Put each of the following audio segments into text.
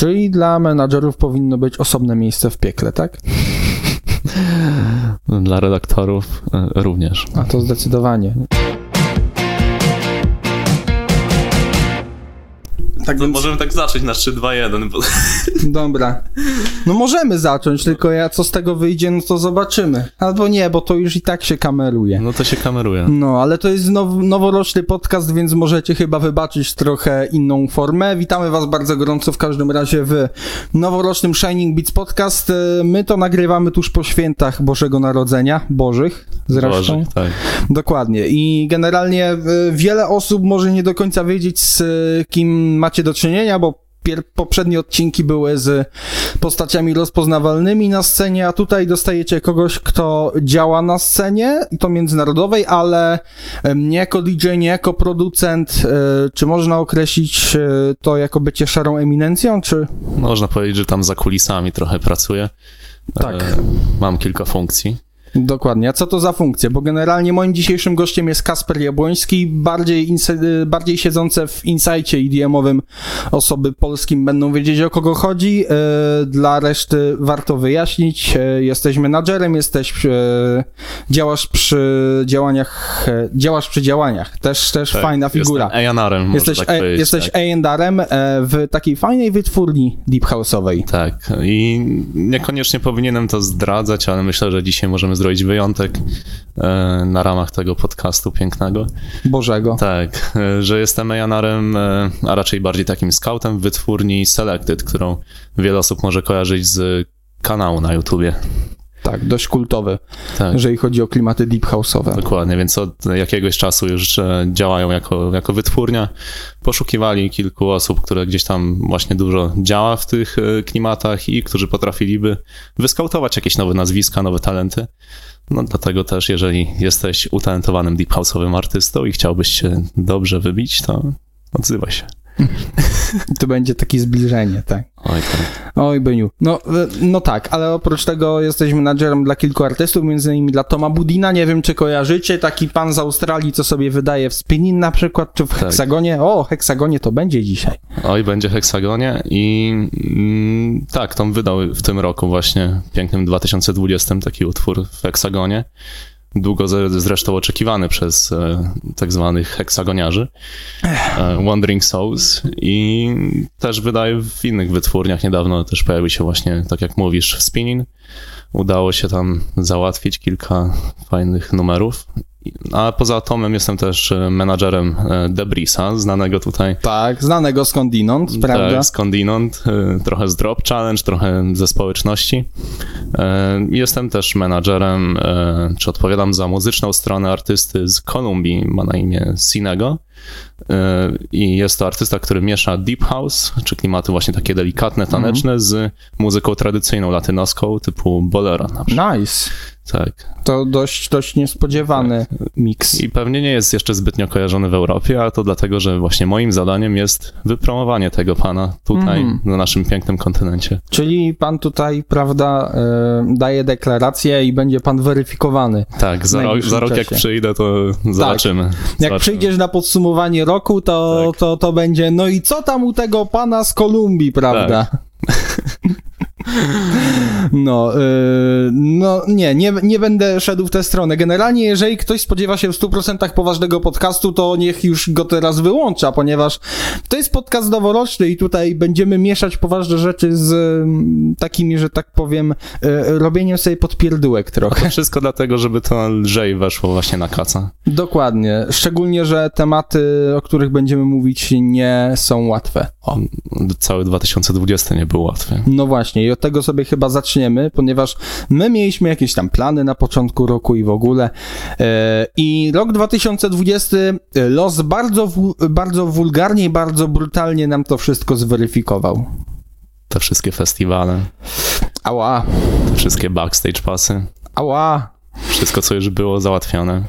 Czyli dla menadżerów powinno być osobne miejsce w piekle, tak? Dla redaktorów e, również. A to zdecydowanie. Tak więc... Możemy tak zacząć na 3, 2, 1. Bo... Dobra. No możemy zacząć, tylko ja co z tego wyjdzie, no to zobaczymy. Albo nie, bo to już i tak się kameruje. No to się kameruje. No, ale to jest now noworoczny podcast, więc możecie chyba wybaczyć trochę inną formę. Witamy was bardzo gorąco w każdym razie w noworocznym Shining Beats Podcast. My to nagrywamy tuż po świętach Bożego Narodzenia, Bożych zresztą. Bożych, tak. Dokładnie. I generalnie e, wiele osób może nie do końca wiedzieć z kim macie macie do czynienia, bo poprzednie odcinki były z postaciami rozpoznawalnymi na scenie, a tutaj dostajecie kogoś, kto działa na scenie i to międzynarodowej, ale nie jako DJ, nie jako producent. E, czy można określić e, to jako bycie szarą eminencją, czy? Można powiedzieć, że tam za kulisami trochę pracuję. Tak. E, mam kilka funkcji. Dokładnie. A co to za funkcja? Bo generalnie moim dzisiejszym gościem jest Kasper Jabłoński, bardziej, bardziej siedzące w insajcie IDM-owym osoby polskim będą wiedzieć o kogo chodzi. E, dla reszty warto wyjaśnić. E, jesteś menadżerem, jesteś, e, działasz przy działaniach, działasz przy działaniach. Też, też tak, fajna figura. Jestem Jesteś, tak powiedzieć, jesteś tak. W takiej fajnej wytwórni deep house'owej. Tak. I niekoniecznie powinienem to zdradzać, ale myślę, że dzisiaj możemy zrobić wyjątek e, na ramach tego podcastu pięknego. Bożego. Tak, e, że jestem Janarem, e, a raczej bardziej takim scoutem w wytwórni Selected, którą wiele osób może kojarzyć z kanału na YouTubie. Tak, dość kultowy, tak. jeżeli chodzi o klimaty deep house'owe. Dokładnie, więc od jakiegoś czasu już działają jako, jako wytwórnia. Poszukiwali kilku osób, które gdzieś tam właśnie dużo działa w tych klimatach i którzy potrafiliby wyskautować jakieś nowe nazwiska, nowe talenty. No dlatego też, jeżeli jesteś utalentowanym deep house'owym artystą i chciałbyś się dobrze wybić, to odzywaj się. to będzie takie zbliżenie, tak. Oj, tak. Oj, Beniu. No, e, no tak, ale oprócz tego jesteś menadżerem dla kilku artystów, między innymi dla Toma Budina, nie wiem czy kojarzycie, taki pan z Australii, co sobie wydaje w Spinning na przykład, czy w tak. Heksagonie. O, Heksagonie to będzie dzisiaj. Oj, będzie Heksagonie i mm, tak, Tom wydał w tym roku właśnie, pięknym 2020, taki utwór w Heksagonie długo zresztą oczekiwany przez e, tak zwanych heksagoniarzy, e, Wandering Souls i też wydaje w innych wytwórniach. Niedawno też pojawił się właśnie, tak jak mówisz, w Spinning. Udało się tam załatwić kilka fajnych numerów a poza Atomem jestem też e, menadżerem e, Debrisa, znanego tutaj. Tak, znanego skądinąd, tak, prawda? Tak, skądinąd, e, trochę z Drop Challenge, trochę ze społeczności. Jestem też menadżerem, czy odpowiadam za muzyczną stronę artysty z Kolumbii, ma na imię Sinego. I jest to artysta, który miesza deep house, czy klimaty właśnie takie delikatne, taneczne, mm -hmm. z muzyką tradycyjną latynoską, typu bolero na przykład. Nice. Tak. To dość, dość niespodziewany tak. miks. I pewnie nie jest jeszcze zbytnio kojarzony w Europie, a to dlatego, że właśnie moim zadaniem jest wypromowanie tego pana tutaj, mm. na naszym pięknym kontynencie. Czyli pan tutaj, prawda, y, daje deklarację i będzie pan weryfikowany. Tak, za, rok, za rok jak przyjdę, to zobaczymy. Tak. Jak zobaczymy. przyjdziesz na podsumowanie roku, to, tak. to, to będzie, no i co tam u tego pana z Kolumbii, prawda? Tak. No, yy, no nie, nie, nie będę szedł w tę stronę. Generalnie, jeżeli ktoś spodziewa się w 100% poważnego podcastu, to niech już go teraz wyłącza, ponieważ to jest podcast noworoczny i tutaj będziemy mieszać poważne rzeczy z mm, takimi, że tak powiem, yy, robieniem sobie podpierdółek trochę. To wszystko dlatego, żeby to lżej weszło właśnie na kaca. Dokładnie. Szczególnie, że tematy, o których będziemy mówić, nie są łatwe. O. Cały 2020 nie był łatwy. No właśnie i od tego sobie chyba zaczniemy, ponieważ my mieliśmy jakieś tam plany na początku roku i w ogóle. E, I rok 2020 e, los bardzo, bardzo wulgarnie i bardzo brutalnie nam to wszystko zweryfikował. Te wszystkie festiwale. Ała. Te wszystkie backstage pasy. Ała. Wszystko, co już było załatwione.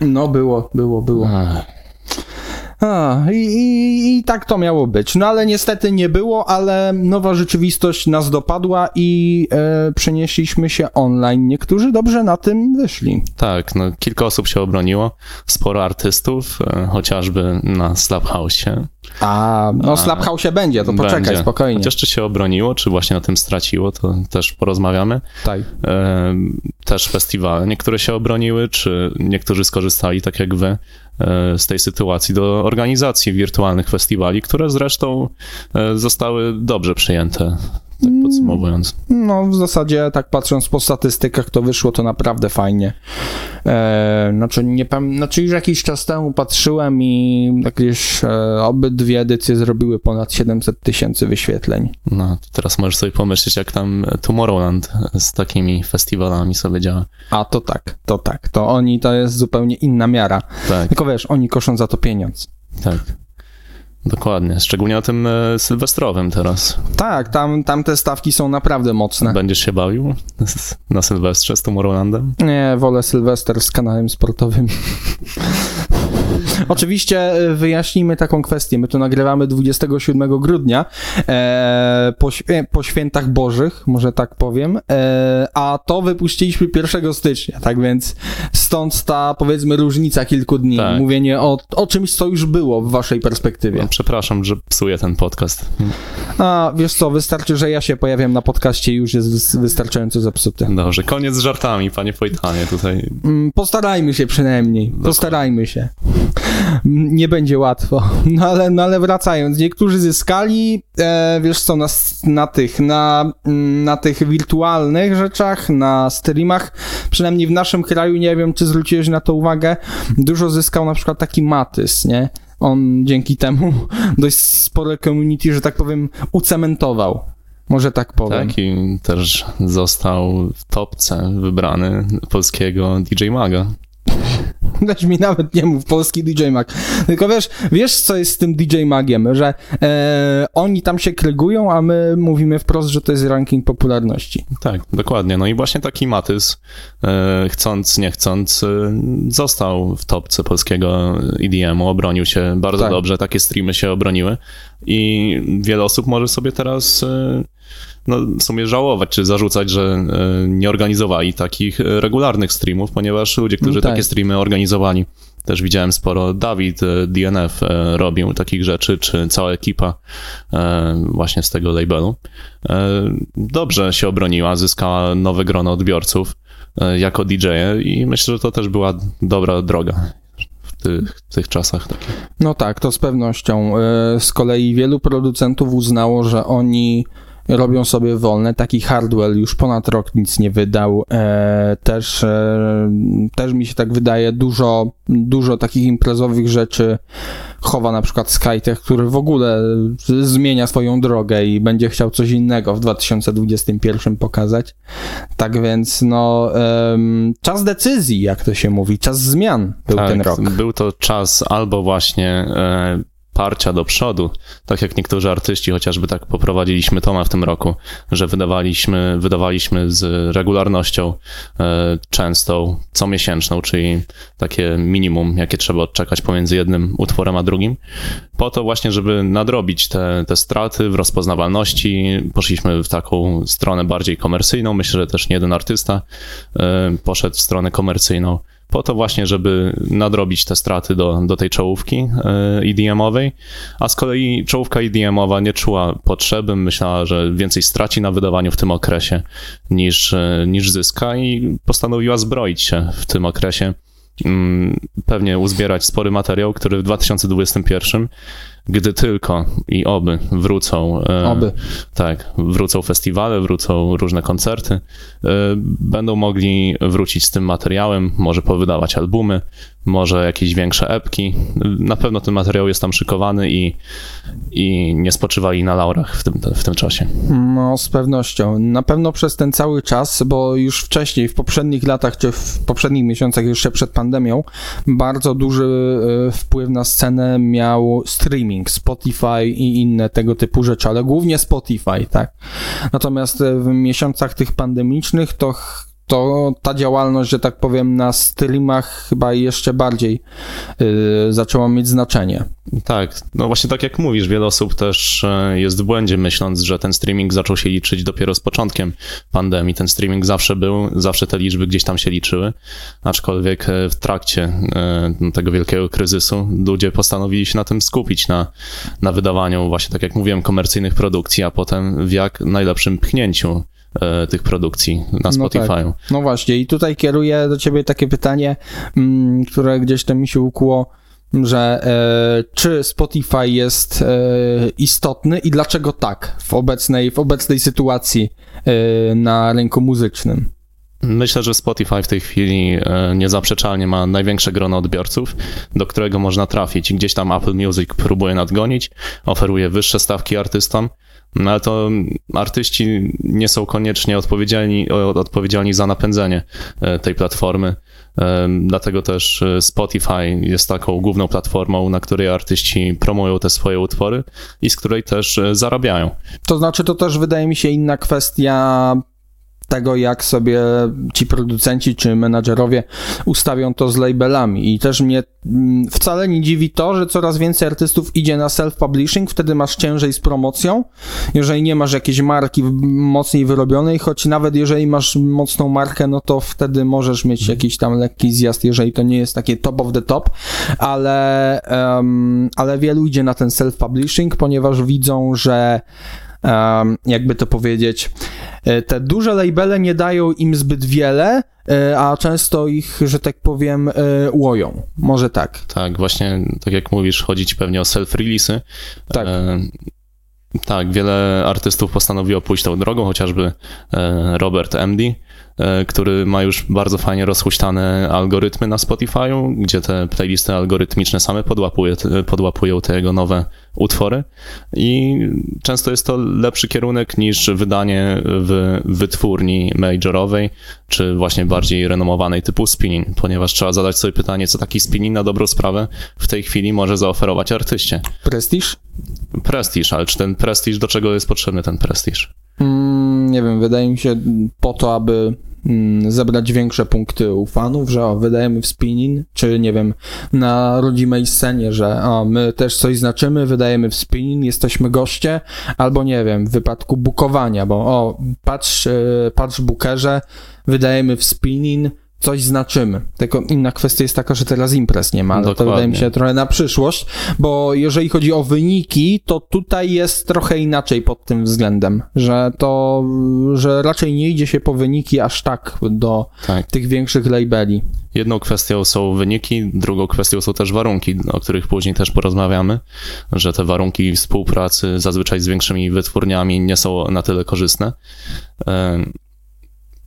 No, było, było, było. Ach. A, i, i, I tak to miało być. No ale niestety nie było, ale nowa rzeczywistość nas dopadła i e, przenieśliśmy się online. Niektórzy dobrze na tym wyszli. Tak, no kilka osób się obroniło, sporo artystów, e, chociażby na Slaphouse'ie. A, no Slaphouse będzie, to poczekaj, Będzie. spokojnie. Chociaż czy się obroniło, czy właśnie na tym straciło, to też porozmawiamy. Tak. E, też festiwale. Niektóre się obroniły, czy niektórzy skorzystali, tak jak wy, z tej sytuacji do organizacji wirtualnych festiwali, które zresztą e, zostały dobrze przyjęte, tak podsumowując. No, w zasadzie, tak patrząc po statystykach, to wyszło to naprawdę fajnie. E, znaczy, nie znaczy, już jakiś czas temu patrzyłem i jakieś e, obydwie edycje zrobiły ponad 700 tysięcy wyświetleń. No, to teraz możesz sobie pomyśleć, jak tam Tomorrowland z takimi festiwalami sobie działa. A to tak, to tak. To oni to jest zupełnie inna miara. Tak, Tylko wiesz, oni koszą za to pieniądz. tak. Dokładnie. Szczególnie na tym e, sylwestrowym teraz. Tak, tam, tam te stawki są naprawdę mocne. Będziesz się bawił na Sylwestrze z Tomorrowlandem? Nie, wolę Sylwester z kanałem sportowym. Oczywiście e, wyjaśnijmy taką kwestię. My to nagrywamy 27 grudnia e, po, świe- po świętach bożych, może tak powiem, e, a to wypuściliśmy 1 stycznia, tak więc stąd ta powiedzmy różnica kilku dni. Tak. Mówienie o, o czymś, co już było w waszej perspektywie. No, przepraszam, że psuję ten podcast. A wiesz co, wystarczy, że ja się pojawiam na podcaście i już jest wys- wystarczająco zepsuty. Dobrze, koniec z żartami, panie Wojtanie, tutaj. Mm, Postarajmy się przynajmniej. Postarajmy się. Mm, Nie będzie łatwo. No ale, no ale wracając, niektórzy zyskali, e, wiesz co, na, na tych, na, mm, na tych wirtualnych rzeczach, na streamach, przynajmniej w naszym kraju, nie wiem, czy zwróciłeś na to uwagę, dużo zyskał na przykład taki Matys, nie? On dzięki temu dość spore community, że tak powiem, ucementował. Może tak powiem. Tak, i też został w topce wybrany polskiego DJ Maga. Weź mi nawet nie mów, polski DJ Mag. Tylko wiesz, wiesz co jest z tym DJ Magiem, że e, oni tam się krygują, a my mówimy wprost, że to jest ranking popularności. Tak, dokładnie. No i właśnie taki Matys, e, chcąc, nie chcąc, e, został w topce polskiego EDM-u, obronił się bardzo Tak. dobrze, takie streamy się obroniły i wiele osób może sobie teraz e, no, w sumie żałować, czy zarzucać, że e, nie organizowali takich e, regularnych streamów, ponieważ ludzie, którzy No tak. takie streamy organizowali, też widziałem sporo, Dawid e, DNF e, robił takich rzeczy, czy cała ekipa e, właśnie z tego labelu. E, Dobrze się obroniła, zyskała nowe grono odbiorców e, jako DJ i myślę, że to też była dobra droga w tych, w tych czasach. No tak, to z pewnością. E, z kolei wielu producentów uznało, że oni robią sobie wolne. Taki Hardwell już ponad rok nic nie wydał. E, też, e, też mi się tak wydaje, dużo, dużo takich imprezowych rzeczy chowa na przykład Skytech, który w ogóle zmienia swoją drogę i będzie chciał coś innego w 2021 pokazać. Tak więc, no, em, czas decyzji, jak to się mówi, czas zmian był ten rok. Tak, Był to czas albo właśnie e, parcia do przodu, tak jak niektórzy artyści, chociażby tak poprowadziliśmy Toma w tym roku, że wydawaliśmy, wydawaliśmy z regularnością e, częstą, comiesięczną, czyli takie minimum, jakie trzeba odczekać pomiędzy jednym utworem a drugim, po to właśnie, żeby nadrobić te, te straty w rozpoznawalności, poszliśmy w taką stronę bardziej komercyjną, myślę, że też nie jeden artysta e, poszedł w stronę komercyjną, po to właśnie, żeby nadrobić te straty do, do tej czołówki e, EDM-owej, a z kolei czołówka EDM-owa nie czuła potrzeby, myślała, że więcej straci na wydawaniu w tym okresie niż, e, niż zyska i postanowiła zbroić się w tym okresie, mm, pewnie uzbierać spory materiał, który w 2021, gdy tylko i oby wrócą e, Oby. tak, wrócą festiwale, wrócą różne koncerty, y, będą mogli wrócić z tym materiałem, może powydawać albumy, może jakieś większe epki. Na pewno ten materiał jest tam szykowany i, i nie spoczywali na laurach w tym, w tym czasie. No, z pewnością. Na pewno przez ten cały czas, bo już wcześniej, w poprzednich latach, czy w poprzednich miesiącach, jeszcze przed pandemią, bardzo duży e, wpływ na scenę miał streaming, Spotify i inne tego typu rzeczy, ale głównie Spotify, tak. Natomiast w miesiącach tych pandemicznych to to ta działalność, że tak powiem, na streamach chyba jeszcze bardziej yy, zaczęła mieć znaczenie. Tak, no właśnie tak jak mówisz, wiele osób też e, jest w błędzie, myśląc, że ten streaming zaczął się liczyć dopiero z początkiem pandemii. Ten streaming zawsze był, zawsze te liczby gdzieś tam się liczyły, aczkolwiek e, w trakcie e, tego wielkiego kryzysu ludzie postanowili się na tym skupić, na, na wydawaniu właśnie, tak jak mówiłem, komercyjnych produkcji, a potem w jak najlepszym pchnięciu tych produkcji na Spotify. No, tak. no właśnie, i tutaj kieruję do ciebie takie pytanie, mm, które gdzieś tam mi się ukło że e, czy Spotify jest e, istotny i dlaczego tak w obecnej, w obecnej sytuacji e, na rynku muzycznym? Myślę, że Spotify w tej chwili e, niezaprzeczalnie ma największe grono odbiorców, do którego można trafić. Gdzieś tam Apple Music próbuje nadgonić, oferuje wyższe stawki artystom, no ale to artyści nie są koniecznie odpowiedzialni, odpowiedzialni za napędzenie e, tej platformy. Dlatego też e, Spotify jest taką główną platformą, na której artyści promują te swoje utwory i z której też e, zarabiają. To znaczy, to też wydaje mi się inna kwestia tego, jak sobie ci producenci czy menadżerowie ustawią to z labelami. I też mnie mm, wcale nie dziwi to, że coraz więcej artystów idzie na self-publishing, wtedy masz ciężej z promocją. Jeżeli nie masz jakiejś marki mocniej wyrobionej, choć nawet jeżeli masz mocną markę, no to wtedy możesz mieć jakiś tam lekki zjazd, jeżeli to nie jest takie top of the top, ale, um, ale wielu idzie na ten self-publishing, ponieważ widzą, że jakby to powiedzieć, e, te duże labele nie dają im zbyt wiele, e, a często ich, że tak powiem, e, łoją. Może tak. Tak, właśnie tak jak mówisz, chodzi ci pewnie o self-release'y. Tak. tak, wiele artystów postanowiło pójść tą drogą, chociażby Robert MD, E, który ma już bardzo fajnie rozhuśtane algorytmy na Spotify'u, gdzie te playlisty algorytmiczne same podłapuje, podłapują te jego nowe utwory i często jest to lepszy kierunek niż wydanie w wytwórni majorowej, czy właśnie bardziej renomowanej typu spinning, ponieważ trzeba zadać sobie pytanie, co taki spinning na dobrą sprawę w tej chwili może zaoferować artyście. Prestiż? Prestiż, ale czy ten prestiż, do czego jest potrzebny ten prestiż? Mm, nie wiem, wydaje mi się po to, aby mm, zebrać większe punkty u fanów, że o, wydajemy w spinning, czy nie wiem, na rodzimej scenie, że o, my też coś znaczymy, wydajemy w spinning, jesteśmy goście, albo nie wiem, w wypadku bukowania, bo o, patrz, e, patrz bookerze, wydajemy w spinning, coś znaczymy. Tylko inna kwestia jest taka, że teraz imprez nie ma, ale Dokładnie. to wydaje mi się trochę na przyszłość, bo jeżeli chodzi o wyniki, to tutaj jest trochę inaczej pod tym względem, że to, że raczej nie idzie się po wyniki aż tak do tak. tych większych labeli. Jedną kwestią są wyniki, drugą kwestią są też warunki, o których później też porozmawiamy, że te warunki współpracy zazwyczaj z większymi wytwórniami nie są na tyle korzystne.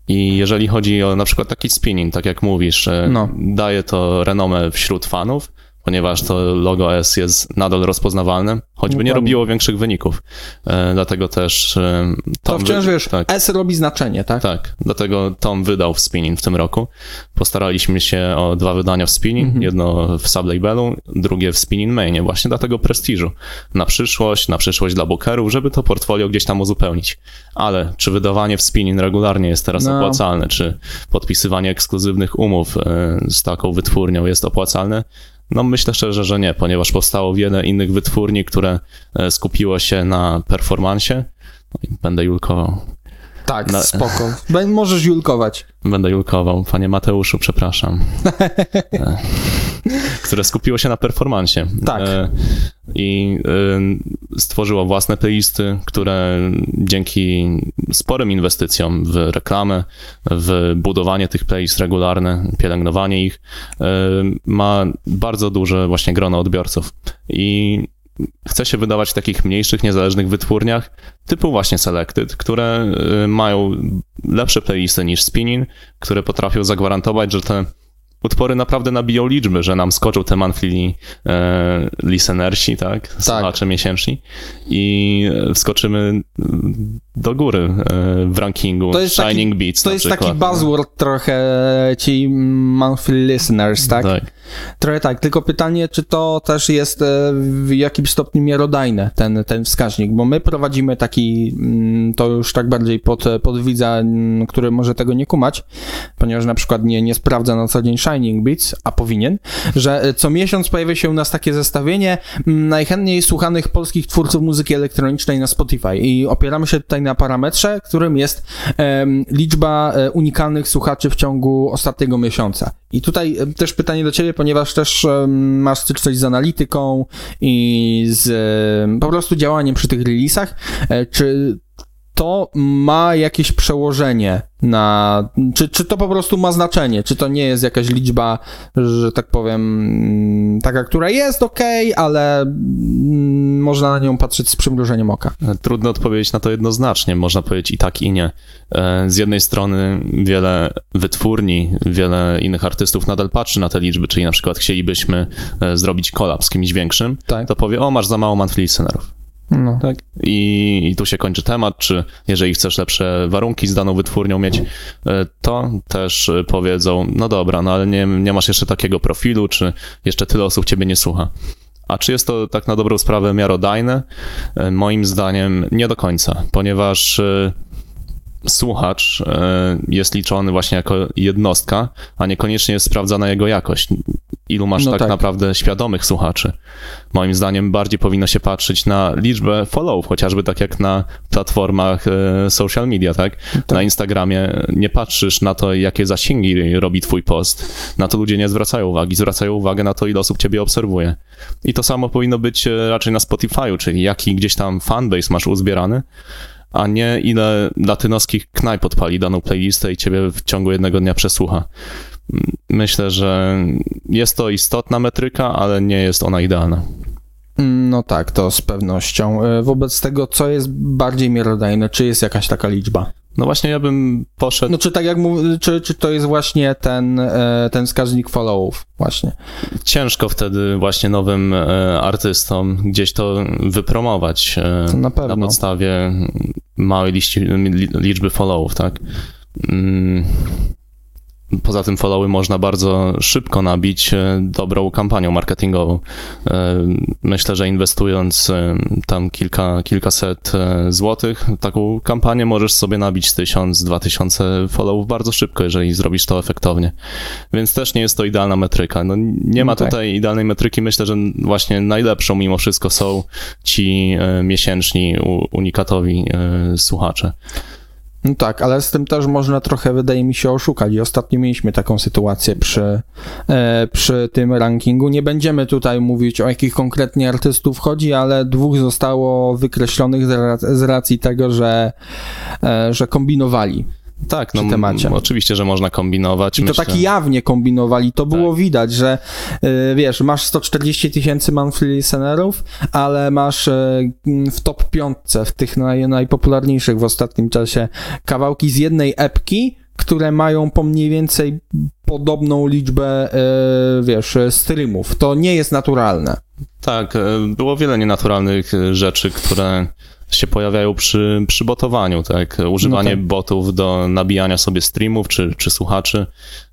I jeżeli chodzi o na przykład taki spinning, tak jak mówisz, no. daje to renomę wśród fanów, ponieważ to logo S jest nadal rozpoznawalne, choćby nie robiło większych wyników. E, dlatego też... E, Tom to wciąż wy... wiesz, tak, S robi znaczenie, tak? Tak, dlatego Tom wydał w spinning w tym roku. Postaraliśmy się o dwa wydania w spinning, mhm. jedno w sublabelu, drugie w spinning mainie, właśnie dla tego prestiżu. Na przyszłość, na przyszłość dla bookerów, żeby to portfolio gdzieś tam uzupełnić. Ale czy wydawanie w spinning regularnie jest teraz no. opłacalne, czy podpisywanie ekskluzywnych umów e, z taką wytwórnią jest opłacalne? No myślę szczerze, że nie, ponieważ powstało wiele innych wytwórni, które e, skupiło się na performansie. No będę julkował. Tak, na... spoko. Możesz julkować. Będę julkował. Panie Mateuszu, przepraszam. E, które skupiło się na performansie. Tak. E, I stworzyło własne playlisty, które dzięki sporym inwestycjom w reklamę, w budowanie tych playlist regularne, pielęgnowanie ich, ma bardzo duże właśnie grono odbiorców. I chce się wydawać w takich mniejszych, niezależnych wytwórniach, typu właśnie Selected, które mają lepsze playlisty niż Spinning, które potrafią zagwarantować, że te utwory naprawdę nabiją liczby, że nam skoczą te monthly e, listenersi, tak? Słuchacze tak. miesięczni i wskoczymy do góry w rankingu to jest Shining taki, Beats To jest przykład, taki buzzword trochę ci monthly listeners, tak? tak? Trochę tak, tylko pytanie, czy to też jest w jakimś stopniu miarodajne, ten, ten wskaźnik, bo my prowadzimy taki, mm, to już tak bardziej pod, pod widza, mm, który może tego nie kumać, ponieważ na przykład nie, nie sprawdza na co dzień Shining Beats, a powinien, że co miesiąc pojawia się u nas takie zestawienie mm, najchętniej słuchanych polskich twórców muzyki elektronicznej na Spotify i opieramy się tutaj na parametrze, którym jest liczba e, unikalnych słuchaczy w ciągu ostatniego miesiąca. I tutaj też pytanie do ciebie, ponieważ też masz styczność z analityką i z po prostu działaniem przy tych releasach. E, czy to ma jakieś przełożenie na. Czy, czy to po prostu ma znaczenie? Czy to nie jest jakaś liczba, że tak powiem, mm, taka, która jest ok, ale mm, można na nią patrzeć z przymrużeniem oka? Trudno odpowiedzieć na to jednoznacznie. Można powiedzieć i tak, i nie. E, z jednej strony wiele wytwórni, wiele innych artystów nadal patrzy na te liczby, czyli na przykład chcielibyśmy e, zrobić kolab z kimś większym, tak. to powie, o, masz za mało monthly listenerów no. Tak? I, I tu się kończy temat, czy jeżeli chcesz lepsze warunki z daną wytwórnią mieć, e, to też powiedzą, no dobra, no ale nie, nie masz jeszcze takiego profilu, czy jeszcze tyle osób ciebie nie słucha. A czy jest to tak na dobrą sprawę miarodajne? E, moim zdaniem nie do końca, ponieważ e, słuchacz e, jest liczony właśnie jako jednostka, a niekoniecznie jest sprawdzana jego jakość. Ilu masz no tak, tak, naprawdę świadomych słuchaczy? Moim zdaniem bardziej powinno się patrzeć na liczbę followów, chociażby tak jak na platformach e, social media, tak? tak? Na Instagramie nie patrzysz na to, jakie zasięgi robi twój post. Na to ludzie nie zwracają uwagi. Zwracają uwagę na to, ile osób ciebie obserwuje. I to samo powinno być e, raczej na Spotify'u, czyli jaki gdzieś tam fanbase masz uzbierany, a nie ile latynoskich knajp odpali daną playlistę i ciebie w ciągu jednego dnia przesłucha. Myślę, że jest to istotna metryka, ale nie jest ona idealna. No tak, to z pewnością. E, wobec tego, co jest bardziej miarodajne, czy jest jakaś taka liczba? No właśnie ja bym poszedł... No czy tak jak mówię, czy, czy to jest właśnie ten, e, ten wskaźnik followów właśnie? Ciężko wtedy właśnie nowym e, artystom gdzieś to wypromować to na, pewno. na podstawie małej liści, liczby followów, tak? Poza tym followy można bardzo szybko nabić e, dobrą kampanią marketingową. E, myślę, że inwestując e, tam kilka, kilkaset złotych, taką kampanię możesz sobie nabić tysiąc, dwa tysiące followów bardzo szybko, jeżeli zrobisz to efektownie. Więc też nie jest to idealna metryka. No, nie ma no tak. tutaj idealnej metryki. Myślę, że właśnie najlepszą mimo wszystko są ci miesięczni, unikatowi słuchacze. No tak, ale z tym też można trochę, wydaje mi się, oszukać. I ostatnio mieliśmy taką sytuację przy, e, przy tym rankingu. Nie będziemy tutaj mówić o jakich konkretnie artystów chodzi, ale dwóch zostało wykreślonych z, z racji tego, że, e, że kombinowali. Tak, no temacie. oczywiście, że można kombinować. I to myślę. tak jawnie kombinowali, to było tak. widać, że yy, wiesz, masz 140 tysięcy monthly listenerów, ale masz yy, w top piątce, w tych naj, najpopularniejszych w ostatnim czasie kawałki z jednej epki, które mają po mniej więcej podobną liczbę, yy, wiesz, streamów. To nie jest naturalne. Tak, było wiele nienaturalnych rzeczy, które się pojawiają przy, przy botowaniu, tak? Używanie no tak. botów do nabijania sobie streamów czy, czy słuchaczy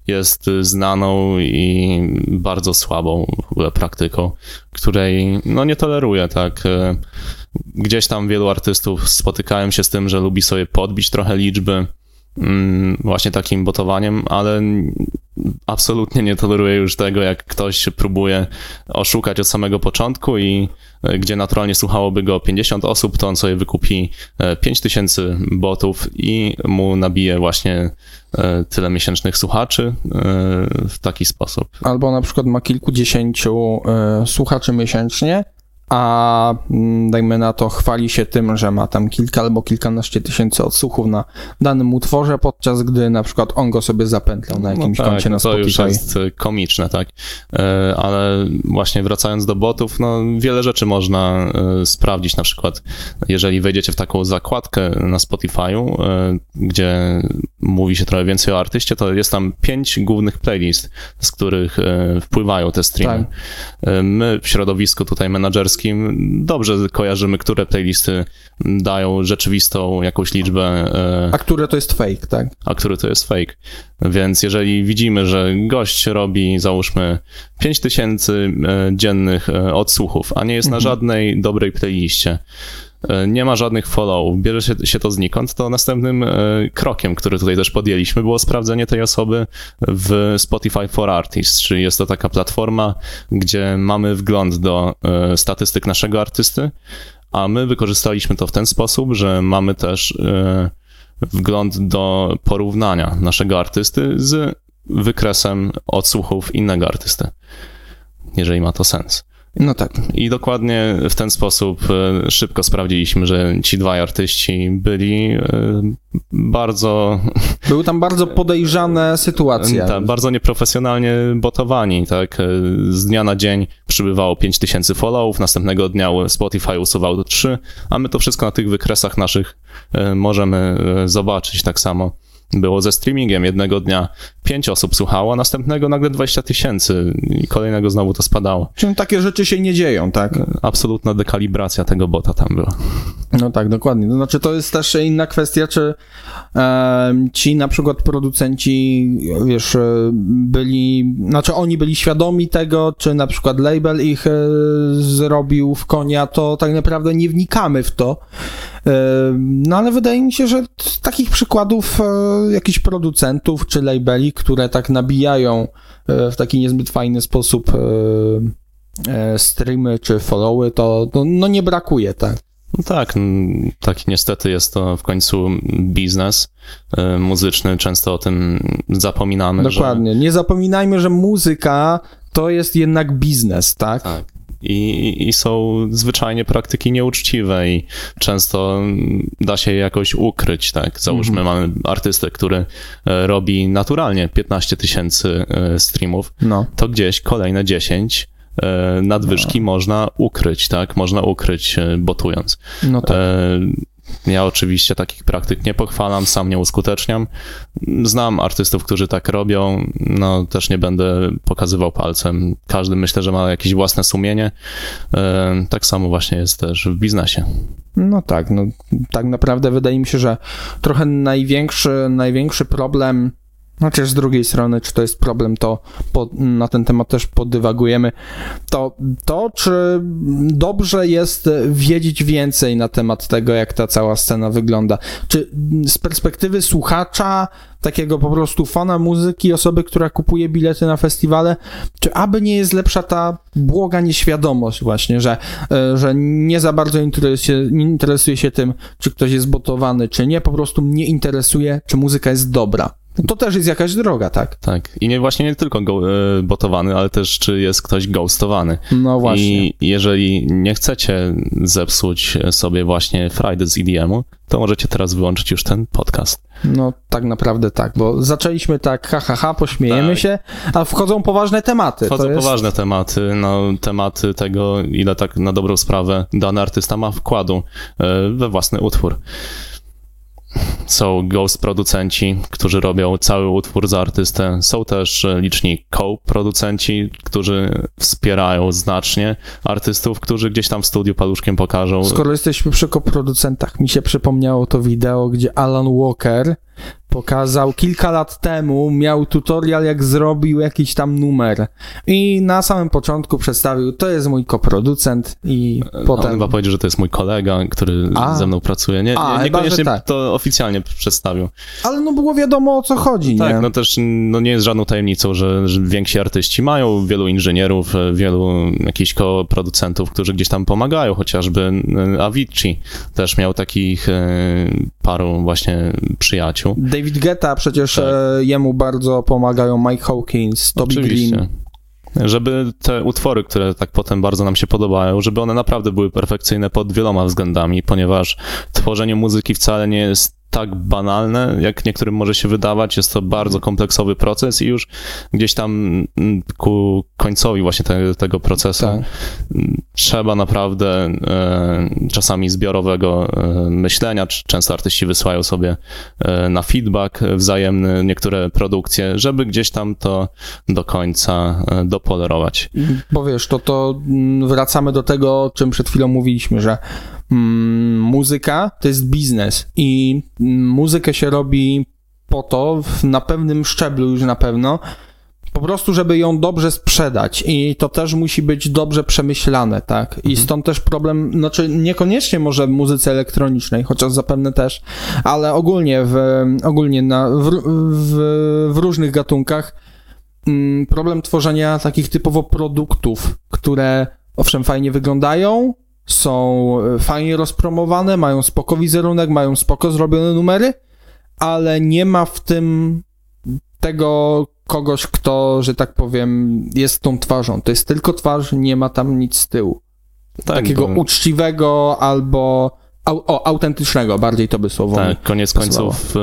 jest znaną i bardzo słabą w ogóle praktyką, której no nie toleruję, tak? Gdzieś tam wielu artystów spotykałem się z tym, że lubi sobie podbić trochę liczby, właśnie takim botowaniem, ale absolutnie nie toleruję już tego, jak ktoś próbuje oszukać od samego początku i e, gdzie naturalnie słuchałoby go 50 osób, to on sobie wykupi 5000 e, botów i mu nabije właśnie e, tyle miesięcznych słuchaczy w taki sposób. Albo na przykład ma kilkudziesięciu słuchaczy miesięcznie, a mm, dajmy na to chwali się tym, że ma tam kilka albo kilkanaście tysięcy odsłuchów na danym utworze, podczas gdy na przykład on go sobie zapętlał na no jakimś no tak, koncie na Spotify. To już jest e, komiczne, tak? E, ale właśnie wracając do botów, no wiele rzeczy można e, sprawdzić, na przykład jeżeli wejdziecie w taką zakładkę na Spotify'u, gdzie mówi się trochę więcej o artyście, to jest tam pięć głównych playlist, z których wpływają te streamy. Tak. My w środowisku tutaj menedżerskim dobrze kojarzymy, które playlisty dają rzeczywistą jakąś liczbę, e, A które to jest fake, tak? a który to jest fake. Więc jeżeli widzimy, że gość robi załóżmy 5000 e, dziennych e, odsłuchów, a nie jest na żadnej dobrej playliście, nie ma żadnych followów, bierze się, się to znikąd, to następnym e, krokiem, który tutaj też podjęliśmy, było sprawdzenie tej osoby w Spotify for Artists, czyli jest to taka platforma, gdzie mamy wgląd do e, statystyk naszego artysty, a my wykorzystaliśmy to w ten sposób, że mamy też e, wgląd do porównania naszego artysty z wykresem odsłuchów innego artysty, jeżeli ma to sens. No tak. I dokładnie w ten sposób e, szybko sprawdziliśmy, że ci dwaj artyści byli e, bardzo, Były tam bardzo podejrzane sytuacje. tak, bardzo nieprofesjonalnie botowani. Tak? E, Z dnia na dzień przybywało 5000 followów, następnego dnia Spotify usuwał 3, a my to wszystko na tych wykresach naszych e, możemy e, zobaczyć tak samo. Było ze streamingiem. Jednego dnia 5 osób słuchało, a następnego nagle 20 tysięcy i kolejnego znowu to spadało. Czym takie rzeczy się nie dzieją, tak? Absolutna dekalibracja tego bota tam była. No tak, dokładnie. To znaczy, to jest też inna kwestia, czy em, ci na przykład producenci, wiesz, e, byli, znaczy oni byli świadomi tego, czy na przykład label ich e, zrobił w konia, to tak naprawdę nie wnikamy w to. No ale wydaje mi się, że t- takich przykładów e, jakichś producentów czy labeli, które tak nabijają e, w taki niezbyt fajny sposób e, streamy czy followy, to, to no nie brakuje, tak. No tak, tak niestety jest to w końcu biznes muzyczny, często o tym zapominamy. Dokładnie. Nie zapominajmy, że muzyka to jest jednak biznes, tak? Że, tak. I, I są zwyczajnie praktyki nieuczciwe i często da się je jakoś ukryć, tak. Załóżmy, Mhm. mamy artystę, który e, robi naturalnie 15 tysięcy e, streamów, No. to gdzieś kolejne 10 e, nadwyżki można ukryć, tak? Można ukryć botując. No tak. Ja oczywiście takich praktyk nie pochwalam, sam nie uskuteczniam. Znam artystów, którzy tak robią, no też nie będę pokazywał palcem. Każdy myślę, że ma jakieś własne sumienie. E, Tak samo właśnie jest też w biznesie. No tak, no tak naprawdę wydaje mi się, że trochę największy, największy problem, znaczy z drugiej strony, czy to jest problem, to po, na ten temat też podywagujemy, to to, czy dobrze jest wiedzieć więcej na temat tego, jak ta cała scena wygląda. Czy z perspektywy słuchacza, takiego po prostu fana muzyki, osoby, która kupuje bilety na festiwale, czy aby nie jest lepsza ta błoga nieświadomość właśnie, że, e, że nie za bardzo interesuje, interesuje się tym, czy ktoś jest botowany, czy nie, po prostu mnie interesuje, czy muzyka jest dobra. To też jest jakaś droga, tak? Tak. I nie właśnie nie tylko go, e, botowany, ale też czy jest ktoś ghostowany. No właśnie. I jeżeli nie chcecie zepsuć sobie właśnie Friday z EDM-u, to możecie teraz wyłączyć już ten podcast. No tak naprawdę tak, bo zaczęliśmy tak ha, ha, ha pośmiejemy Tak. się, a wchodzą poważne tematy. Wchodzą to jest... poważne tematy, no tematy tego, ile tak na dobrą sprawę dany artysta ma wkładu e, we własny utwór. Są ghost producenci, którzy robią cały utwór za artystę. Są też e, liczni co-producenci, którzy wspierają znacznie artystów, którzy gdzieś tam w studiu paluszkiem pokażą. Skoro jesteśmy przy koproducentach, mi się przypomniało to wideo, gdzie Alan Walker pokazał kilka lat temu, miał tutorial, jak zrobił jakiś tam numer. I na samym początku przedstawił, to jest mój koproducent i On potem... chyba powiedział, że to jest mój kolega, który A. ze mną pracuje. Nie, A, nie, niekoniecznie tak. to oficjalnie przedstawił. Ale no było wiadomo o co chodzi, Tak, nie? no też no nie jest żadną tajemnicą, że, że więksi artyści mają wielu inżynierów, wielu jakichś producentów, którzy gdzieś tam pomagają, chociażby e, Avicii też miał takich e, paru właśnie przyjaciół. David Guetta przecież Tak. e, jemu bardzo pomagają Mike Hawkins, Toby Oczywiście. Green. Żeby te utwory, które tak potem bardzo nam się podobają, żeby one naprawdę były perfekcyjne pod wieloma względami, ponieważ tworzenie muzyki wcale nie jest tak banalne, jak niektórym może się wydawać. Jest to bardzo kompleksowy proces i już gdzieś tam mm, ku końcowi właśnie te, tego procesu Tak. trzeba naprawdę e, czasami zbiorowego e, myślenia. Cz- Często artyści wysyłają sobie e, na feedback wzajemny niektóre produkcje, żeby gdzieś tam to do końca e, dopolerować. Bo wiesz, to, to mm, wracamy do tego, o czym przed chwilą mówiliśmy, że muzyka to jest biznes i mm, muzykę się robi po to, w, na pewnym szczeblu już na pewno, po prostu, żeby ją dobrze sprzedać i to też musi być dobrze przemyślane, tak? I stąd też problem, znaczy niekoniecznie może w muzyce elektronicznej, chociaż zapewne też, ale ogólnie w, ogólnie na, w, w, w różnych gatunkach mm, problem tworzenia takich typowo produktów, które owszem fajnie wyglądają, są e, fajnie rozpromowane, mają spoko wizerunek, mają spoko zrobione numery, ale nie ma w tym tego kogoś, kto, że tak powiem, jest tą twarzą. To jest tylko twarz, nie ma tam nic z tyłu. Tak, Takiego bo- uczciwego albo o, autentycznego, bardziej to by słowo. Tak, koniec pasowało. końców y,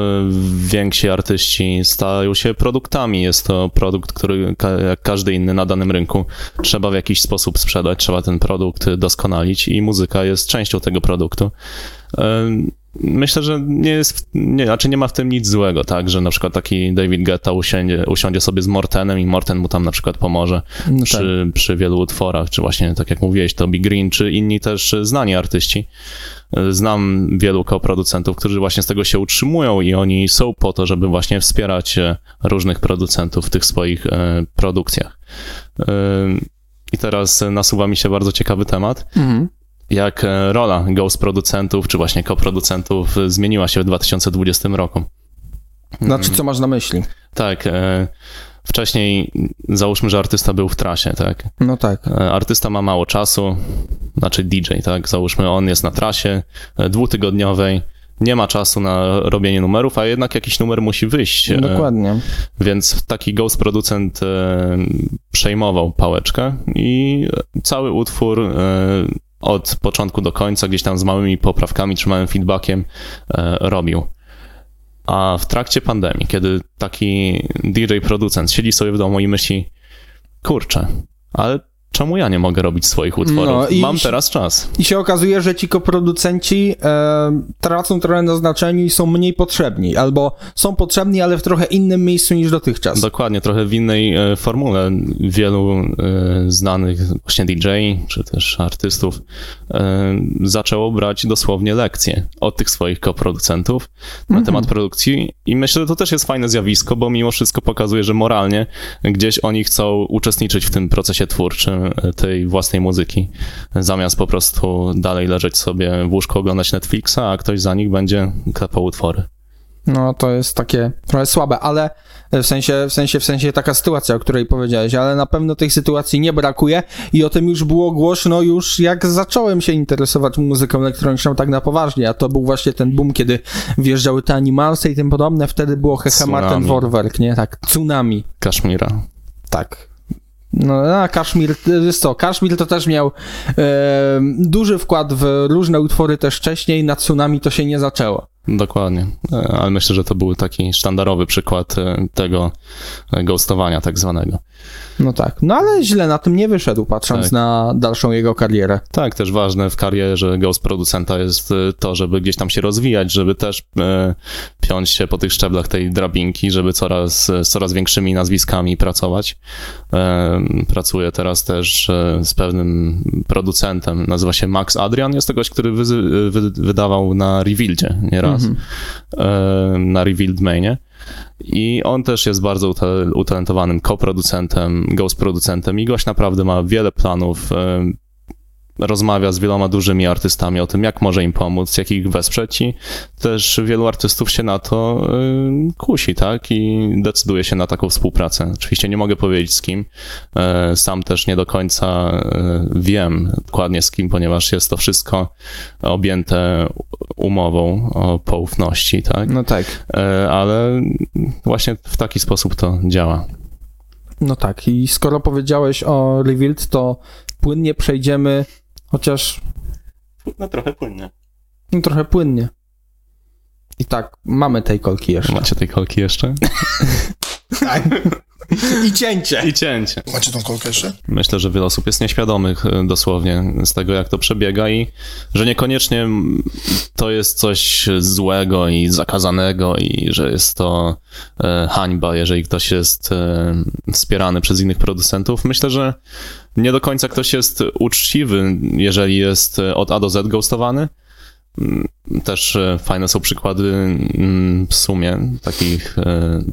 więksi artyści stają się produktami. Jest to produkt, który jak każdy inny na danym rynku trzeba w jakiś sposób sprzedać, trzeba ten produkt doskonalić i muzyka jest częścią tego produktu. Myślę, że nie jest, nie, znaczy nie ma w tym nic złego, tak, że na przykład taki David Guetta usiądzie, usiądzie sobie z Mortenem i Morten mu tam na przykład pomoże No tak. przy, przy wielu utworach, czy właśnie tak jak mówiłeś, Toby Green, czy inni też znani artyści. Znam wielu koproducentów, którzy właśnie z tego się utrzymują i oni są po to, żeby właśnie wspierać e, różnych producentów w tych swoich e, produkcjach. E, I teraz nasuwa mi się bardzo ciekawy temat, Mhm. Jak e, rola ghost producentów, czy właśnie koproducentów e, zmieniła się w 2020 roku. Znaczy, co masz na myśli? Tak, e, wcześniej załóżmy, że artysta był w trasie, tak? No tak. Artysta ma mało czasu, znaczy DJ, tak? Załóżmy, on jest na trasie dwutygodniowej, nie ma czasu na robienie numerów, a jednak jakiś numer musi wyjść. Dokładnie. Więc taki ghost producent przejmował pałeczkę i cały utwór od początku do końca, gdzieś tam z małymi poprawkami czy małym feedbackiem e, robił. A w trakcie pandemii, kiedy taki DJ producent siedzi sobie w domu i myśli, kurczę, ale czemu ja nie mogę robić swoich utworów? No Mam teraz czas. I się okazuje, że ci koproducenci e, tracą trochę na znaczeniu i są mniej potrzebni, albo są potrzebni, ale w trochę innym miejscu niż dotychczas. Dokładnie, trochę w innej e, formule. Wielu e, znanych właśnie DJ, czy też artystów e, zaczęło brać dosłownie lekcje od tych swoich koproducentów na temat produkcji i myślę, że to też jest fajne zjawisko, bo mimo wszystko pokazuje, że moralnie gdzieś oni chcą uczestniczyć w tym procesie twórczym tej własnej muzyki, zamiast po prostu dalej leżeć sobie w łóżku, oglądać Netflixa, a ktoś za nich będzie klepał utwory. No to jest takie trochę słabe, ale w sensie, w sensie, w sensie taka sytuacja, o której powiedziałeś, ale na pewno tej sytuacji nie brakuje i o tym już było głośno już jak zacząłem się interesować muzyką elektroniczną tak na poważnie, a to był właśnie ten boom, kiedy wjeżdżały te animalsy i tym podobne, wtedy było Hehe. Martin Vorwerk, nie? Tak, Tsunami. Kaszmira. Tak. No, a Kaszmir, wiesz co, Kaszmir to też miał e, duży wkład w różne utwory też wcześniej, na Tsunami to się nie zaczęło. Dokładnie, E, ale myślę, że to był taki sztandarowy przykład e, tego ghostowania tak zwanego. No tak, no ale źle na tym nie wyszedł, patrząc Tak. na dalszą jego karierę. Tak, też ważne w karierze ghost producenta jest e, to, żeby gdzieś tam się rozwijać, żeby też piąć się po tych szczeblach tej drabinki, żeby coraz, z coraz większymi nazwiskami pracować. Pracuję teraz też z pewnym producentem, nazywa się Max Adrian, jest to gość, który wydawał na Revealdzie nieraz, e, na Revealed Mainie. I on też jest bardzo uta- utalentowanym koproducentem, ghost producentem i gość naprawdę ma wiele planów. Rozmawia z wieloma dużymi artystami o tym, jak może im pomóc, jak ich wesprzeć i też wielu artystów się na to e, kusi, tak? I decyduje się na taką współpracę. Oczywiście nie mogę powiedzieć z kim. E, Sam też nie do końca e, wiem dokładnie z kim, ponieważ jest to wszystko objęte umową o poufności, tak? No tak. E, ale właśnie w taki sposób to działa. No tak, i skoro powiedziałeś o Revealed, to płynnie przejdziemy, chociaż No trochę płynnie. no, trochę płynnie. I Tak, mamy tej kolki jeszcze. Macie tej kolki jeszcze? Tak. I cięcie. I cięcie. Macie tą kolkę jeszcze? Myślę, że wiele osób jest nieświadomych e, dosłownie z tego, jak to przebiega i że niekoniecznie to jest coś złego i zakazanego i że jest to e, hańba, jeżeli ktoś jest e, wspierany przez innych producentów. Myślę, że nie do końca ktoś jest uczciwy, jeżeli jest od A do Z ghostowany. Mm, Też e, fajne są przykłady mm, w sumie takich e,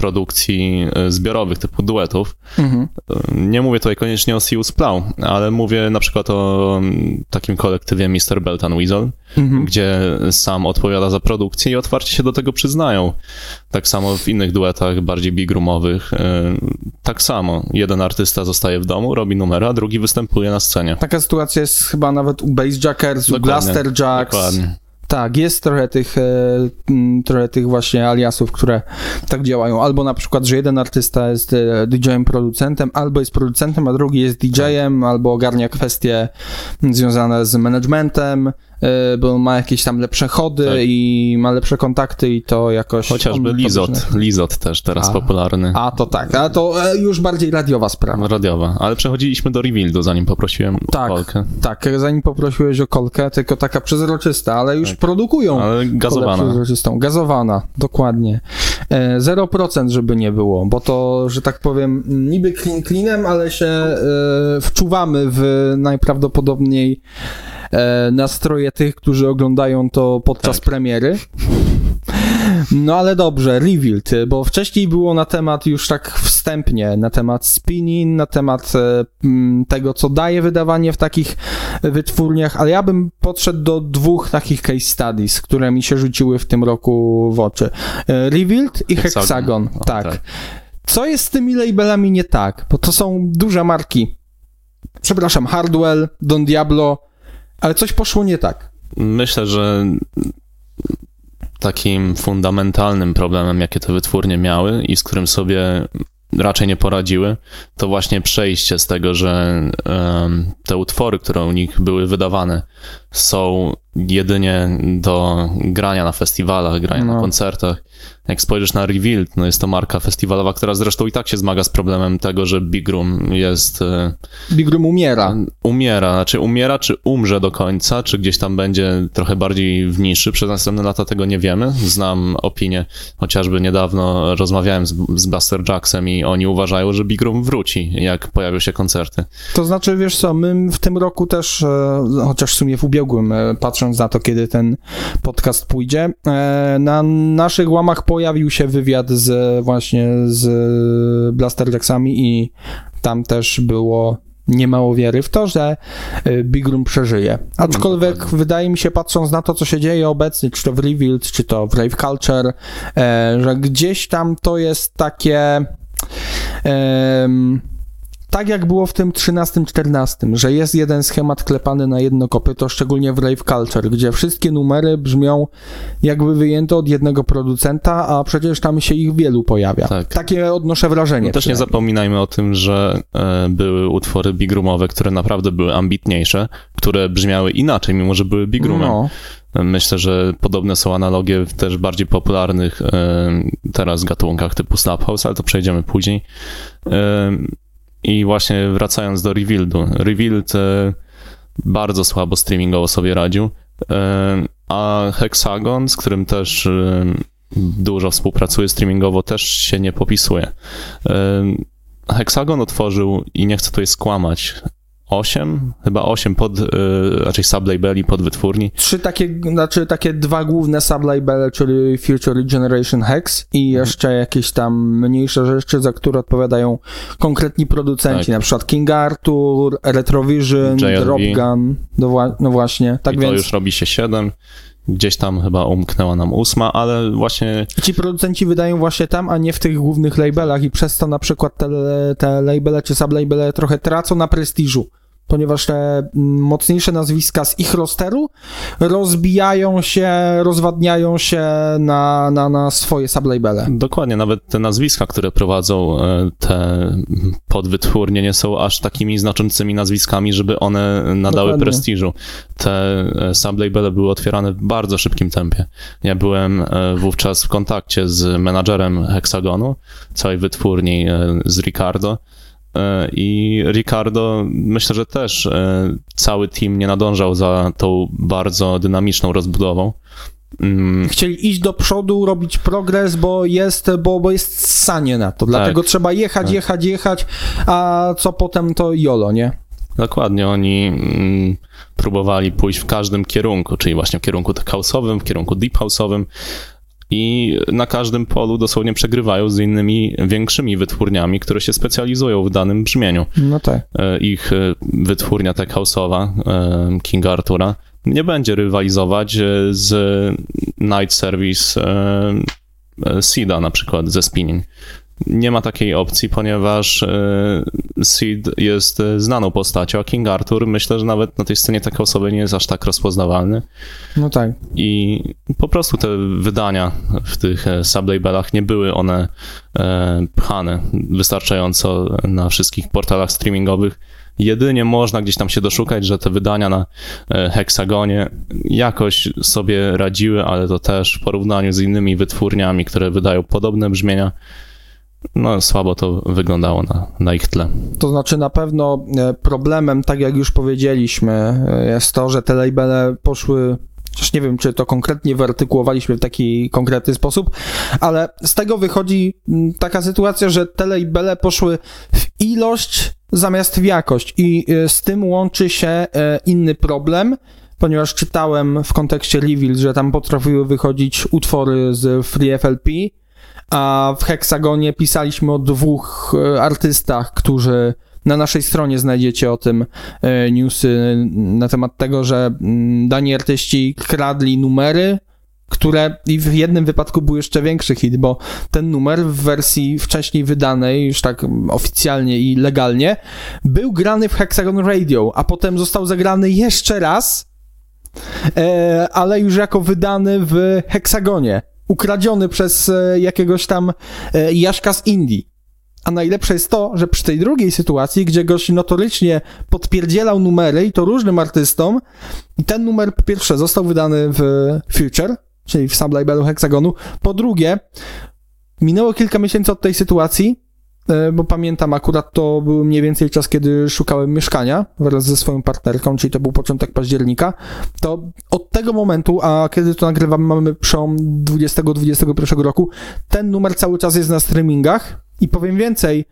produkcji e, zbiorowych, typu duetów. Mhm. Nie mówię tutaj koniecznie o Sius Plow, ale mówię na przykład o mm, takim kolektywie Mr. Beltan Weasel, Mhm. gdzie sam odpowiada za produkcję i otwarcie się do tego przyznają. Tak samo w innych duetach bardziej big roomowych. e, Tak samo. Jeden artysta zostaje w domu, robi numery, a drugi występuje na scenie. Taka sytuacja jest chyba nawet u Bassjackers, u Dokładnie, Blaster Jacks. Dokładnie. Tak, jest trochę tych, e, trochę tych właśnie aliasów, które tak działają. Albo na przykład, że jeden artysta jest e, DJ-em, producentem, albo jest producentem, a drugi jest DJ-em, albo ogarnia kwestie związane z managementem, bo ma jakieś tam lepsze chody Tak. i ma lepsze kontakty i to jakoś... Chociażby Lizot. Lizot też teraz A. popularny. A, to tak, a to e, już bardziej radiowa sprawa. Radiowa. Ale przechodziliśmy do Revealdu, zanim poprosiłem Tak. o kolkę. Tak, zanim poprosiłeś o kolkę, tylko taka przezroczysta, ale już Tak. produkują. Ale gazowana. przezroczystą. Gazowana, dokładnie. E, 0% żeby nie było, bo to, że tak powiem, niby clean cleanem, ale się e, wczuwamy w najprawdopodobniej e, nastroje tych, którzy oglądają to podczas Tak. premiery. No ale dobrze, Revealed, bo wcześniej było na temat już tak wstępnie, na temat spinning, na temat e, m, tego, co daje wydawanie w takich wytwórniach, ale ja bym podszedł do dwóch takich case studies, które mi się rzuciły w tym roku w oczy. E, Revealed i Hexagon. Hexagon, O, tak. tak. Co jest z tymi labelami nie tak? Bo to są duże marki. Przepraszam, Hardwell, Don Diablo, ale coś poszło nie tak. Myślę, że takim fundamentalnym problemem, jakie te wytwórnie miały i z którym sobie raczej nie poradziły, to właśnie przejście z tego, że te utwory, które u nich były wydawane, są jedynie do grania na festiwalach, grania No. na koncertach. Jak spojrzysz na Revealed, no jest to marka festiwalowa, która zresztą i tak się zmaga z problemem tego, że Big Room jest e, Big Room umiera. umiera, znaczy umiera, czy umrze do końca, czy gdzieś tam będzie trochę bardziej w niszy, przez następne lata tego nie wiemy. Znam opinię, chociażby niedawno rozmawiałem z, z Buster Jacksem i oni uważają, że Big Room wróci, jak pojawią się koncerty. To znaczy, wiesz co, my w tym roku też, e, chociaż w sumie w ubiegłym, e, patrząc na to, kiedy ten podcast pójdzie, na naszych łamach pojawił się wywiad z właśnie z Blaster Jacksami i tam też było niemało wiery w to, że e, Big Room przeżyje. Aczkolwiek dokładnie. wydaje mi się, patrząc na to, co się dzieje obecnie, czy to w Revealed, czy to w Rave Culture, e, że gdzieś tam to jest takie... em, tak jak było w tym 13-14, że jest jeden schemat klepany na jedno kopyto, szczególnie w Rave Culture, gdzie wszystkie numery brzmią jakby wyjęte od jednego producenta, a przecież tam się ich wielu pojawia. Tak. Takie odnoszę wrażenie. No też nie zapominajmy o tym, że e, były utwory Big Roomowe, które naprawdę były ambitniejsze, które brzmiały inaczej, mimo że były Big Roomem. No, Myślę, że podobne są analogie w też bardziej popularnych e, teraz gatunkach typu Slap House, ale to przejdziemy później. E, I właśnie wracając do Revealdu. Revealed e, bardzo słabo streamingowo sobie radził, e, a Hexagon, z którym też e, dużo współpracuje streamingowo, też się nie popisuje. Hexagon otworzył, i nie chcę tutaj skłamać, 8, chyba 8 pod, e, raczej sublabeli pod wytwórni. trzy takie, znaczy takie dwa główne sublabele, czyli Future Generation Hex i Mhm. jeszcze jakieś tam mniejsze rzeczy, za które odpowiadają konkretni producenci, Tak. na przykład King Arthur, Retrovision, JLB. Dropgun, no, no właśnie, tak I więc to już robi się 7. Gdzieś tam chyba umknęła nam ósma, ale właśnie ci producenci wydają właśnie tam, a nie w tych głównych labelach i przez to na przykład te, te labele czy sublabele trochę tracą na prestiżu. Ponieważ te mm, mocniejsze nazwiska z ich rosteru rozbijają się, rozwadniają się na, na, na swoje sublabele. Dokładnie, nawet te nazwiska, które prowadzą e, te podwytwórnie nie są aż takimi znaczącymi nazwiskami, żeby one nadały Dokładnie. prestiżu. Te e, sublabele były otwierane w bardzo szybkim tempie. Ja byłem e, wówczas w kontakcie z menadżerem Hexagonu, całej wytwórni z Ricardo. E, I Ricardo, myślę, że też e, cały team nie nadążał za tą bardzo dynamiczną rozbudową. Mm, Chcieli iść do przodu, robić progres, bo jest, bo, bo jest sanie na to. Dlatego trzeba jechać, Tak. jechać, jechać, a co potem to jolo, nie? Dokładnie, oni mm, próbowali pójść w każdym kierunku, czyli właśnie w kierunku tech house'owym, w kierunku deep house'owym i na każdym polu dosłownie przegrywają z innymi większymi wytwórniami, które się specjalizują w danym brzmieniu. No tak. E, Ich e, wytwórnia tech house'owa, e, King Artura, nie będzie rywalizować z Night Service Seeda na przykład ze Spinning. Nie ma takiej opcji, ponieważ e, Seed jest e, znaną postacią, a King Arthur myślę, że nawet na tej scenie takiej osoby nie jest aż tak rozpoznawalny. No tak. I po prostu te wydania w tych e, sublabelach nie były one pchane wystarczająco na wszystkich portalach streamingowych. Jedynie można gdzieś tam się doszukać, że te wydania na e, Hexagonie jakoś sobie radziły, ale to też w porównaniu z innymi wytwórniami, które wydają podobne brzmienia, no słabo to wyglądało na, na ich tle. To znaczy na pewno e, problemem, tak jak już powiedzieliśmy, e, jest to, że te labele poszły Chociaż nie wiem, czy to konkretnie wyartykułowaliśmy w taki konkretny sposób, ale z tego wychodzi taka sytuacja, że te labele poszły w ilość zamiast w jakość i e, z tym łączy się inny problem, ponieważ czytałem w kontekście Reveal, że tam potrafiły wychodzić utwory z FreeFLP, a w Hexagonie pisaliśmy o dwóch e, artystach, którzy na naszej stronie znajdziecie o tym e, newsy na temat tego, że mm, dani artyści kradli numery, które i w jednym wypadku był jeszcze większy hit, bo ten numer w wersji wcześniej wydanej, już tak oficjalnie i legalnie, był grany w Hexagon Radio, a potem został zagrany jeszcze raz, e, ale już jako wydany w Hexagonie, ukradziony przez e, jakiegoś tam e, Jaszka z Indii. A najlepsze jest to, że przy tej drugiej sytuacji, gdzie gość notorycznie podpierdzielał numery i to różnym artystom, ten numer po pierwsze został wydany w Future, czyli w sublabelu Hexagonu, po drugie minęło kilka miesięcy od tej sytuacji, bo pamiętam akurat to był mniej więcej czas, kiedy szukałem mieszkania wraz ze swoją partnerką, czyli to był początek października, to od tego momentu, a kiedy to nagrywamy, mamy przełom 20-21 roku, ten numer cały czas jest na streamingach i powiem więcej,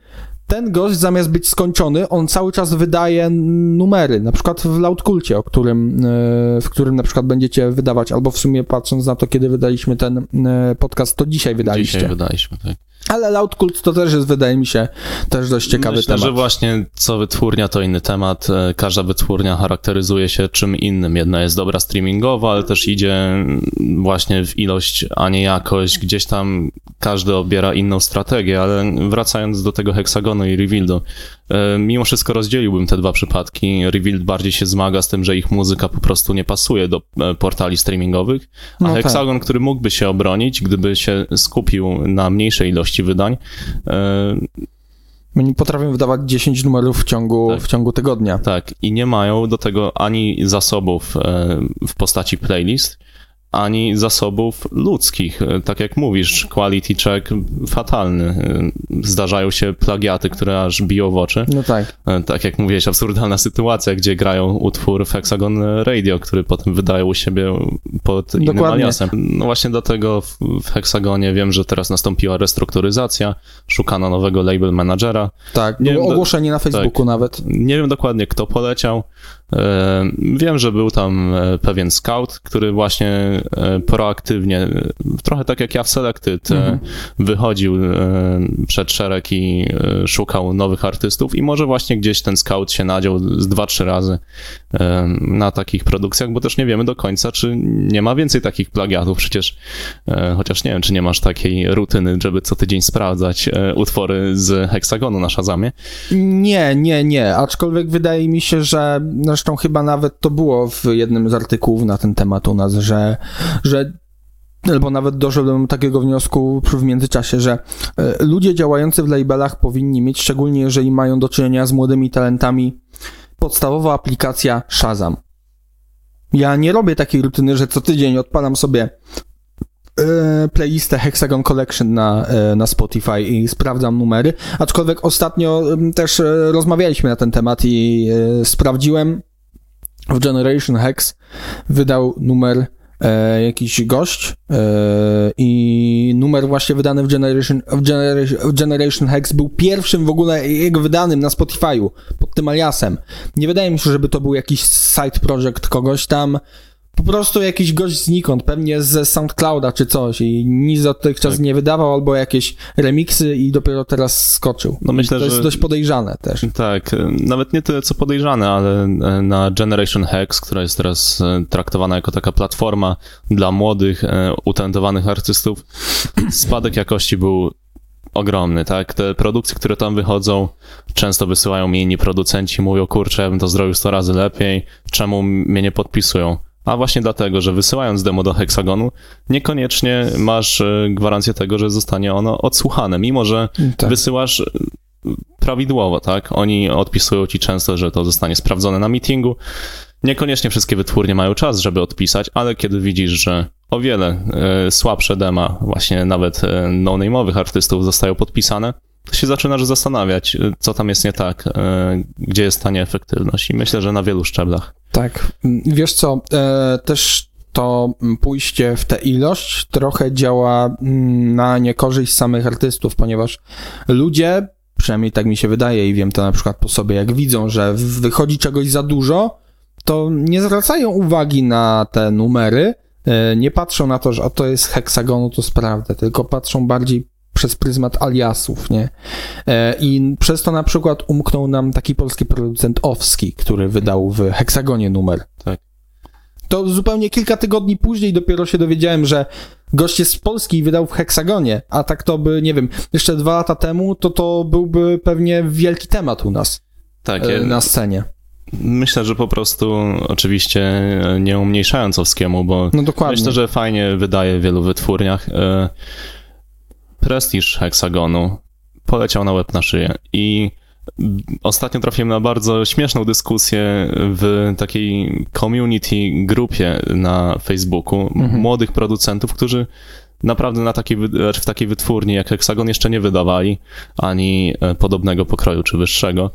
ten gość zamiast być skończony, on cały czas wydaje numery, na przykład w Loudculcie, o którym, e, w którym na przykład będziecie wydawać, albo w sumie patrząc na to, kiedy wydaliśmy ten e, podcast, to dzisiaj wydaliście. Dzisiaj wydaliśmy, tak. Ale Loudcult to też jest, wydaje mi się, też dość ciekawy Myślę, temat. że właśnie co wytwórnia to inny temat. E, Każda wytwórnia charakteryzuje się czym innym. Jedna jest dobra streamingowa, ale też idzie właśnie w ilość, a nie jakość. Gdzieś tam każdy obiera inną strategię, ale wracając do tego Hexagonu i Revealdu, e, mimo wszystko rozdzieliłbym te dwa przypadki. Revealed bardziej się zmaga z tym, że ich muzyka po prostu nie pasuje do e, portali streamingowych, a No tak. Hexagon, który mógłby się obronić, gdyby się skupił na mniejszej ilości wydań, e, Oni potrafią wydawać 10 numerów w ciągu, Tak. w ciągu tygodnia. Tak, i nie mają do tego ani zasobów e, w postaci playlist, ani zasobów ludzkich. Tak jak mówisz, quality check fatalny. Zdarzają się plagiaty, które aż biją w oczy. No tak. E, Tak jak mówiłeś, absurdalna sytuacja, gdzie grają utwór w Hexagon Radio, który potem wydają u siebie pod innym Dokładnie. aliasem. No właśnie dlatego w, Hexagonie wiem, że teraz nastąpiła restrukturyzacja, szukano nowego label managera. Tak, Nie było wiem, ogłoszenie na Facebooku nawet. Nie wiem dokładnie, kto poleciał. E, wiem, że był tam e, pewien scout, który właśnie e, proaktywnie, trochę tak jak ja w Selected, mhm. wychodził przed szereg i szukał nowych artystów i może właśnie gdzieś ten scout się nadział z dwa, trzy razy na takich produkcjach, bo też nie wiemy do końca, czy nie ma więcej takich plagiatów. Przecież, chociaż nie wiem, czy nie masz takiej rutyny, żeby co tydzień sprawdzać utwory z heksagonu na Shazamie. Nie, nie, nie. Aczkolwiek wydaje mi się, że zresztą chyba nawet to było w jednym z artykułów na ten temat u nas, że, że albo nawet doszedłem do takiego wniosku w międzyczasie, że e, ludzie działający w labelach powinni mieć, szczególnie jeżeli mają do czynienia z młodymi talentami, podstawowa aplikacja Shazam. Ja nie robię takiej rutyny, że co tydzień odpalam sobie E, playlistę Hexagon Collection na, e, na Spotify i sprawdzam numery, aczkolwiek ostatnio też rozmawialiśmy na ten temat i sprawdziłem w Generation Hex wydał numer e, jakiś gość e, i numer właśnie wydany w Generation, w Generation, w Generation Hex był pierwszym w ogóle jego wydanym na Spotify'u pod tym aliasem. Nie wydaje mi się, żeby to był jakiś side project kogoś tam, po prostu jakiś gość znikąd, pewnie ze SoundClouda czy coś i nic dotychczas tak. nie wydawał, albo jakieś remiksy i dopiero teraz skoczył. No myślę, to jest że... dość podejrzane też. Tak, nawet nie tyle co podejrzane, ale e, na Generation Hex, która jest teraz e, traktowana jako taka platforma dla młodych, e, utalentowanych artystów, spadek jakości był ogromny, tak? Te produkcje, które tam wychodzą, często wysyłają mi inni producenci, mówią, kurczę, ja bym to zrobił 100 razy lepiej, czemu mnie nie podpisują? A właśnie dlatego, że wysyłając demo do Hexagonu, niekoniecznie masz e, gwarancję tego, że zostanie ono odsłuchane, mimo że tak. wysyłasz e, prawidłowo, tak? Oni odpisują ci często, że to zostanie sprawdzone na meetingu. Niekoniecznie wszystkie wytwórnie mają czas, żeby odpisać, ale kiedy widzisz, że o wiele y, słabsze dema, właśnie nawet no-name'owych artystów zostają podpisane, się zaczynasz zastanawiać, co tam jest nie tak, gdzie jest ta nieefektywność i myślę, że na wielu szczeblach. Tak. Wiesz co, e, też to pójście w tę ilość trochę działa mm, na niekorzyść samych artystów, ponieważ ludzie, przynajmniej tak mi się wydaje i wiem to na przykład po sobie, jak widzą, że wychodzi czegoś za dużo, to nie zwracają uwagi na te numery, e, nie patrzą na to, że o to jest heksagonu, to sprawdzę, tylko patrzą bardziej przez pryzmat aliasów, nie? E, I przez to na przykład umknął nam taki polski producent Owski, który wydał w Heksagonie numer. Tak. To zupełnie kilka tygodni później dopiero się dowiedziałem, że gość jest z Polski i wydał w Heksagonie, a tak to by, nie wiem, jeszcze dwa lata temu, to to byłby pewnie wielki temat u nas. Tak. E, na scenie. Myślę, że po prostu oczywiście nie umniejszając Owskiemu, bo no myślę, że fajnie wydaje w wielu wytwórniach. E, prestiż heksagonu poleciał na łeb na szyję i ostatnio trafiłem na bardzo śmieszną dyskusję w takiej community grupie na Facebooku mhm. młodych producentów, którzy naprawdę na takiej, w takiej wytwórni jak Hexagon jeszcze nie wydawali ani e, podobnego pokroju czy wyższego.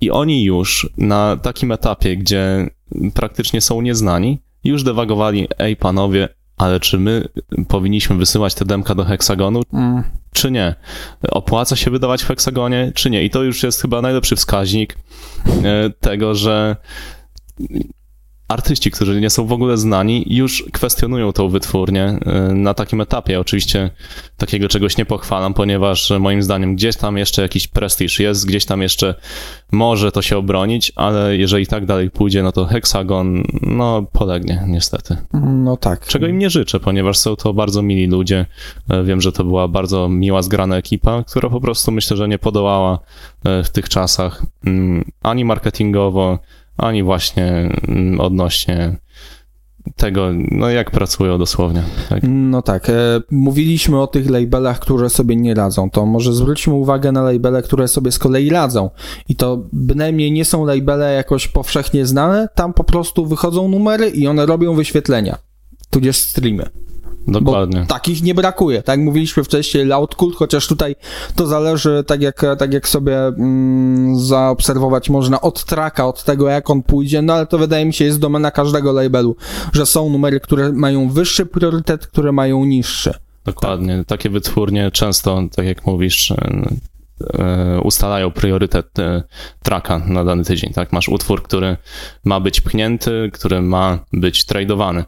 I oni już na takim etapie, gdzie praktycznie są nieznani, już dewagowali, ej panowie, ale czy my powinniśmy wysyłać te demka do heksagonu, mm. czy nie? Opłaca się wydawać w heksagonie, czy nie? I to już jest chyba najlepszy wskaźnik e, tego, że artyści, którzy nie są w ogóle znani, już kwestionują tą wytwórnię y, na takim etapie. Oczywiście takiego czegoś nie pochwalam, ponieważ moim zdaniem gdzieś tam jeszcze jakiś prestiż jest, gdzieś tam jeszcze może to się obronić, ale jeżeli tak dalej pójdzie, no to Hexagon, no, polegnie, niestety. No tak. Czego im nie życzę, ponieważ są to bardzo mili ludzie. E, wiem, że to była bardzo miła, zgrana ekipa, która po prostu myślę, że nie podołała w tych czasach mm, ani marketingowo, ani właśnie mm, odnośnie tego, no jak pracują dosłownie. Tak? No tak, e, mówiliśmy o tych labelach, które sobie nie radzą, to może zwróćmy uwagę na labele, które sobie z kolei radzą i to bynajmniej nie są labele jakoś powszechnie znane, tam po prostu wychodzą numery i one robią wyświetlenia, tudzież streamy. Dokładnie. Bo takich nie brakuje. Tak jak mówiliśmy wcześniej, Loud Cult, chociaż tutaj to zależy, tak jak, tak jak sobie mm, zaobserwować można od traka, od tego jak on pójdzie, no ale to wydaje mi się jest domena każdego labelu, że są numery, które mają wyższy priorytet, które mają niższy. Dokładnie. Tak. Takie wytwórnie często, tak jak mówisz, e, ustalają priorytet e, tracka na dany tydzień, tak? Masz utwór, który ma być pchnięty, który ma być tradowany.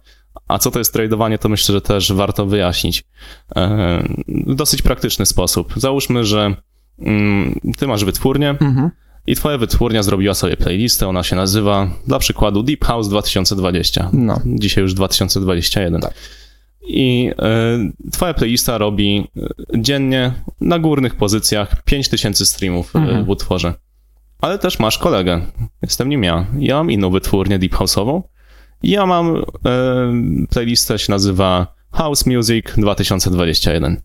A co to jest tradowanie, to myślę, że też warto wyjaśnić e, w dosyć praktyczny sposób. Załóżmy, że mm, ty masz wytwórnię Mhm. i twoja wytwórnia zrobiła sobie playlistę, ona się nazywa dla przykładu Deep House 2020. No. Dzisiaj już 2021. Tak. I y, twoja playlista robi y, dziennie na górnych pozycjach 5000 streamów Mhm. w utworze. Ale też masz kolegę. Jestem nim ja. Ja mam inną wytwórnię Deep House'ową. Ja mam y, playlistę, się nazywa House Music 2021.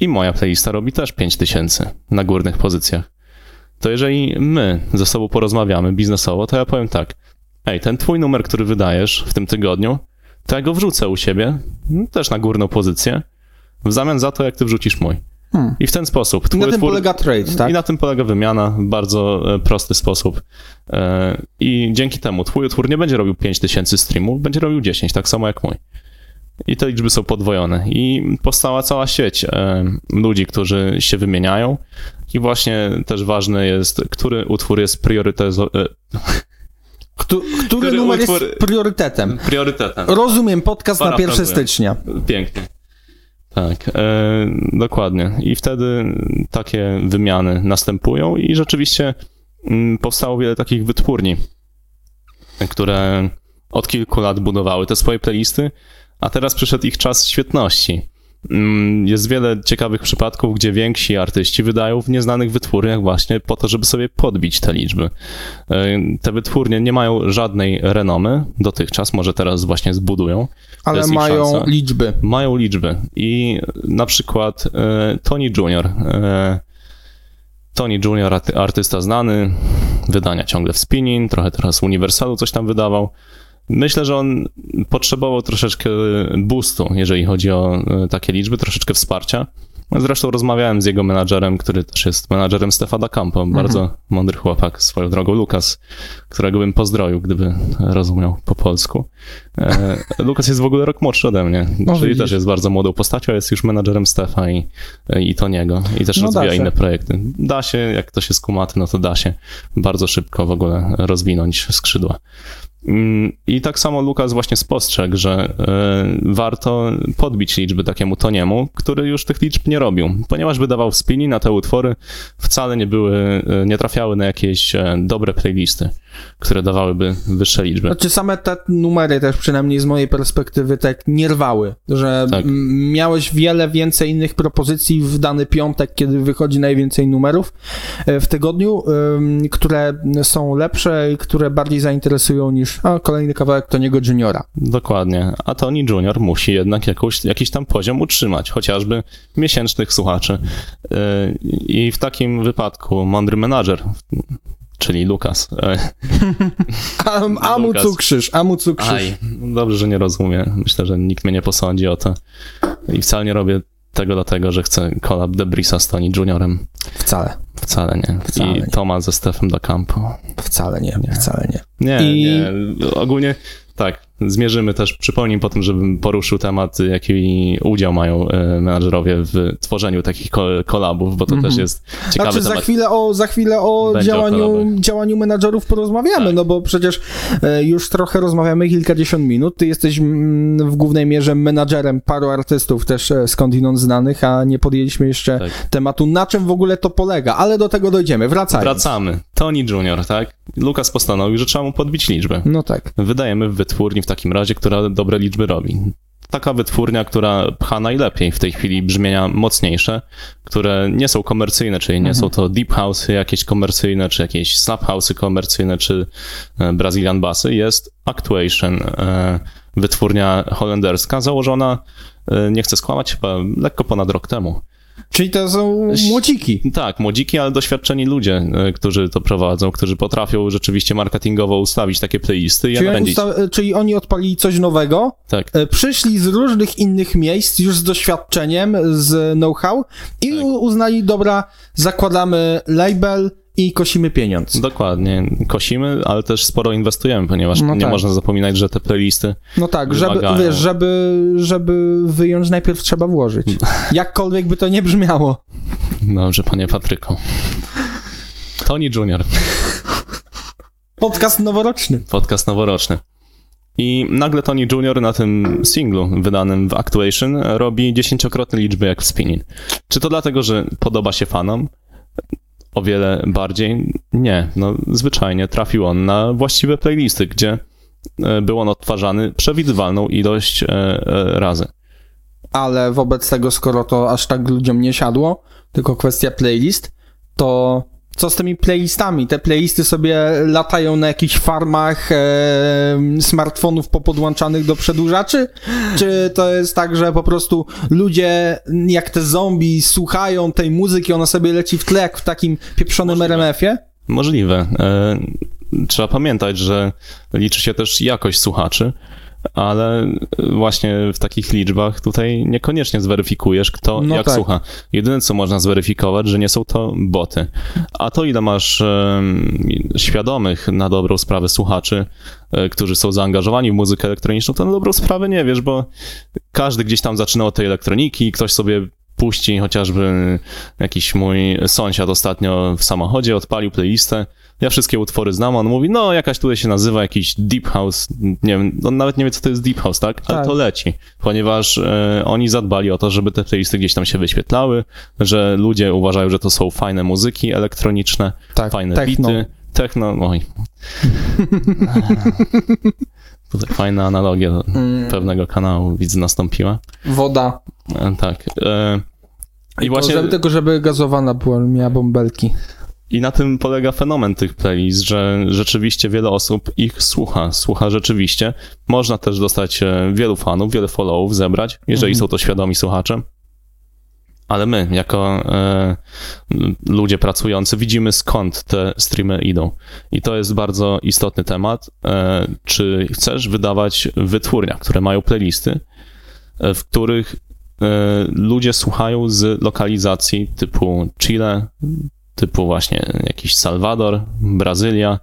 I moja playlista robi też 5000 na górnych pozycjach. To jeżeli my ze sobą porozmawiamy biznesowo, to ja powiem tak. Ej, ten twój numer, który wydajesz w tym tygodniu, to ja go wrzucę u siebie, też na górną pozycję, w zamian za to, jak ty wrzucisz mój. Hmm. I w ten sposób. I na tym utwór- polega trade, tak? I na tym polega wymiana w bardzo e, prosty sposób. E, I dzięki temu twój utwór nie będzie robił 5000 streamów, będzie robił 10, tak samo jak mój. I te liczby są podwojone. I powstała cała sieć e, ludzi, którzy się wymieniają. I właśnie też ważne jest, który utwór jest e, Któ- który, Który numer utwór- jest priorytetem? priorytetem. Rozumiem, podcast na 1 Parafrazuję. stycznia. Pięknie. Tak, e, dokładnie. I wtedy takie wymiany następują i rzeczywiście mm, powstało wiele takich wytwórni, które od kilku lat budowały te swoje playlisty, a teraz przyszedł ich czas świetności. Mm, Jest wiele ciekawych przypadków, gdzie więksi artyści wydają w nieznanych wytwórniach właśnie po to, żeby sobie podbić te liczby. E, Te wytwórnie nie mają żadnej renomy dotychczas, może teraz właśnie zbudują, Ale mają szansa. liczby. mają liczby i na przykład e, Tony Junior. E, Tony Junior, arty, artysta znany, wydania ciągle w spinning, trochę teraz Universalu coś tam wydawał. Myślę, że on potrzebował troszeczkę boostu, jeżeli chodzi o e, takie liczby, troszeczkę wsparcia. Zresztą rozmawiałem z jego menadżerem, który też jest menadżerem Stefana Campo, bardzo mądry chłopak, swoją drogą Lukas, którego bym pozdrowił, gdyby rozumiał po polsku. E, Lukas jest w ogóle rok młodszy ode mnie, No czyli widzisz. też jest bardzo młodą postacią, jest już menadżerem Stefa i, i Toniego i też No rozwija się. inne projekty. Da się, jak ktoś jest kumaty, no to da się bardzo szybko w ogóle rozwinąć skrzydła. Mm, I tak samo Lukas właśnie spostrzegł, że e, warto podbić liczby takiemu Toniemu, który już tych liczb nie robił, ponieważ wydawał spini na te utwory wcale nie były, e, nie trafiały na jakieś e, dobre playlisty, które dawałyby wyższe liczby. Znaczy same te numery też przynajmniej z mojej perspektywy tak nie rwały, że Tak. miałeś wiele więcej innych propozycji w dany piątek, kiedy wychodzi najwięcej numerów e, w tygodniu, które są lepsze i które bardziej zainteresują niż a, kolejny kawałek Toniego Juniora. Dokładnie. A Tony Junior musi jednak jakąś, jakiś tam poziom utrzymać, chociażby miesięcznych słuchaczy. Yy, I w takim wypadku mądry menadżer, czyli Lukas. e, A, a mu Lukas. cukrzysz, a mu cukrzysz. Aj, dobrze, że nie rozumie. Myślę, że nikt mnie nie posądzi o to. I wcale nie robię tego dlatego, że chcę collab Debrisa z Tony Juniorem. Wcale, Wcale nie. Wcale I nie. Toma ze Stefem da Campo. wcale nie, wcale nie. Nie, I- nie. Ogólnie tak. Zmierzymy też, przypomnij po tym, żebym poruszył temat, jaki udział mają e, menadżerowie w tworzeniu takich ko- kolabów, bo to Mhm. też jest ciekawy Znaczy za temat. chwilę o, za chwilę o Będzie o działaniu, kolabach. działaniu menadżerów porozmawiamy, Tak. no bo przecież e, już trochę rozmawiamy kilkadziesiąt minut. Ty jesteś mm, w głównej mierze menadżerem paru artystów też e, skądinąd znanych, a nie podjęliśmy jeszcze Tak. tematu, na czym w ogóle to polega, ale do tego dojdziemy. Wracając. Wracamy. Tony Junior, tak? Lukas postanowił, że trzeba mu podbić liczbę. No tak. Wydajemy w wytwórni w takim razie, która dobre liczby robi. Taka wytwórnia, która pcha najlepiej w tej chwili brzmienia mocniejsze, które nie są komercyjne, czyli nie są to deep house'y jakieś komercyjne, czy jakieś slap house'y komercyjne, czy e, Brazilian bassy, jest Actuation, e, wytwórnia holenderska, założona, e, nie chcę skłamać, chyba lekko ponad rok temu. Czyli to są młociki. Tak, młodziki, ale doświadczeni ludzie, e, którzy to prowadzą, którzy potrafią rzeczywiście marketingowo ustawić takie playlisty i Czyli oni, e, czyli oni odpalili coś nowego, Tak. e, przyszli z różnych innych miejsc już z doświadczeniem, z know-how i Tak. uznali, dobra, zakładamy label i kosimy pieniądz. Dokładnie. Kosimy, ale też sporo inwestujemy, ponieważ No nie tak. można zapominać, że te playlisty. No tak, żeby, wiesz, żeby, żeby wyjąć najpierw trzeba włożyć. Jakkolwiek by to nie brzmiało. Dobrze, panie Patryku. Tony Junior. Podcast noworoczny. Podcast noworoczny. I nagle Tony Junior na tym singlu wydanym w Actuation robi dziesięciokrotne liczby jak w Spinning. Czy to dlatego, że podoba się fanom? O wiele bardziej? Nie. No, zwyczajnie trafił on na właściwe playlisty, gdzie e, był on odtwarzany przewidywalną ilość e, e, razy. Ale wobec tego, skoro to aż tak ludziom nie siadło, tylko kwestia playlist, to co z tymi playlistami? Te playlisty sobie latają na jakichś farmach e, smartfonów popodłączanych do przedłużaczy? Czy to jest tak, że po prostu ludzie jak te zombie słuchają tej muzyki, ona sobie leci w tle jak w takim pieprzonym RMF-ie? Możliwe. E, trzeba pamiętać, że liczy się też jakość słuchaczy ale właśnie w takich liczbach tutaj niekoniecznie zweryfikujesz, kto No jak tak. słucha. Jedyne, co można zweryfikować, że nie są to boty. A to, ile masz świadomych na dobrą sprawę słuchaczy, e, którzy są zaangażowani w muzykę elektroniczną, to na dobrą sprawę nie wiesz, bo każdy gdzieś tam zaczynał od tej elektroniki, ktoś sobie puści, chociażby jakiś mój sąsiad ostatnio w samochodzie odpalił playlistę. Ja wszystkie utwory znam, on mówi, no jakaś tutaj się nazywa jakiś Deep House, nie wiem, on nawet nie wie, co to jest Deep House, tak? Ale Tak. to leci, ponieważ e, oni zadbali o to, żeby te playlisty gdzieś tam się wyświetlały, że ludzie uważają, że to są fajne muzyki elektroniczne, Tak, fajne techno. bity, techno, oj. Tutaj fajna analogia Mm. pewnego kanału, widzę, nastąpiła. Woda. E, Tak. E, I właśnie Żeby, tylko żeby gazowana była, miała bąbelki. I na tym polega fenomen tych playlist, że rzeczywiście wiele osób ich słucha, słucha rzeczywiście. Można też dostać e, wielu fanów, wiele followów zebrać, jeżeli Mhm. są to świadomi słuchacze. Ale my, jako e, ludzie pracujący, widzimy skąd te streamy idą. I to jest bardzo istotny temat. E, czy chcesz wydawać wytwórnia, które mają playlisty, e, w których e, ludzie słuchają z lokalizacji typu Chile, typu właśnie jakiś Salwador, Brazylia.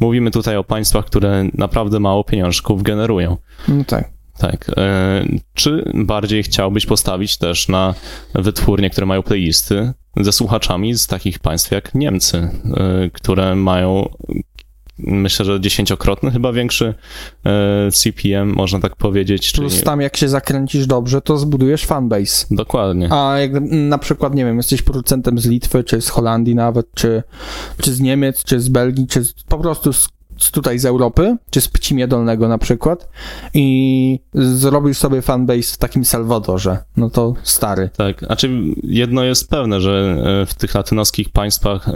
Mówimy tutaj o państwach, które naprawdę mało pieniążków generują. No tak. Tak. E, czy bardziej chciałbyś postawić też na wytwórnie, które mają playlisty ze słuchaczami z takich państw jak Niemcy, e, które mają myślę, że dziesięciokrotny chyba większy e, CPM, można tak powiedzieć. Czyli... Plus tam jak się zakręcisz dobrze, to zbudujesz fanbase. Dokładnie. A jak na przykład, nie wiem, jesteś producentem z Litwy, czy z Holandii nawet, czy, czy z Niemiec, czy z Belgii, czy z, po prostu z, z tutaj z Europy, czy z Pcimie Dolnego na przykład i zrobisz sobie fanbase w takim Salwadorze, no to stary. Tak, znaczy jedno jest pewne, że e, w tych latynoskich państwach e,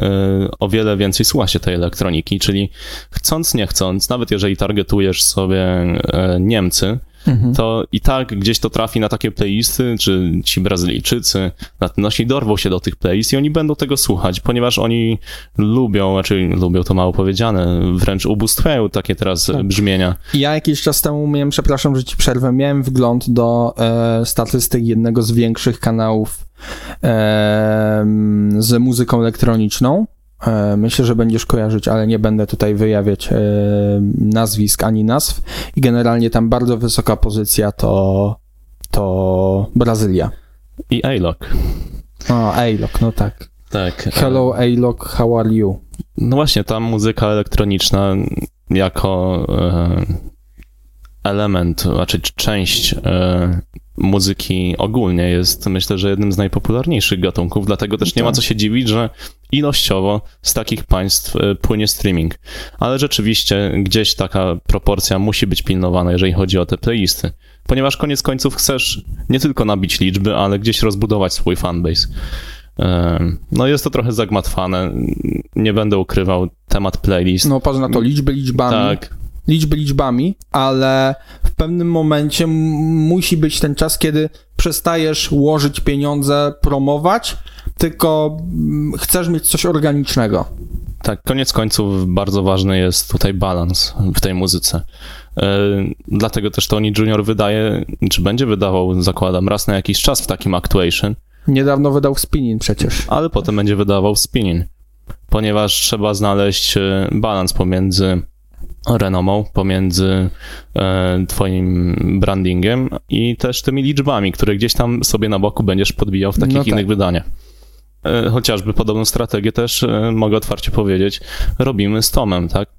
o wiele więcej słucha się tej elektroniki, czyli chcąc, nie chcąc, nawet jeżeli targetujesz sobie e, Niemcy, Mhm. to i tak gdzieś to trafi na takie playlisty, czy ci Brazylijczycy, Latynosi dorwą się do tych playlist i oni będą tego słuchać, ponieważ oni lubią, znaczy lubią to mało powiedziane, wręcz ubóstwiają takie teraz Tak. brzmienia. Ja jakiś czas temu miałem, przepraszam, że ci przerwę, miałem wgląd do e, statystyk jednego z większych kanałów e, z muzyką elektroniczną. E, myślę, że będziesz kojarzyć, ale nie będę tutaj wyjawiać e, nazwisk ani nazw. I generalnie tam bardzo wysoka pozycja to, to Brazylia. I A-Lock. O, A-Lock, no tak. Tak. Hello A-Lock, how are you? No właśnie, ta muzyka elektroniczna jako e, element, znaczy część e, muzyki ogólnie jest myślę, że jednym z najpopularniejszych gatunków, dlatego też nie ma Tak. co się dziwić, że ilościowo z takich państw e, płynie streaming. Ale rzeczywiście gdzieś taka proporcja musi być pilnowana, jeżeli chodzi o te playlisty. Ponieważ koniec końców chcesz nie tylko nabić liczby, ale gdzieś rozbudować swój fanbase. No jest to trochę zagmatwane, nie będę ukrywał temat playlist. No patrz na to, liczby liczbami. tak, liczby liczbami, ale w pewnym momencie musi być ten czas, kiedy przestajesz łożyć pieniądze, promować, tylko mm, chcesz mieć coś organicznego. tak, koniec końców bardzo ważny jest tutaj balans w tej muzyce. E, Dlatego też Tony Junior wydaje, czy będzie wydawał, zakładam, raz na jakiś czas w takim actuation, Niedawno wydał spinning przecież. ale potem będzie wydawał spinning, ponieważ trzeba znaleźć e, balans pomiędzy renomą, pomiędzy e, twoim brandingiem i też tymi liczbami, które gdzieś tam sobie na boku będziesz podbijał w takich No tak. innych wydaniach. E, chociażby podobną strategię też e, mogę otwarcie powiedzieć, robimy z Tomem, tak?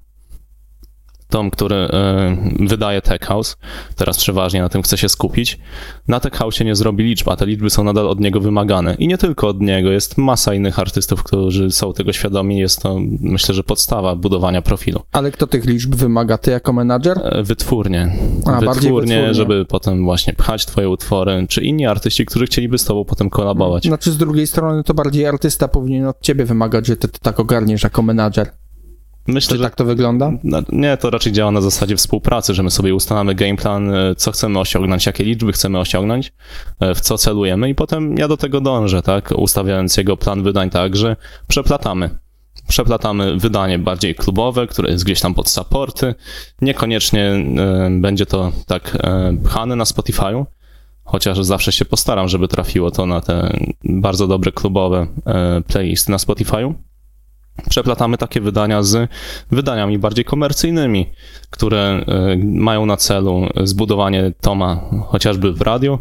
Tom, który e, wydaje Tech House, teraz przeważnie na tym chce się skupić, na Tech House nie zrobi liczb, a te liczby są nadal od niego wymagane. I nie tylko od niego, jest masa innych artystów, którzy są tego świadomi, jest to myślę, że podstawa budowania profilu. Ale kto tych liczb wymaga? Ty jako menadżer? E, Wytwórnie. A, wytwórnie, wytwórnie. żeby potem właśnie pchać twoje utwory, czy inni artyści, którzy chcieliby z tobą potem kolabować. Znaczy z drugiej strony to bardziej artysta powinien od ciebie wymagać, że ty to tak ogarniesz jako menadżer. Myślę, Czy że tak to wygląda? No, Nie, to raczej działa na zasadzie współpracy, że my sobie ustalamy gameplan, e, co chcemy osiągnąć, jakie liczby chcemy osiągnąć, e, w co celujemy i potem ja do tego dążę, tak, ustawiając jego plan wydań tak, że przeplatamy. Przeplatamy wydanie bardziej klubowe, które jest gdzieś tam pod supporty. Niekoniecznie e, będzie to tak pchane na Spotify'u, chociaż zawsze się postaram, żeby trafiło to na te bardzo dobre klubowe playlisty na Spotify'u. Przeplatamy takie wydania z wydaniami bardziej komercyjnymi, które e, mają na celu zbudowanie Toma chociażby w radiu,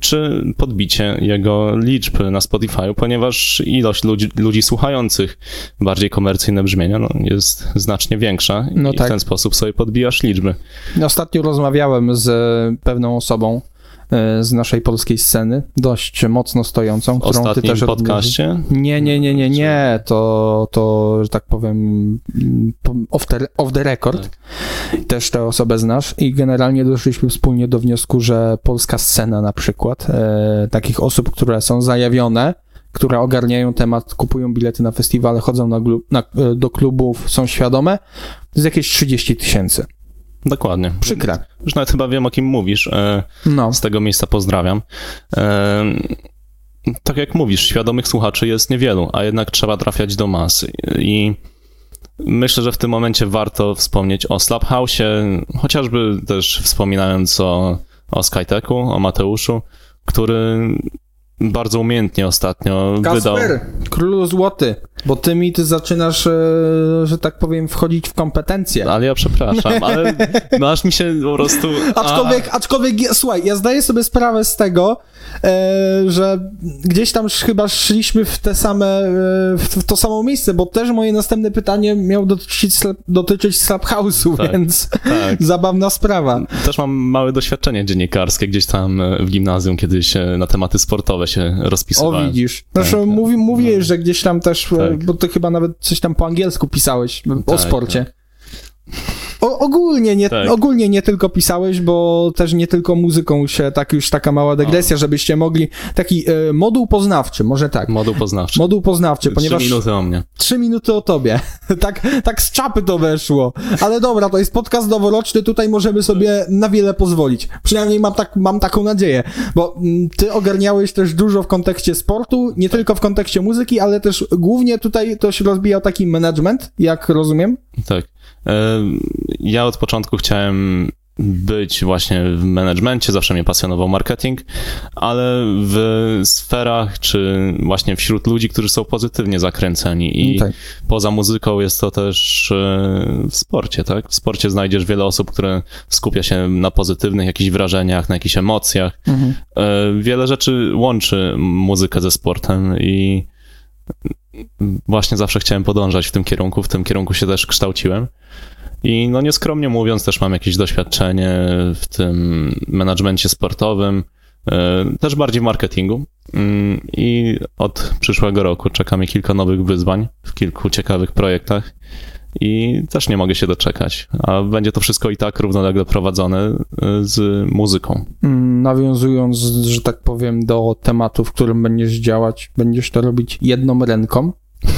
czy podbicie jego liczb na Spotify, ponieważ ilość ludzi, ludzi słuchających bardziej komercyjne brzmienia no, jest znacznie większa No i tak. w ten sposób sobie podbijasz liczby. Ostatnio rozmawiałem z pewną osobą z naszej polskiej sceny, dość mocno stojącą, W którą ty ostatnim też podcaście? Nie, nie, nie, nie, nie, to, to że tak powiem, mm, po- off the, off the record. Też tę osobę znasz. I generalnie doszliśmy wspólnie do wniosku, że polska scena na przykład, e, takich osób, które są zajawione, które ogarniają temat, kupują bilety na festiwale, chodzą na, na, e, do klubów, są świadome, to jest jakieś 30 tysięcy. Dokładnie. Przykre. Już nawet chyba wiem, o kim mówisz. E, No. Z tego miejsca pozdrawiam. Em, Tak jak mówisz, świadomych słuchaczy jest niewielu, a jednak trzeba trafiać do mas. I myślę, że w tym momencie warto wspomnieć o Slaphouse, chociażby też wspominając o, o Skytechu, o Mateuszu, który bardzo umiejętnie ostatnio wydał. Kasper, królu złoty, bo ty mi ty zaczynasz, e, że tak powiem, wchodzić w kompetencje. Ale ja przepraszam, ale no aż mi się po prostu... Aczkolwiek, aczkolwiek, słuchaj, ja zdaję sobie sprawę z tego, e, że gdzieś tam chyba szliśmy w te same, e, w, to samo miejsce, bo też moje następne pytanie miało dotyczyć, slap, dotyczyć Slap House'u, Tak, więc tak. zabawna sprawa. Też mam małe doświadczenie dziennikarskie gdzieś tam w gimnazjum, kiedyś na tematy sportowe się O, rozpisywałem. widzisz. Znaczy, Tak, tak. mówi, mówiłeś, że gdzieś tam też, e, Tak. bo ty chyba nawet coś tam po angielsku pisałeś o Tak, sporcie. O, ogólnie, nie, Tak. ogólnie nie tylko pisałeś, bo też nie tylko muzyką się, tak już taka mała dygresja, żebyście mogli, taki e, moduł poznawczy, może tak. Moduł poznawczy. Moduł poznawczy, ponieważ Trzy minuty o mnie. trzy minuty o tobie. tak, tak z czapy to weszło. Ale dobra, to jest podcast noworoczny, tutaj możemy sobie na wiele pozwolić. Przynajmniej mam, tak, mam taką nadzieję, bo mm, ty ogarniałeś też dużo w kontekście sportu, nie tylko w kontekście muzyki, ale też głównie tutaj to się rozbijał taki management, jak rozumiem. Tak. E, Ja od początku chciałem być właśnie w managemencie, zawsze mnie pasjonował marketing, ale w sferach, czy właśnie wśród ludzi, którzy są pozytywnie zakręceni i Tak. poza muzyką jest to też e, w sporcie, tak? W sporcie znajdziesz wiele osób, które skupia się na pozytywnych jakichś wrażeniach, na jakichś emocjach. Mhm. E, Wiele rzeczy łączy muzykę ze sportem i właśnie zawsze chciałem podążać w tym kierunku, w tym kierunku się też kształciłem. I no nieskromnie mówiąc, też mam jakieś doświadczenie w tym menadżmencie sportowym, e, też bardziej w marketingu. Mm, I od przyszłego roku czeka mnie kilka nowych wyzwań w kilku ciekawych projektach. I też nie mogę się doczekać. A będzie to wszystko i tak równolegle prowadzone e, z muzyką. Mm, Nawiązując, że tak powiem, do tematu, w którym będziesz działać, będziesz to robić jedną ręką.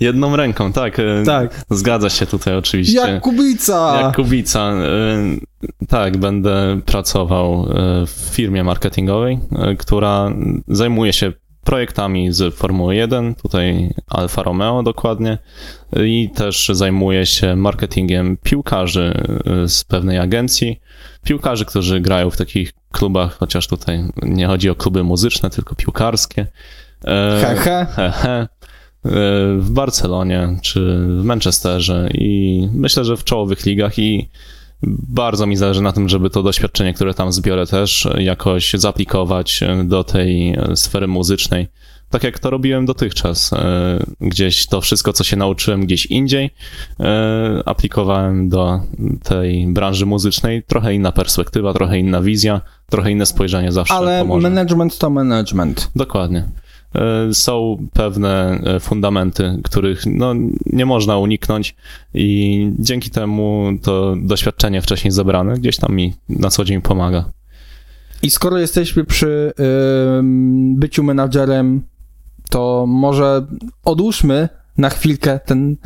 Jedną ręką, tak. e, Tak. Zgadza się tutaj oczywiście. Jak Kubica! Jak Kubica. y, Tak, będę pracował y, w firmie marketingowej, y, która zajmuje się projektami z Formuły 1, tutaj Alfa Romeo dokładnie, i też zajmuje się marketingiem piłkarzy y, z pewnej agencji. Piłkarzy, którzy grają w takich klubach, chociaż tutaj nie chodzi o kluby muzyczne, tylko piłkarskie. E, He, he. he, he, w Barcelonie czy w Manchesterze i myślę, że w czołowych ligach i bardzo mi zależy na tym, żeby to doświadczenie, które tam zbiorę też jakoś zaaplikować do tej sfery muzycznej, tak jak to robiłem dotychczas. E, gdzieś to wszystko, co się nauczyłem gdzieś indziej, e, aplikowałem do tej branży muzycznej. Trochę inna perspektywa, trochę inna wizja, trochę inne spojrzenie zawsze Ale pomoże. management to management. Dokładnie. E, Są pewne e, fundamenty, których no, nie można uniknąć i dzięki temu to doświadczenie wcześniej zebrane gdzieś tam mi na co dzień pomaga. I skoro jesteśmy przy ym, byciu menadżerem, to może odłóżmy na chwilkę ten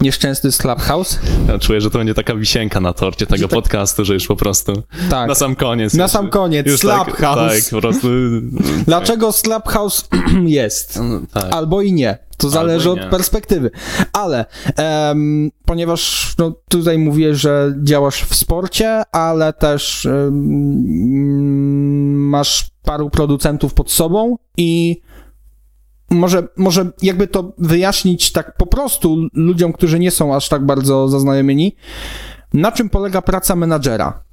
nieszczęsny Clubhouse. Ja czuję, że to będzie taka wisienka na torcie tego tak- podcastu, że już po prostu Tak. na sam koniec. Na już- sam koniec, już tak, Clubhouse. tak, po prostu. Dlaczego Clubhouse jest? No, tak. Albo i nie. To zależy od perspektywy. Ale em, ponieważ no, tutaj mówię, że działasz w sporcie, ale też em, masz paru producentów pod sobą i może, może jakby to wyjaśnić tak po prostu ludziom, którzy nie są aż tak bardzo zaznajomieni, na czym polega praca menadżera,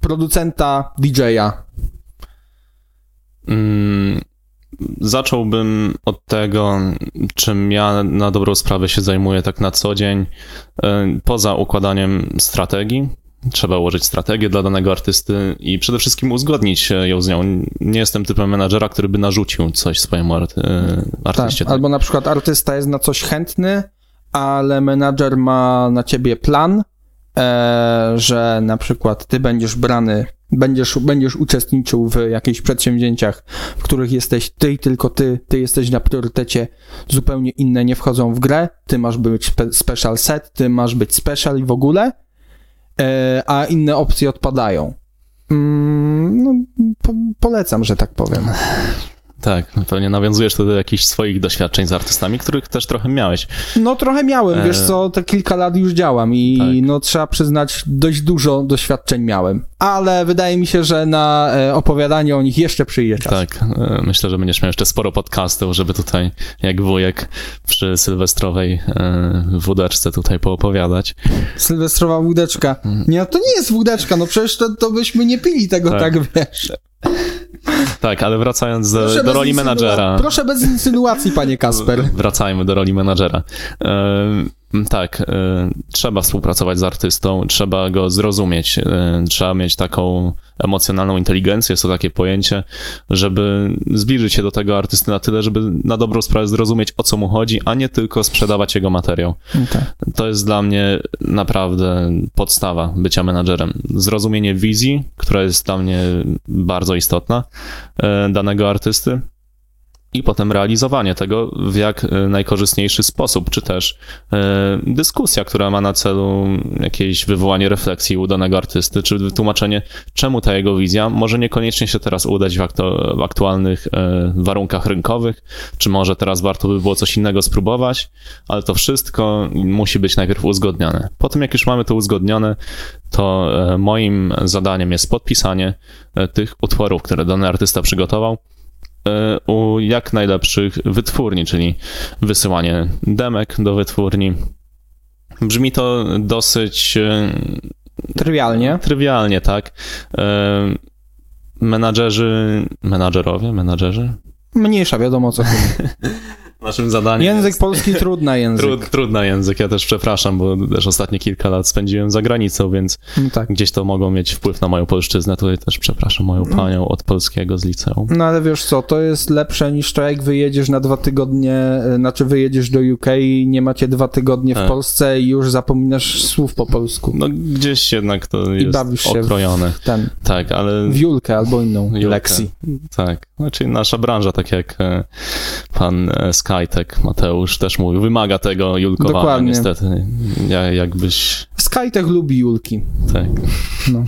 producenta, DJ-a. Mm, Zacząłbym od tego, czym ja na dobrą sprawę się zajmuję tak na co dzień. E, Poza układaniem strategii, trzeba ułożyć strategię dla danego artysty i przede wszystkim uzgodnić ją z nią. Nie jestem typem menadżera, który by narzucił coś swojemu arty- e, artyście. Tak, albo na przykład artysta jest na coś chętny, ale menadżer ma na ciebie plan, e, że na przykład ty będziesz brany, będziesz, będziesz uczestniczył w jakichś przedsięwzięciach, w których jesteś ty i tylko ty, ty jesteś na priorytecie, zupełnie inne nie wchodzą w grę, ty masz być spe, special set, ty masz być special i w ogóle, a inne opcje odpadają. Mm, no, po, polecam, że tak powiem. Tak, pewnie nawiązujesz do jakichś swoich doświadczeń z artystami, których też trochę miałeś. No trochę miałem, wiesz E. co, te kilka lat już działam i Tak. no trzeba przyznać, dość dużo doświadczeń miałem. Ale wydaje mi się, że na e, opowiadanie o nich jeszcze przyjdzie czas. Tak, e, myślę, że będziesz miał jeszcze sporo podcastów, żeby tutaj, jak wujek przy sylwestrowej e, wódeczce tutaj poopowiadać. Sylwestrowa wódeczka. Nie, no to nie jest wódeczka, no przecież to, to byśmy nie pili tego Tak. tak, wiesz. Tak, ale wracając do, Proszę do roli menadżera. Proszę bez insynuacji, panie Kasper. Wracajmy do roli menadżera. E, tak, e, trzeba współpracować z artystą, trzeba go zrozumieć, e, trzeba mieć taką emocjonalną inteligencję, jest to takie pojęcie, żeby zbliżyć się do tego artysty na tyle, żeby na dobrą sprawę zrozumieć, o co mu chodzi, a nie tylko sprzedawać jego materiał. Tak. To jest dla mnie naprawdę podstawa bycia menadżerem. Zrozumienie wizji, która jest dla mnie bardzo istotna, danego artysty. I potem realizowanie tego w jak e, najkorzystniejszy sposób, czy też e, dyskusja, która ma na celu jakieś wywołanie refleksji u danego artysty, czy wytłumaczenie, czemu ta jego wizja może niekoniecznie się teraz udać w, aktu- w aktualnych e, warunkach rynkowych, czy może teraz warto by było coś innego spróbować, ale to wszystko musi być najpierw uzgodnione. Po tym, jak już mamy to uzgodnione, to moim zadaniem jest podpisanie tych utworów, które dany artysta przygotował u jak najlepszych wytwórni, czyli wysyłanie demek do wytwórni. Brzmi to dosyć e, Trywialnie. trywialnie, tak? E, Menadżerzy, menadżerowie, menadżerzy? Mniejsza, wiadomo co. Naszym zadaniem Język jest... polski trudna język. Trud, trudny język, ja też przepraszam, bo też ostatnie kilka lat spędziłem za granicą, więc No tak. gdzieś to mogą mieć wpływ na moją polszczyznę. Tutaj też przepraszam moją panią od polskiego z liceum. No ale wiesz co, to jest lepsze niż to jak wyjedziesz na dwa tygodnie, e, znaczy wyjedziesz do UK i nie macie dwa tygodnie w Tak. Polsce i już zapominasz słów po polsku. No gdzieś jednak to I jest okrojone. Ten, Tak, ale w Julkę albo inną Julkę. lekcji. tak. Znaczy nasza branża, tak jak e, pan e, Skytek Mateusz też mówił, wymaga tego julkowania Dokładnie. niestety. Ja, jakbyś Skytech lubi Julki. Tak. No.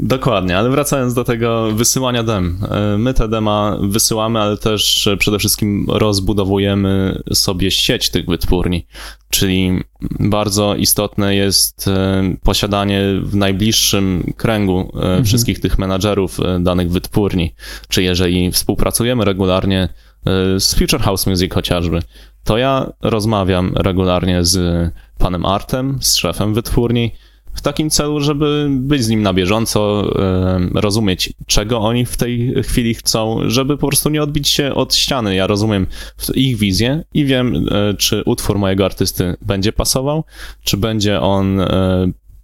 Dokładnie, ale wracając do tego wysyłania dem. E, My te dema wysyłamy, ale też e, przede wszystkim rozbudowujemy sobie sieć tych wytwórni. Czyli bardzo istotne jest e, posiadanie w najbliższym kręgu e, wszystkich tych menadżerów danych wytwórni. Czy jeżeli współpracujemy regularnie z Future House Music chociażby, to ja rozmawiam regularnie z panem Artem, z szefem wytwórni, w takim celu, żeby być z nim na bieżąco, e, rozumieć, czego oni w tej chwili chcą, żeby po prostu nie odbić się od ściany. Ja rozumiem ich wizję i wiem, e, czy utwór mojego artysty będzie pasował, czy będzie on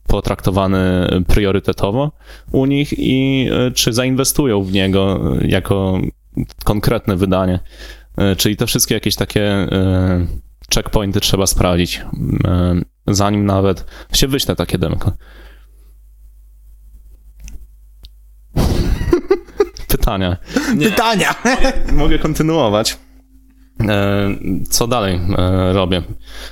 potraktowany priorytetowo u nich i czy zainwestują w niego jako konkretne wydanie. Czyli te wszystkie jakieś takie checkpointy trzeba sprawdzić, e, zanim nawet się wyśle takie demko. Pytania. Nie. Pytania! Mogę kontynuować. E, co dalej e, robię?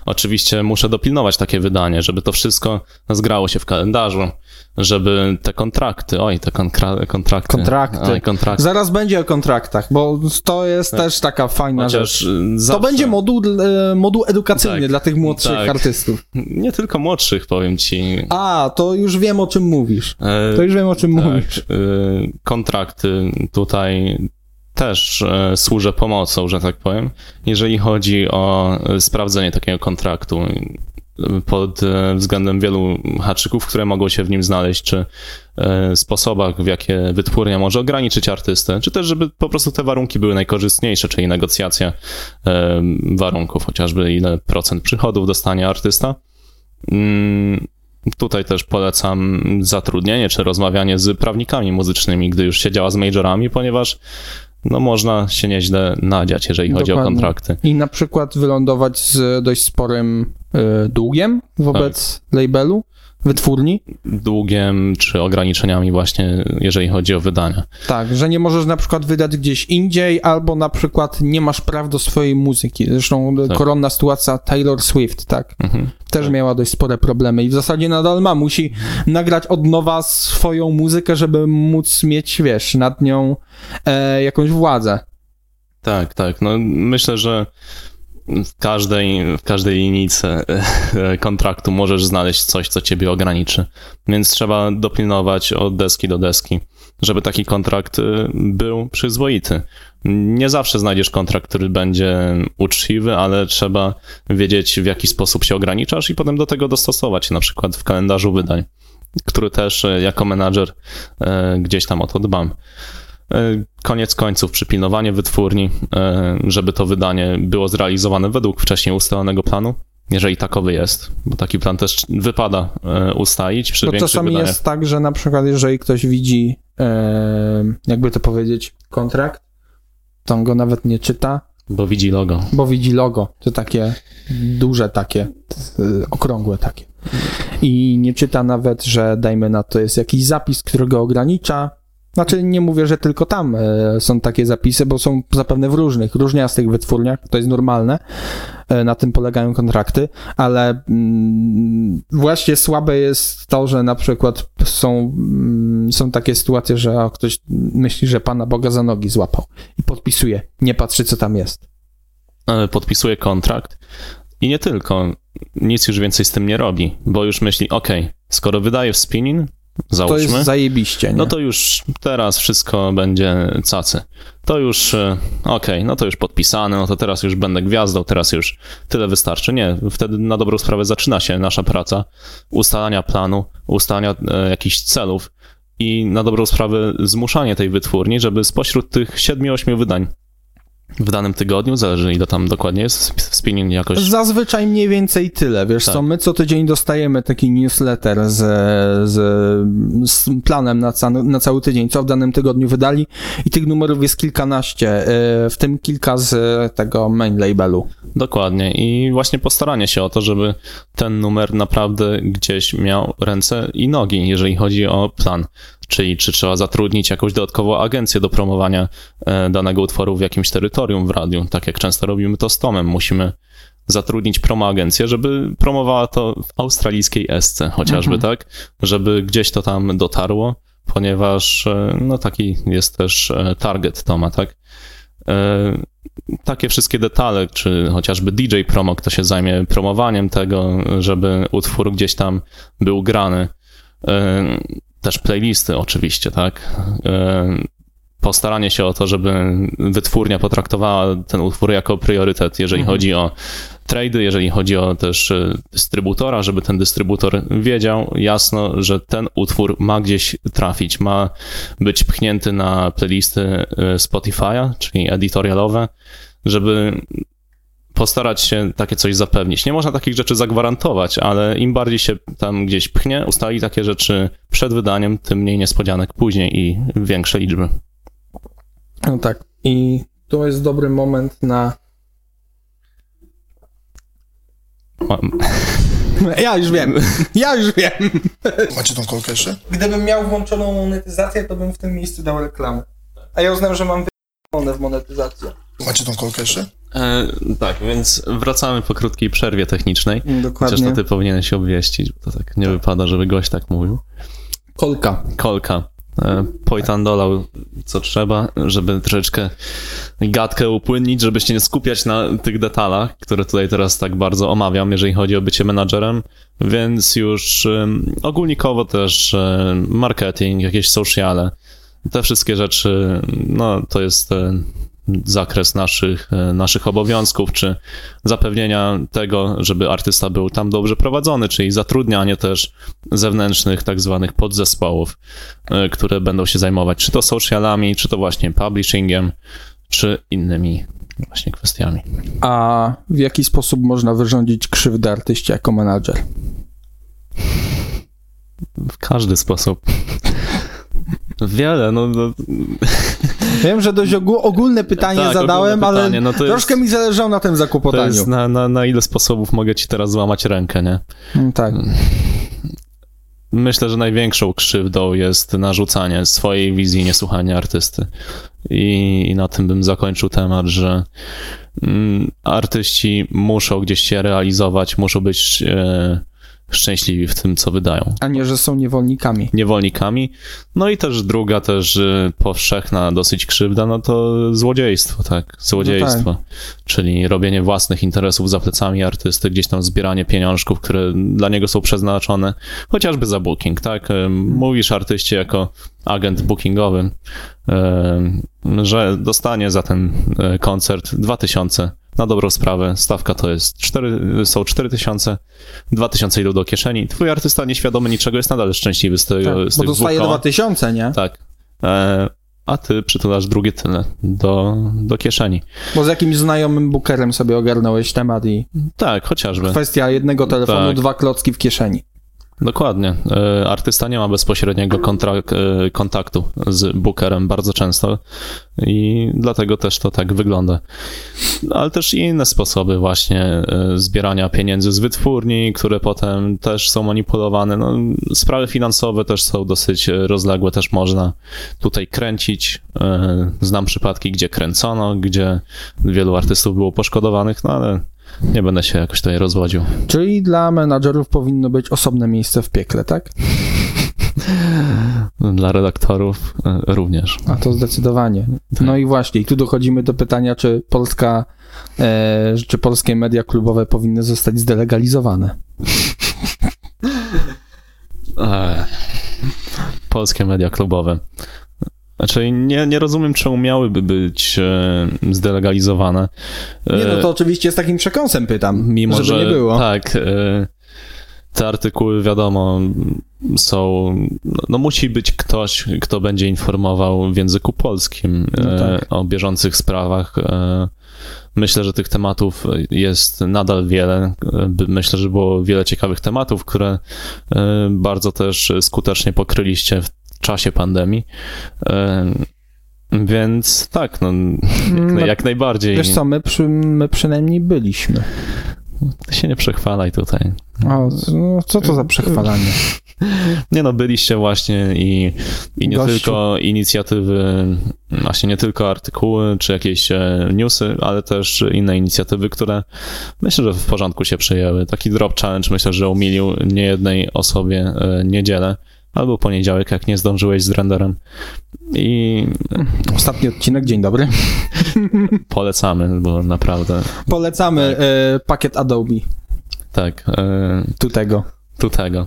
Oczywiście muszę dopilnować takie wydanie, żeby to wszystko zgrało się w kalendarzu, żeby te kontrakty, oj, te kontrakty. Kontrakty. Oj, kontrakty. Zaraz będzie o kontraktach, bo to jest tak. też taka fajna Chociaż rzecz. Zawsze... To będzie moduł, e, moduł edukacyjny tak, dla tych młodszych tak. artystów. Nie tylko młodszych, powiem ci. A, to już wiem o czym mówisz. To już wiem o czym tak, mówisz. Kontrakty tutaj też e, służę pomocą, że tak powiem, jeżeli chodzi o e, sprawdzenie takiego kontraktu e, pod względem wielu haczyków, które mogą się w nim znaleźć, czy sposobach, w jakie wytwórnia może ograniczyć artystę, czy też, żeby po prostu te warunki były najkorzystniejsze, czyli negocjacja warunków, chociażby ile procent przychodów dostanie artysta. Mm, tutaj też polecam zatrudnienie czy rozmawianie z prawnikami muzycznymi, gdy już się działa z majorami, ponieważ no można się nieźle nadziać, jeżeli Dokładnie. chodzi o kontrakty. I na przykład wylądować z dość sporym długiem wobec tak. labelu wytwórni? Długiem czy ograniczeniami właśnie, jeżeli chodzi o wydania. Tak, że nie możesz na przykład wydać gdzieś indziej, albo na przykład nie masz praw do swojej muzyki. Zresztą tak. koronna sytuacja Taylor Swift, tak? Mhm. Też tak. miała dość spore problemy i w zasadzie nadal ma. Musi nagrać od nowa swoją muzykę, żeby móc mieć, wiesz, nad nią e, jakąś władzę. Tak, tak. No myślę, że w każdej, w każdej linijce e, kontraktu możesz znaleźć coś, co ciebie ograniczy. Więc trzeba dopilnować od deski do deski, żeby taki kontrakt e, był przyzwoity. Nie zawsze znajdziesz kontrakt, który będzie uczciwy, ale trzeba wiedzieć, w jaki sposób się ograniczasz i potem do tego dostosować, na przykład w kalendarzu wydań, który też e, jako menadżer gdzieś tam o to dbam. E, koniec końców przypilnowanie wytwórni, e, żeby to wydanie było zrealizowane według wcześniej ustalonego planu, jeżeli takowy jest, bo taki plan też wypada e, ustalić przy bo większych czasami wydaniach. jest tak, że na przykład jeżeli ktoś widzi, jakby to powiedzieć, kontrakt, to on go nawet nie czyta. Bo widzi logo. Bo widzi logo, to takie duże takie, okrągłe takie. I nie czyta nawet, że dajmy na to jest jakiś zapis, który go ogranicza, znaczy nie mówię, że tylko tam e, są takie zapisy, bo są zapewne w różnych, różniastych wytwórniach, to jest normalne, e, na tym polegają kontrakty, ale mm, właśnie słabe jest to, że na przykład są, mm, są takie sytuacje, że ktoś myśli, że Pana Boga za nogi złapał i podpisuje, nie patrzy co tam jest. E, podpisuje kontrakt i nie tylko, nic już więcej z tym nie robi, bo już myśli, ok, skoro wydaje w spinning, Załóżmy. To jest zajebiście, nie? No to już teraz wszystko będzie cacy. To już, e, okej, okay, no to już podpisane, no to teraz już będę gwiazdą, teraz już tyle wystarczy. Nie, wtedy na dobrą sprawę zaczyna się nasza praca ustalania planu, ustalania e, jakichś celów i na dobrą sprawę zmuszanie tej wytwórni, żeby spośród tych 7-8 wydań w danym tygodniu, zależy ile tam dokładnie jest spinning jakoś. Zazwyczaj mniej więcej tyle, wiesz tak. co, my co tydzień dostajemy taki newsletter z, z, z planem na, ca, na cały tydzień, co w danym tygodniu wydali i tych numerów jest kilkanaście, y, w tym kilka z tego main labelu. Dokładnie i właśnie postaranie się o to, żeby ten numer naprawdę gdzieś miał ręce i nogi, jeżeli chodzi o plan czyli czy trzeba zatrudnić jakąś dodatkową agencję do promowania e, danego utworu w jakimś terytorium w radiu, tak jak często robimy to z Tomem. Musimy zatrudnić promoagencję, żeby promowała to w australijskiej esce chociażby, mhm. tak? Żeby gdzieś to tam dotarło, ponieważ e, no taki jest też e, target Toma, tak? Takie wszystkie detale, czy chociażby DJ Promo, kto się zajmie promowaniem tego, żeby utwór gdzieś tam był grany też playlisty oczywiście, tak? Postaranie się o to, żeby wytwórnia potraktowała ten utwór jako priorytet, jeżeli mhm. chodzi o trady, jeżeli chodzi o też e, dystrybutora, żeby ten dystrybutor wiedział jasno, że ten utwór ma gdzieś trafić, ma być pchnięty na playlisty e, Spotify'a, czyli editorialowe, żeby postarać się takie coś zapewnić. Nie można takich rzeczy zagwarantować, ale im bardziej się tam gdzieś pchnie, ustali takie rzeczy przed wydaniem, tym mniej niespodzianek później i większe liczby. No tak. I to jest dobry moment na. Ja już wiem. Ja już wiem. Macie tą kolkę jeszcze? Gdybym miał włączoną monetyzację, to bym w tym miejscu dał reklamę. A ja uznam, że mam wyłączone w monetyzację. Macie tą kolkę jeszcze? E, tak, więc wracamy po krótkiej przerwie technicznej. Chociaż Dokładnie. to ty powinieneś się obwieścić, bo to tak nie wypada, żeby gość tak mówił. Kolka. Kolka. E, Pojtan dolał co trzeba, żeby troszeczkę gadkę upłynnić, żeby się nie skupiać na tych detalach, które tutaj teraz tak bardzo omawiam, jeżeli chodzi o bycie menadżerem, więc już um, ogólnikowo też um, marketing, jakieś sociale, te wszystkie rzeczy, no to jest e, zakres naszych, e, naszych obowiązków, czy zapewnienia tego, żeby artysta był tam dobrze prowadzony, czyli zatrudnianie też zewnętrznych tak zwanych podzespołów, e, które będą się zajmować czy to socialami, czy to właśnie publishingiem, czy innymi właśnie kwestiami. A w jaki sposób można wyrządzić krzywdę artyście jako menadżer? W każdy sposób. Wiele, no, no Wiem, że dość ogó- ogólne pytanie Tak, zadałem, ogólne ale pytanie, no to jest- troszkę mi zależało na tym to zakłopotaniu. jest na, na, na ile sposobów mogę ci teraz złamać rękę, nie? Mm, Tak. Myślę, że największą krzywdą jest narzucanie swojej wizji, niesłuchanie artysty. I, I na tym bym zakończył temat, że mm, artyści muszą gdzieś się realizować, muszą być e, szczęśliwi w tym, co wydają. A nie, że są niewolnikami. Niewolnikami. No i też druga, też e, powszechna dosyć krzywda, no to złodziejstwo, tak. Złodziejstwo. Czyli robienie własnych interesów za plecami artysty, gdzieś tam zbieranie pieniążków, które dla niego są przeznaczone, chociażby za booking, tak? E, Mówisz artyście jako agent bookingowy, e, że dostanie za ten koncert 2000 na dobrą sprawę. Stawka to jest 4, są 4000, 2000 idą do kieszeni. Twój artysta nieświadomy niczego jest nadal szczęśliwy z tego, Tak, z bo dostaje dwóch koła. 2000, nie? Tak. E, a ty przytulasz drugie tyle do, do kieszeni. Bo z jakimś znajomym bookerem sobie ogarnąłeś temat i Tak, chociażby. kwestia jednego telefonu, Tak. dwa klocki w kieszeni. Dokładnie. E, Artysta nie ma bezpośredniego e, kontaktu z bookerem bardzo często i dlatego też to tak wygląda. Ale też i inne sposoby właśnie e, zbierania pieniędzy z wytwórni, które potem też są manipulowane. No, sprawy finansowe też są dosyć rozległe, też można tutaj kręcić. Znam przypadki, gdzie kręcono, gdzie wielu artystów było poszkodowanych, no ale nie będę się jakoś tutaj rozwodził. Czyli dla menadżerów powinno być osobne miejsce w piekle, tak? Dla redaktorów e, również. A to zdecydowanie. No i właśnie, i tu dochodzimy do pytania, czy Polska, e, czy polskie media klubowe powinny zostać zdelegalizowane. Ech. Polskie media klubowe. Znaczy, nie, nie rozumiem, czemu miałyby być e, zdelegalizowane. E, Nie, no to oczywiście z takim przekąsem pytam, mimo żeby że nie było. tak, e, te artykuły, wiadomo, są. No, no musi być ktoś, kto będzie informował w języku polskim No e, tak. o bieżących sprawach. E, myślę, że tych tematów jest nadal wiele. E, Myślę, że było wiele ciekawych tematów, które e, bardzo też skutecznie pokryliście w czasie pandemii. Więc tak, no, jak, No, jak najbardziej. Wiesz co, my, przy, my przynajmniej byliśmy. Ty się nie przechwalaj tutaj. O, no, co to za przechwalanie? Nie no, byliście właśnie i, i nie Gościu. tylko inicjatywy, właśnie nie tylko artykuły czy jakieś e, newsy, ale też inne inicjatywy, które myślę, że w porządku się przyjęły. Taki drop challenge myślę, że umilił niejednej osobie e, niedzielę albo poniedziałek, jak nie zdążyłeś z renderem. I Ostatni odcinek, dzień dobry. polecamy, bo naprawdę Polecamy e, pakiet Adobe, tak. E, tu tego. tu tego.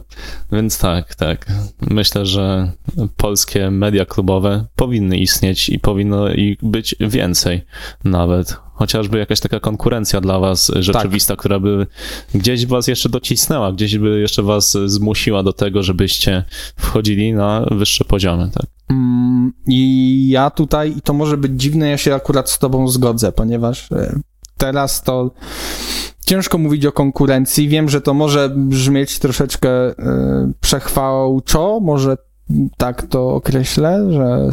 Więc tak, tak. Myślę, że polskie media klubowe powinny istnieć i powinno ich być więcej nawet. Chociażby jakaś taka konkurencja dla was rzeczywista, Tak. która by gdzieś was jeszcze docisnęła, gdzieś by jeszcze was zmusiła do tego, żebyście wchodzili na wyższe poziomy, tak? Mm, I ja tutaj, i to może być dziwne, ja się akurat z tobą zgodzę, ponieważ e, teraz to ciężko mówić o konkurencji. Wiem, że to może brzmieć troszeczkę e, przechwałczo, może tak to określę, że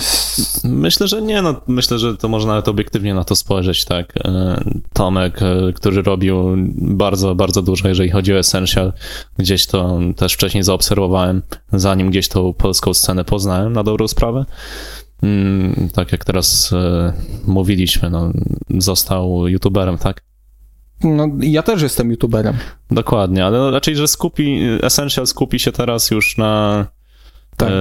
Myślę, że nie, no myślę, że to można nawet obiektywnie na to spojrzeć, tak. E, Tomek, e, który robił bardzo, bardzo dużo, jeżeli chodzi o Essential, gdzieś to też wcześniej zaobserwowałem, zanim gdzieś tą polską scenę poznałem na dobrą sprawę. Mm, Tak jak teraz e, mówiliśmy, no, został youtuberem, tak? no, ja też jestem youtuberem. Dokładnie, ale raczej, że skupi, Essential skupi się teraz już na Tak. e,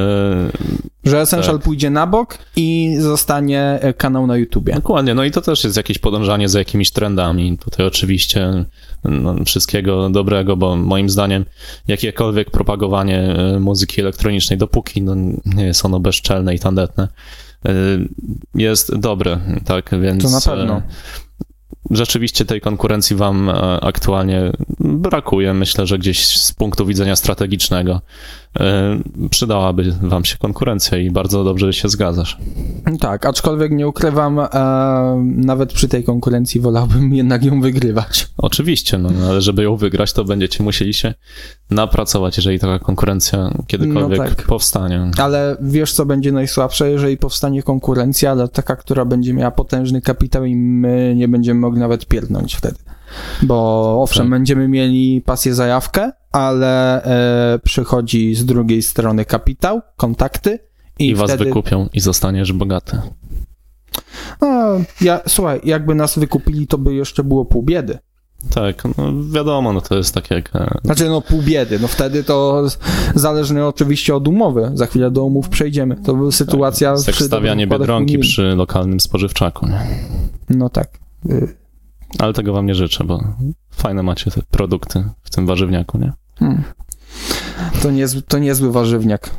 Że Essential Tak. pójdzie na bok i zostanie e, kanał na YouTubie. Dokładnie, no i to też jest jakieś podążanie za jakimiś trendami. Tutaj oczywiście no, wszystkiego dobrego, bo moim zdaniem jakiekolwiek propagowanie e, muzyki elektronicznej, dopóki no, nie jest ono bezczelne i tandetne, e, jest dobre, tak, więc... To na pewno. Rzeczywiście tej konkurencji wam aktualnie brakuje. Myślę, że gdzieś z punktu widzenia strategicznego przydałaby wam się konkurencja i bardzo dobrze się zgadzasz. Tak, aczkolwiek nie ukrywam, e, nawet przy tej konkurencji wolałbym jednak ją wygrywać. Oczywiście, no, no, ale żeby ją wygrać, to będziecie musieli się napracować, jeżeli taka konkurencja kiedykolwiek No tak. powstanie. Ale wiesz, co będzie najsłabsze, jeżeli powstanie konkurencja, ale taka, która będzie miała potężny kapitał i my nie będziemy mogli nawet pierdnąć wtedy. Bo owszem, Tak. będziemy mieli pasję zajawkę, ale e, przychodzi z drugiej strony kapitał, kontakty i, I, was wtedy... wykupią i zostaniesz bogaty. No, ja, słuchaj, jakby nas wykupili, to by jeszcze było pół biedy. Tak, no wiadomo, no to jest tak jak... e, Znaczy, no pół biedy, no wtedy to zależne oczywiście od umowy. Za chwilę do umów przejdziemy. To była sytuacja... jak przy stawianie biedronki przy lokalnym spożywczaku. Nie? No tak. Ale tego wam nie życzę, bo fajne macie te produkty w tym warzywniaku, nie? Hmm. To, niezły, to niezły warzywniak.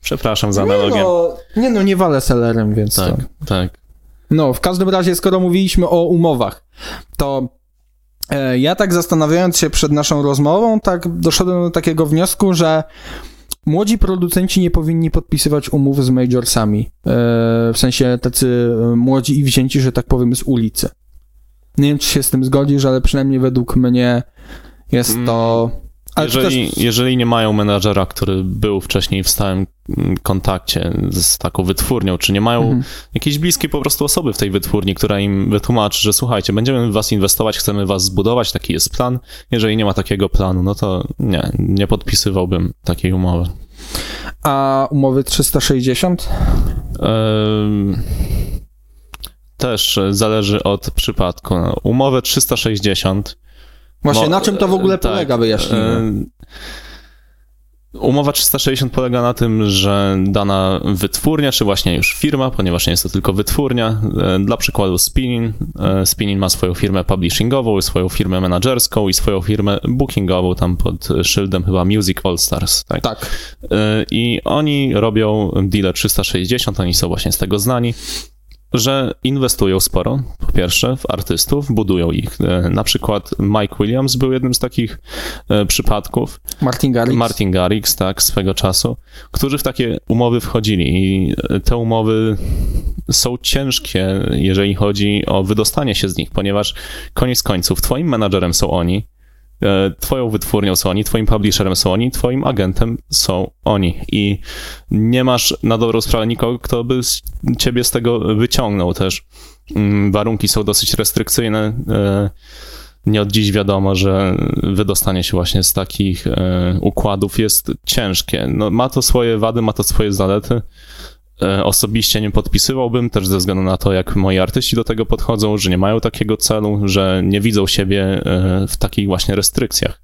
Przepraszam za Nie analogię. no, nie no, nie walę selerem, więc Tak, to... tak. No, w każdym razie, skoro mówiliśmy o umowach, to e, ja tak zastanawiając się przed naszą rozmową, tak doszedłem do takiego wniosku, że młodzi producenci nie powinni podpisywać umów z majorsami. E, w sensie tacy e, młodzi i wzięci, że tak powiem, z ulicy. Nie wiem, czy się z tym zgodzisz, ale przynajmniej według mnie jest to... Ale to Jeżeli, też, jeżeli nie mają menadżera, który był wcześniej w stałym mm, kontakcie z taką wytwórnią, czy nie mają Mhm. jakiejś bliskiej po prostu osoby w tej wytwórni, która im wytłumaczy, że słuchajcie, będziemy w was inwestować, chcemy was zbudować, taki jest plan. Jeżeli nie ma takiego planu, no to nie, nie podpisywałbym takiej umowy. A umowy 360? Ehm, Też zależy od przypadku. No, Umowę 360 Właśnie, na czym to w ogóle tak, polega, wyjaśnijmy. e, Umowa 360 polega na tym, że dana wytwórnia, czy właśnie już firma, ponieważ nie jest to tylko wytwórnia, e, dla przykładu Spinning, e, Spinning ma swoją firmę publishingową, swoją firmę menadżerską i swoją firmę bookingową, tam pod szyldem chyba Music All Stars, tak? Tak. E, I oni robią dealer 360, oni są właśnie z tego znani, że inwestują sporo, po pierwsze, w artystów, budują ich. E, Na przykład Mike Williams był jednym z takich e, przypadków, Martin Garrix. Martin Garrix, tak, swego czasu, którzy w takie umowy wchodzili i e, te umowy są ciężkie, jeżeli chodzi o wydostanie się z nich, ponieważ koniec końców twoim menadżerem są oni, twoją wytwórnią są oni, twoim publisherem są oni, twoim agentem są oni i nie masz na dobrą sprawę nikogo, kto by z- ciebie z tego wyciągnął też. Mm, Warunki są dosyć restrykcyjne. e, Nie od dziś wiadomo, że wydostanie się właśnie z takich e, układów jest ciężkie. No, ma to swoje wady, ma to swoje zalety. E, Osobiście nie podpisywałbym, też ze względu na to, jak moi artyści do tego podchodzą, że nie mają takiego celu, że nie widzą siebie e, w takich właśnie restrykcjach.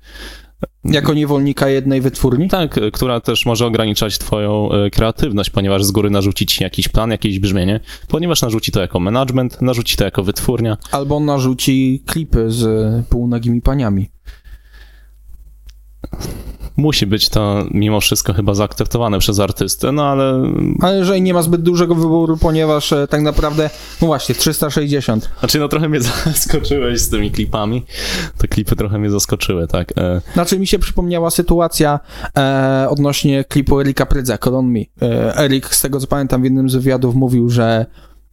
Jako niewolnika jednej wytwórni? Tak, e, która też może ograniczać twoją kreatywność, ponieważ z góry narzuci ci jakiś plan, jakieś brzmienie, ponieważ narzuci to jako management, narzuci to jako wytwórnia. Albo narzuci klipy z półnagimi paniami. Musi być to mimo wszystko chyba zaakceptowane przez artystę, no ale... Ale jeżeli nie ma zbyt dużego wyboru, ponieważ e, tak naprawdę, no właśnie, 360. Znaczy, no trochę mnie zaskoczyłeś z tymi klipami. Te klipy trochę mnie zaskoczyły, tak. E, Znaczy mi się przypomniała sytuacja e, odnośnie klipu Erika Prydza, Call on Me. E, Erik, z tego co pamiętam, w jednym z wywiadów mówił, że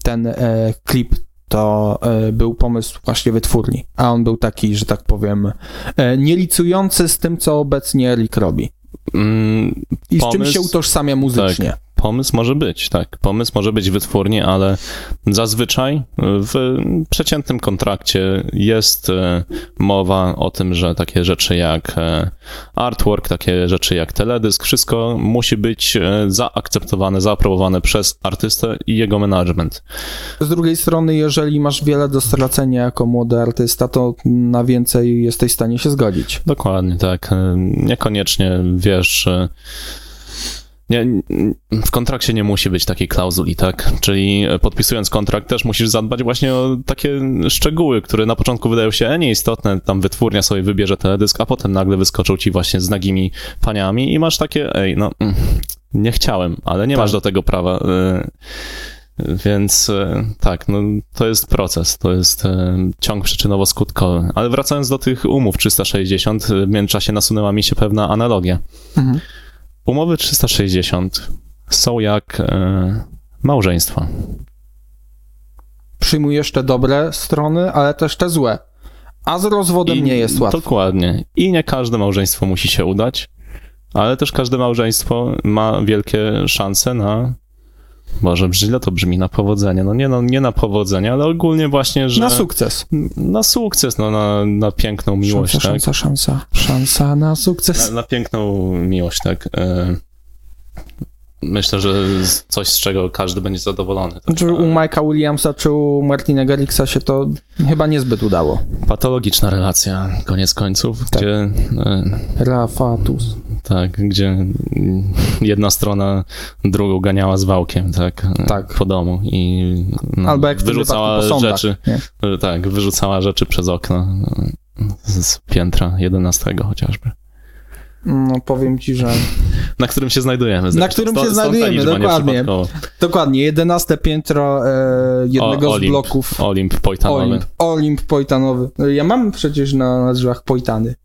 ten e, klip to e, był pomysł właśnie wytwórni, a on był taki, że tak powiem, e, nielicujący z tym, co obecnie Erik robi. mm, I z czym się utożsamia muzycznie. Pomysł może być, tak. Pomysł może być wytwórni, ale zazwyczaj w przeciętnym kontrakcie jest e, mowa o tym, że takie rzeczy jak e, artwork, takie rzeczy jak teledysk, wszystko musi być e, zaakceptowane, zaaprobowane przez artystę i jego management. Z drugiej strony, jeżeli masz wiele do stracenia jako młody artysta, to na więcej jesteś w stanie się zgodzić. Dokładnie, tak. Niekoniecznie wiesz. Nie, w kontrakcie nie musi być takiej klauzuli, tak? Czyli e, podpisując kontrakt też musisz zadbać właśnie o takie szczegóły, które na początku wydają się e, nieistotne, tam wytwórnia sobie wybierze teledysk, a potem nagle wyskoczą ci właśnie z nagimi paniami i masz takie, ej, no, nie chciałem, ale nie Tak. masz do tego prawa. e, Więc e, tak, no, to jest proces, to jest ciąg przyczynowo-skutkowy. Ale wracając do tych umów 360, w międzyczasie nasunęła mi się pewna analogia. Mhm. Umowy 360 są jak e, małżeństwa. Przyjmujesz te dobre strony, ale też te złe. A z rozwodem nie jest łatwo. Dokładnie. I nie każde małżeństwo musi się udać, ale też każde małżeństwo ma wielkie szanse na. Może źle to brzmi na powodzenie. No nie, no nie na powodzenie, ale ogólnie właśnie, że. Na sukces. na sukces, no na, na piękną miłość, szansa, tak? szansa, szansa. Szansa na sukces. Na, na piękną miłość, tak. E, myślę, że coś, z czego każdy będzie zadowolony. Tak? Czy u Mike'a Williamsa, czy u Martina Garrixa się to chyba niezbyt udało. Patologiczna relacja, koniec końców, Tak. gdzie e, Rafatus. Tak, gdzie jedna strona drugą ganiała z wałkiem, tak, Tak. po domu i no, Albo jak wyrzucała sądach, rzeczy, nie? tak, wyrzucała rzeczy przez okno e, z z piętra 11 chociażby. No powiem ci, że Na którym się znajdujemy. zresztą. którym się znajdujemy, dokładnie. dokładnie, 11 piętro e, jednego O- z Olimp, bloków. Olimp Pojtanowy. Olimp, Olimp Pojtanowy. No, Ja mam przecież na, na drzwiach Pojtany.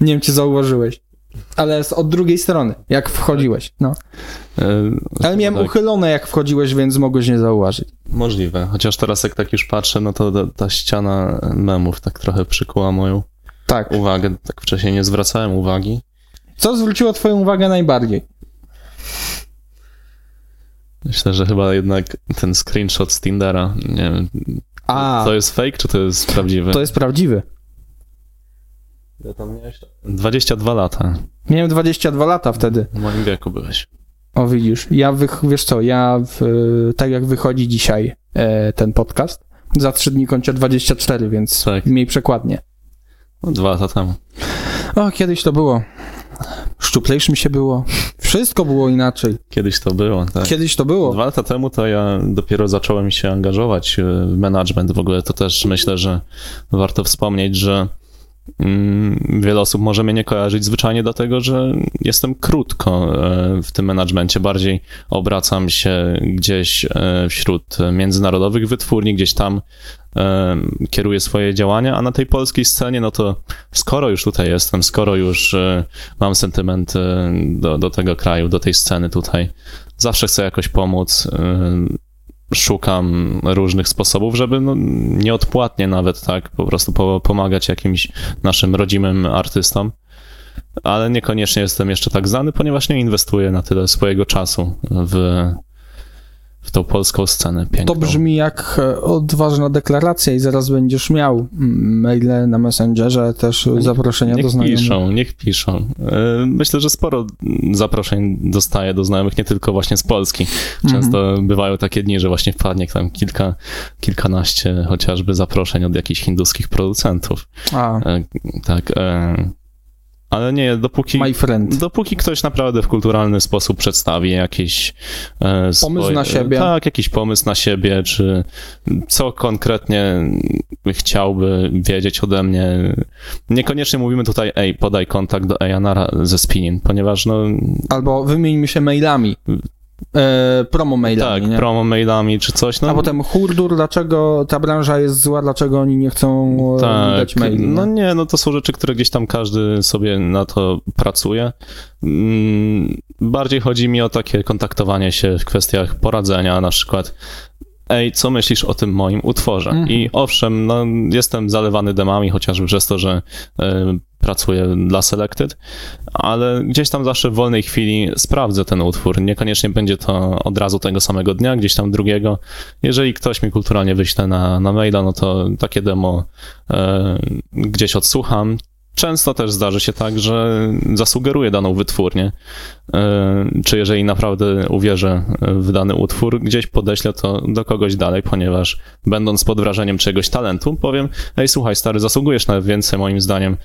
Nie wiem, czy zauważyłeś. Ale z, od drugiej strony, jak wchodziłeś. No. E, Ale miałem tak, uchylone, jak wchodziłeś, więc mogłeś nie zauważyć. Możliwe. Chociaż teraz jak tak już patrzę, no to ta, ta ściana memów tak trochę przykuła moją Tak. uwagę. Tak wcześniej nie zwracałem uwagi. Co zwróciło twoją uwagę najbardziej? Myślę, że chyba jednak ten screenshot z Tindera, nie wiem, A, to jest fake, czy to jest prawdziwy? to jest prawdziwy. Ile tam miałeś? 22 lata. Miałem 22 lata wtedy. W moim wieku byłeś. O, widzisz. Ja, wych, wiesz co, ja, w, tak jak wychodzi dzisiaj e, ten podcast, za 3 dni kończę 24, więc Tak. miej przekładnie. No, dwa lata temu. O, kiedyś to było. Szczuplejszym się było. Wszystko było inaczej. Kiedyś to było, tak. Kiedyś to było. Dwa lata temu to ja dopiero zacząłem się angażować e, w management. W ogóle to też myślę, że warto wspomnieć, że wiele osób może mnie nie kojarzyć zwyczajnie dlatego, że jestem krótko e, w tym managemencie. Bardziej obracam się gdzieś e, wśród międzynarodowych wytwórni, gdzieś tam e, kieruję swoje działania, a na tej polskiej scenie, no to skoro już tutaj jestem, skoro już mam sentyment do, do tego kraju, do tej sceny tutaj, zawsze chcę jakoś pomóc. Szukam różnych sposobów, żeby no, nieodpłatnie nawet, tak, po prostu po, pomagać jakimś naszym rodzimym artystom. Ale niekoniecznie jestem jeszcze tak znany, ponieważ nie inwestuję na tyle swojego czasu w, w tą polską scenę piękną. To brzmi jak e, odważna deklaracja i zaraz będziesz miał mm, maile na Messengerze, też zaproszenia do Niech znajomych. piszą, niech piszą. Y, Myślę, że sporo zaproszeń dostaję do znajomych, nie tylko właśnie z Polski. Często bywają takie dni, że właśnie wpadnie tam kilka, kilkanaście chociażby zaproszeń od jakichś hinduskich producentów. A, E, Tak. Ale nie, dopóki, dopóki ktoś naprawdę w kulturalny sposób przedstawi jakiś e, Pomysł na siebie. Tak, jakiś pomysł na siebie, czy co konkretnie chciałby wiedzieć ode mnie. Niekoniecznie mówimy tutaj, ej, podaj kontakt do Ejanara ze Spinin, ponieważ no, Albo wymieńmy się mailami. E, promo mailami, tak, nie? promo mailami czy coś, no. A potem hurdur, dlaczego ta branża jest zła, dlaczego oni nie chcą e, dać maili. No nie? nie, no to są rzeczy, które gdzieś tam każdy sobie na to pracuje. Mm, Bardziej chodzi mi o takie kontaktowanie się w kwestiach poradzenia, na przykład ej, co myślisz o tym moim utworze? Mhm. I owszem, no, jestem zalewany demami, chociażby przez to, że e, pracuję dla Selected, ale gdzieś tam zawsze w wolnej chwili sprawdzę ten utwór. Niekoniecznie będzie to od razu tego samego dnia, gdzieś tam drugiego. Jeżeli ktoś mi kulturalnie wyśle na, na maila, no to takie demo e, gdzieś odsłucham. Często też zdarzy się tak, że zasugeruję daną wytwórnię, e, czy jeżeli naprawdę uwierzę w dany utwór, gdzieś podeślę to do kogoś dalej, ponieważ będąc pod wrażeniem czegoś talentu, powiem, ej słuchaj stary, zasługujesz na więcej moim zdaniem,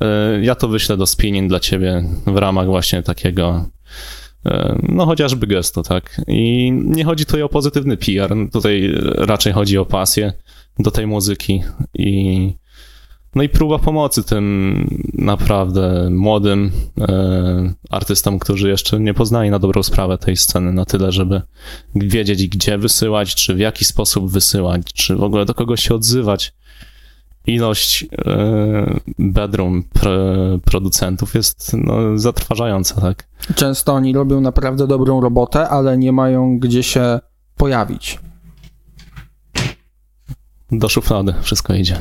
E, ja to wyślę do spinning dla ciebie w ramach właśnie takiego e, no chociażby gestu, tak. I nie chodzi tutaj o pozytywny PR, tutaj raczej chodzi o pasję do tej muzyki i no i próba pomocy tym naprawdę młodym e, artystom, którzy jeszcze nie poznali na dobrą sprawę tej sceny na tyle, żeby wiedzieć gdzie wysyłać, czy w jaki sposób wysyłać, czy w ogóle do kogo się odzywać. Ilość e, bedroom pr- producentów jest no, zatrważająca, tak? Często oni robią naprawdę dobrą robotę, ale nie mają gdzie się pojawić. Do szuflady wszystko idzie.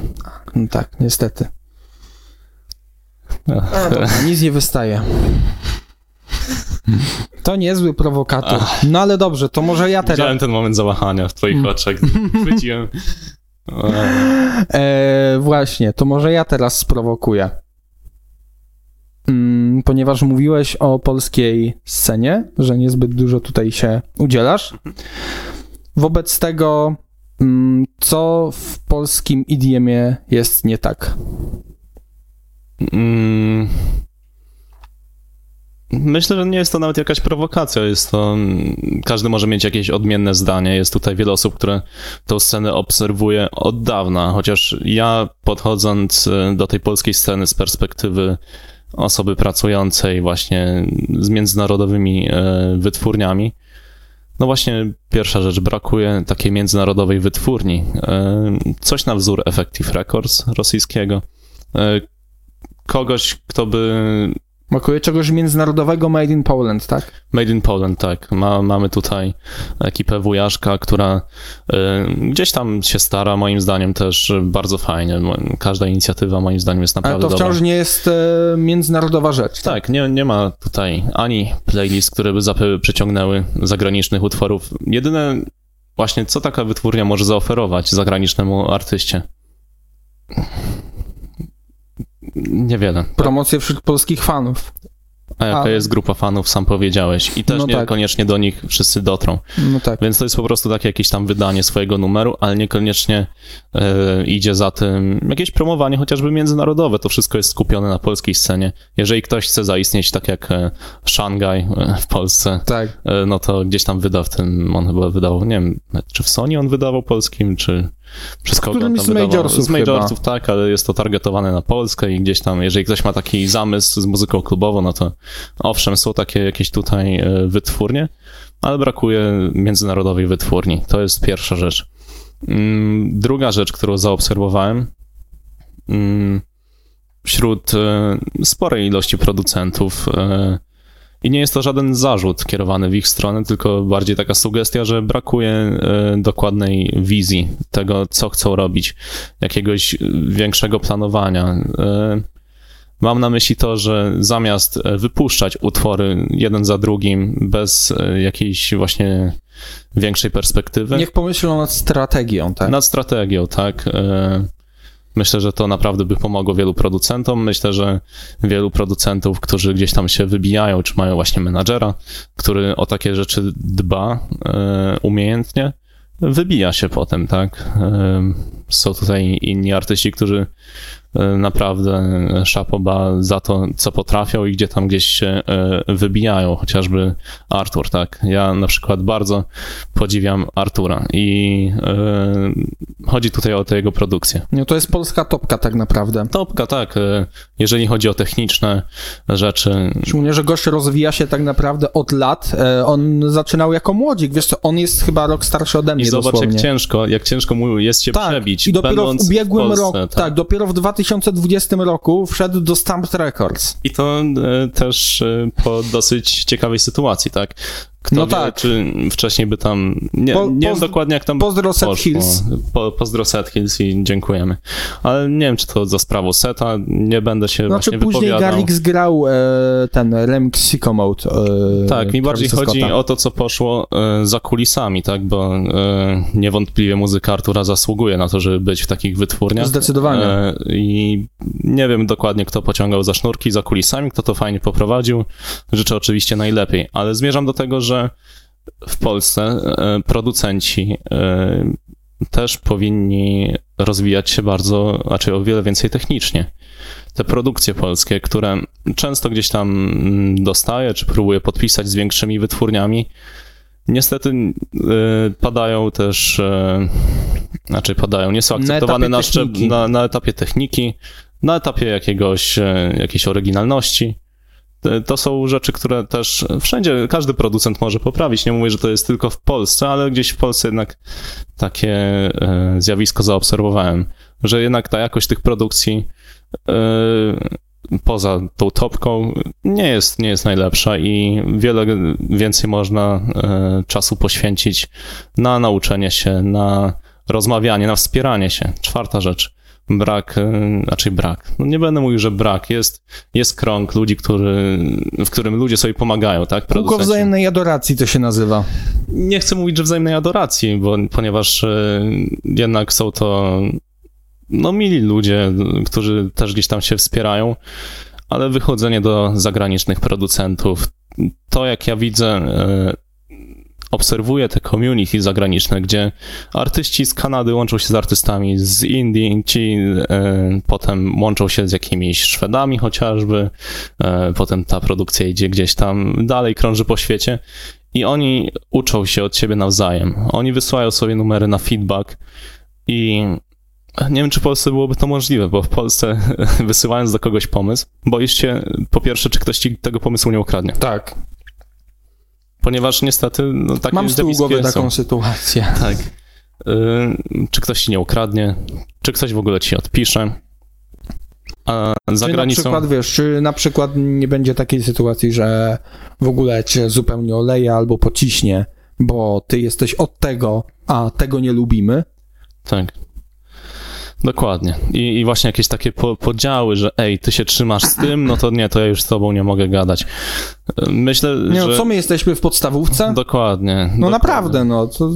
No tak, niestety. A, dobra, nic nie wystaje. To niezły prowokator. No ale dobrze, to może ja teraz. Widziałem ten moment zawahania w twoich Mm. oczach. Chwyciłem. E, właśnie, to może ja teraz sprowokuję. Mm, ponieważ mówiłeś o polskiej scenie, że niezbyt dużo tutaj się udzielasz. Wobec tego, co w polskim idiomie jest nie tak? Mm. Myślę, że nie jest to nawet jakaś prowokacja. Jest to. mm, Każdy może mieć jakieś odmienne zdanie. Jest tutaj wiele osób, które tą scenę obserwuje od dawna. Chociaż ja podchodząc e, do tej polskiej sceny z perspektywy osoby pracującej właśnie z międzynarodowymi e, wytwórniami, no właśnie pierwsza rzecz, brakuje takiej międzynarodowej wytwórni. E, Coś na wzór Effective Records rosyjskiego. E, Kogoś, kto by Brakuje czegoś międzynarodowego made in Poland, tak? Made in Poland, tak. Ma, mamy tutaj ekipę wujaszka, która y, gdzieś tam się stara, moim zdaniem też bardzo fajnie. Każda inicjatywa moim zdaniem jest Ale naprawdę to dobra. wciąż nie jest e, międzynarodowa rzecz. Tak, nie, nie ma tutaj ani playlist, które by zapy- przyciągnęły zagranicznych utworów. Jedyne właśnie, co taka wytwórnia może zaoferować zagranicznemu artyście? Niewiele. Promocje wśród polskich fanów. A jaka jest grupa fanów, sam powiedziałeś. I też No tak. niekoniecznie do nich wszyscy dotrą. No tak. Więc to jest po prostu takie jakieś tam wydanie swojego numeru, ale niekoniecznie e, idzie za tym jakieś promowanie chociażby międzynarodowe. To wszystko jest skupione na polskiej scenie. Jeżeli ktoś chce zaistnieć tak jak e, Szangaj e, w Polsce, Tak. e, no to gdzieś tam wyda w tym, on chyba wydawał, nie wiem, czy w Sony on wydawał polskim, czy on którymś z majorsów Z majorsów, tak, ale jest to targetowane na Polskę i gdzieś tam, jeżeli ktoś ma taki zamysł z muzyką klubową, no to owszem, są takie jakieś tutaj e, wytwórnie, ale brakuje międzynarodowej wytwórni. To jest pierwsza rzecz. Mm, Druga rzecz, którą zaobserwowałem, mm, wśród e, sporej ilości producentów, e, i nie jest to żaden zarzut kierowany w ich stronę, tylko bardziej taka sugestia, że brakuje e, dokładnej wizji tego, co chcą robić, jakiegoś większego planowania. E, Mam na myśli to, że zamiast e, wypuszczać utwory jeden za drugim bez jakiejś właśnie większej perspektywy, Niech pomyślą nad strategią, tak? nad strategią, tak. Myślę, że to naprawdę by pomogło wielu producentom. Myślę, że wielu producentów, którzy gdzieś tam się wybijają, czy mają właśnie menadżera, który o takie rzeczy dba e, umiejętnie, wybija się potem, tak. E, Są tutaj inni artyści, którzy naprawdę szapoba za to, co potrafią i gdzie tam gdzieś się e, wybijają, chociażby Artur, tak. Ja na przykład bardzo podziwiam Artura i e, chodzi tutaj o tę jego produkcję. No to jest polska topka tak naprawdę. Topka, tak. e, Jeżeli chodzi o techniczne rzeczy, Szczególnie, że gość rozwija się tak naprawdę od lat. E, On zaczynał jako młodzik, wiesz co, on jest chyba rok starszy ode mnie i zobacz, dosłownie. jak ciężko, jak ciężko mu jest się tak, przebić. i dopiero w ubiegłym roku, tak. dopiero w 2020 roku wszedł do Stamped Records. I to e, też e, po dosyć ciekawej sytuacji, tak? Kto No wie, tak. czy wcześniej by tam. Nie, Po- nie wiem dokładnie, jak tam. Pozdro Set poszło. Hills. Po, pozdro Set Hills i dziękujemy. Ale nie wiem, czy to za sprawą Seta, nie będę się Znaczy właśnie później wypowiadał. Garrix grał e, ten remix Sicko Mode. E, Tak, mi bardziej chodzi o to, co poszło e, za kulisami, tak? Bo e, niewątpliwie muzyka Artura zasługuje na to, żeby być w takich wytwórniach. Zdecydowanie. E, I nie wiem dokładnie, kto pociągał za sznurki za kulisami, kto to fajnie poprowadził. Życzę oczywiście najlepiej, ale zmierzam do tego, że w Polsce e, producenci e, też powinni rozwijać się bardzo, raczej o wiele więcej technicznie. Te produkcje polskie, które często gdzieś tam mm, dostaję, czy próbuję podpisać z większymi wytwórniami, niestety e, padają też, znaczy padają, nie są Na akceptowane etapie na, szczep, techniki. na, na etapie techniki, na etapie jakiegoś, jakiejś oryginalności. To są rzeczy, które też wszędzie, każdy producent może poprawić. Nie mówię, że to jest tylko w Polsce, ale gdzieś w Polsce jednak takie e, zjawisko zaobserwowałem, że jednak ta jakość tych produkcji e, poza tą topką nie jest, nie jest najlepsza i wiele więcej można e, czasu poświęcić na nauczenie się, na rozmawianie, na wspieranie się. Czwarta rzecz. Brak, e, raczej brak. No nie będę mówił, że brak. Jest, jest krąg ludzi, który, w którym ludzie sobie pomagają, tak? Kółko wzajemnej adoracji to się nazywa. Nie chcę mówić, że wzajemnej adoracji, bo, ponieważ e, jednak są to no mili ludzie, którzy też gdzieś tam się wspierają, ale wychodzenie do zagranicznych producentów, to jak ja widzę, e, obserwuję te community zagraniczne, gdzie artyści z Kanady łączą się z artystami z Indii, ci e, potem łączą się z jakimiś Szwedami chociażby, e, potem ta produkcja idzie gdzieś tam dalej, krąży po świecie i oni uczą się od siebie nawzajem. Oni wysyłają sobie numery na feedback i nie wiem, czy w Polsce byłoby to możliwe, bo w Polsce wysyłając do kogoś pomysł, boisz się po pierwsze, czy ktoś ci tego pomysłu nie ukradnie. Tak. Ponieważ niestety no, takie Mam z tyłu głowy taką sytuację. Tak. Y, czy ktoś ci nie ukradnie, czy ktoś w ogóle ci odpisze. A za Czy na granicą. przykład, wiesz, czy na przykład nie będzie takiej sytuacji, że w ogóle cię zupełnie oleje albo pociśnie, bo ty jesteś od tego, a tego nie lubimy? Tak. Dokładnie. I, I właśnie jakieś takie po, podziały, że ej, ty się trzymasz z tym, no to nie, to ja już z tobą nie mogę gadać. Myślę, Nie że... no, co my jesteśmy w podstawówce? Dokładnie. No dokładnie. naprawdę, no. To,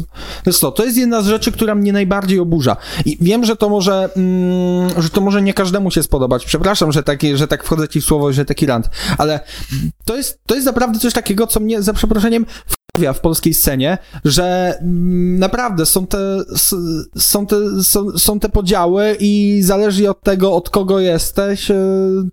jest to, to jest jedna z rzeczy, która mnie najbardziej oburza. I wiem, że to może, mm, że to może nie każdemu się spodobać. Przepraszam, że, taki, że tak wchodzę ci w słowo, że taki rant, ale to jest, to jest naprawdę coś takiego, co mnie, za przeproszeniem, wkurwia w polskiej scenie, że mm, naprawdę są te, są te, są, są te podziały i zależy od tego, od kogo jesteś, e,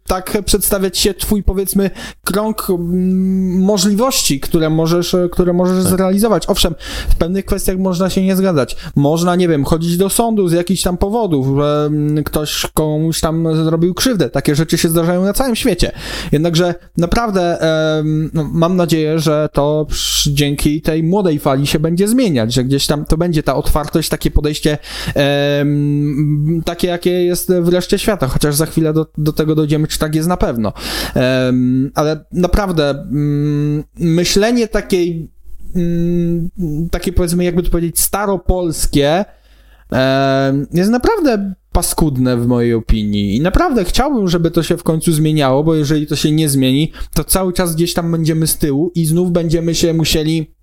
tak przedstawiać się twój, powiedzmy, krąg mm, możliwości, które możesz, e, które możesz Tak. zrealizować. Owszem, w pewnych kwestiach można się nie zgadzać. Można, nie wiem, chodzić do sądu z jakichś tam powodów, że mm, ktoś komuś tam zrobił krzywdę. Takie rzeczy się zdarzają na całym świecie. Jednakże naprawdę no, mam nadzieję, że to przy- dzięki tej młodej fali się będzie zmieniać, że gdzieś tam to będzie ta otwartość, takie podejście takie, jakie jest w reszcie świata, chociaż za chwilę do, do tego dojdziemy, czy tak jest na pewno. Ale naprawdę mm, myślenie takiej mm, takie powiedzmy, jakby to powiedzieć, staropolskie jest naprawdę paskudne w mojej opinii i naprawdę chciałbym, żeby to się w końcu zmieniało, bo jeżeli to się nie zmieni, to cały czas gdzieś tam będziemy z tyłu i znów będziemy się musieli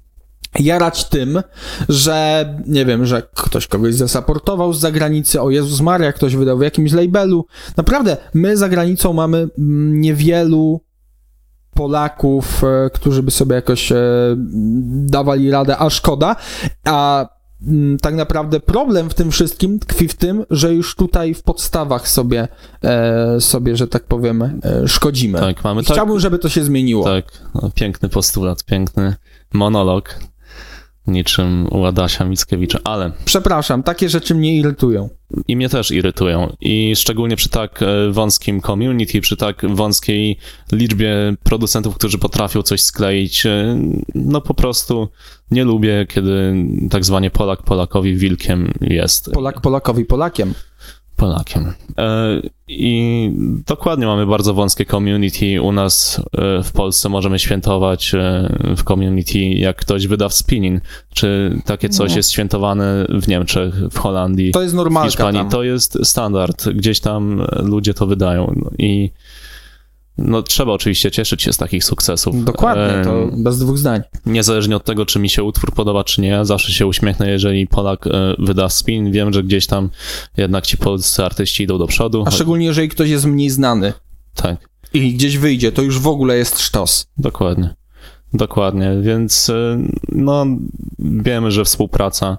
jarać tym, że nie wiem, że ktoś kogoś zasaportował z zagranicy, o Jezus Maria, ktoś wydał w jakimś labelu. Naprawdę, my za granicą mamy niewielu Polaków, e, którzy by sobie jakoś e, dawali radę, a szkoda, a tak naprawdę problem w tym wszystkim tkwi w tym, że już tutaj w podstawach sobie, e, sobie że tak powiem, e, szkodzimy. Tak, mamy I tak, Chciałbym, żeby to się zmieniło. tak, no, piękny postulat, piękny monolog, niczym u Adasia Mickiewicza, ale Przepraszam, takie rzeczy mnie irytują. i mnie też irytują. I szczególnie przy tak e, wąskim community, przy tak wąskiej liczbie producentów, którzy potrafią coś skleić, e, no po prostu nie lubię, kiedy tak zwanie Polak Polakowi wilkiem jest. Polak Polakowi Polakiem. Polakiem. E, I dokładnie mamy bardzo wąskie community. U nas e, w Polsce możemy świętować e, w community, jak ktoś wyda w spinning, czy takie coś No. jest świętowane w Niemczech, w Holandii, To jest w normalka Hiszpanii. tam. To jest standard. Gdzieś tam ludzie to wydają. No I no, trzeba oczywiście cieszyć się z takich sukcesów. Dokładnie, to bez dwóch zdań. Niezależnie od tego, czy mi się utwór podoba, czy nie, zawsze się uśmiechnę, jeżeli Polak e, wyda spin. Wiem, że gdzieś tam jednak ci polscy artyści idą do przodu. A szczególnie, jeżeli ktoś jest mniej znany Tak, i gdzieś wyjdzie, to już w ogóle jest sztos. dokładnie. Dokładnie, więc e, no, wiemy, że współpraca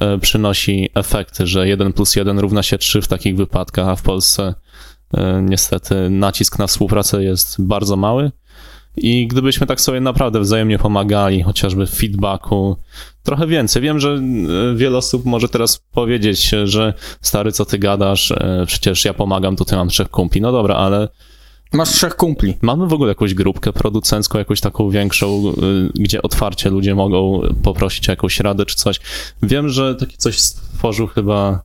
e, przynosi efekty, że 1 plus 1 równa się 3 w takich wypadkach, a w Polsce niestety nacisk na współpracę jest bardzo mały. I gdybyśmy tak sobie naprawdę wzajemnie pomagali, chociażby w feedbacku, trochę więcej. Wiem, że e, wiele osób może teraz powiedzieć, że stary, co ty gadasz, e, przecież ja pomagam, tutaj mam trzech kumpli. No dobra, ale Masz trzech kumpli. Mamy w ogóle jakąś grupkę producencką, jakąś taką większą, gdzie otwarcie ludzie mogą poprosić o jakąś radę czy coś. Wiem, że takie coś stworzył chyba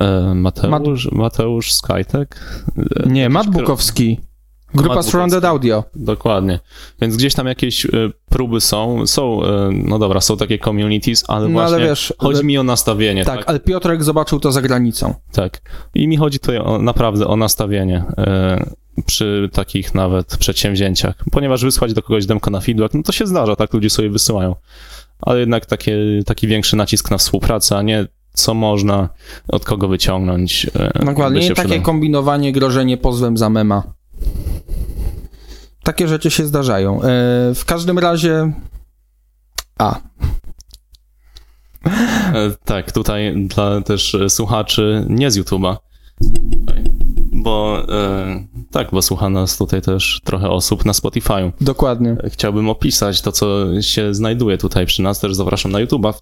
e, Mateusz, Mateusz Skytek. E, Nie, jakiś Matt Bukowski. Grupa Surrounded. Audio. Dokładnie. Więc gdzieś tam jakieś e, próby są. Są, no dobra, są takie communities, ale No właśnie ale wiesz, chodzi mi o nastawienie. Tak, Tak, ale Piotrek zobaczył to za granicą. tak. I mi chodzi tutaj o, naprawdę o nastawienie. Przy takich nawet przedsięwzięciach. Ponieważ wysłać do kogoś demko na feedback, no to się zdarza, tak ludzie sobie wysyłają. Ale jednak takie, taki większy nacisk na współpracę, a nie co można od kogo wyciągnąć. e, Dokładnie, się nie takie kombinowanie, grożenie pozwem za mema. Takie rzeczy się zdarzają. E, w każdym razie... A, E, Tak, tutaj dla też słuchaczy nie z YouTube'a. Bo e, tak, bo słucha nas tutaj też trochę osób na Spotify'u. dokładnie. Chciałbym opisać to, co się znajduje tutaj przy nas, też zapraszam na YouTube'a.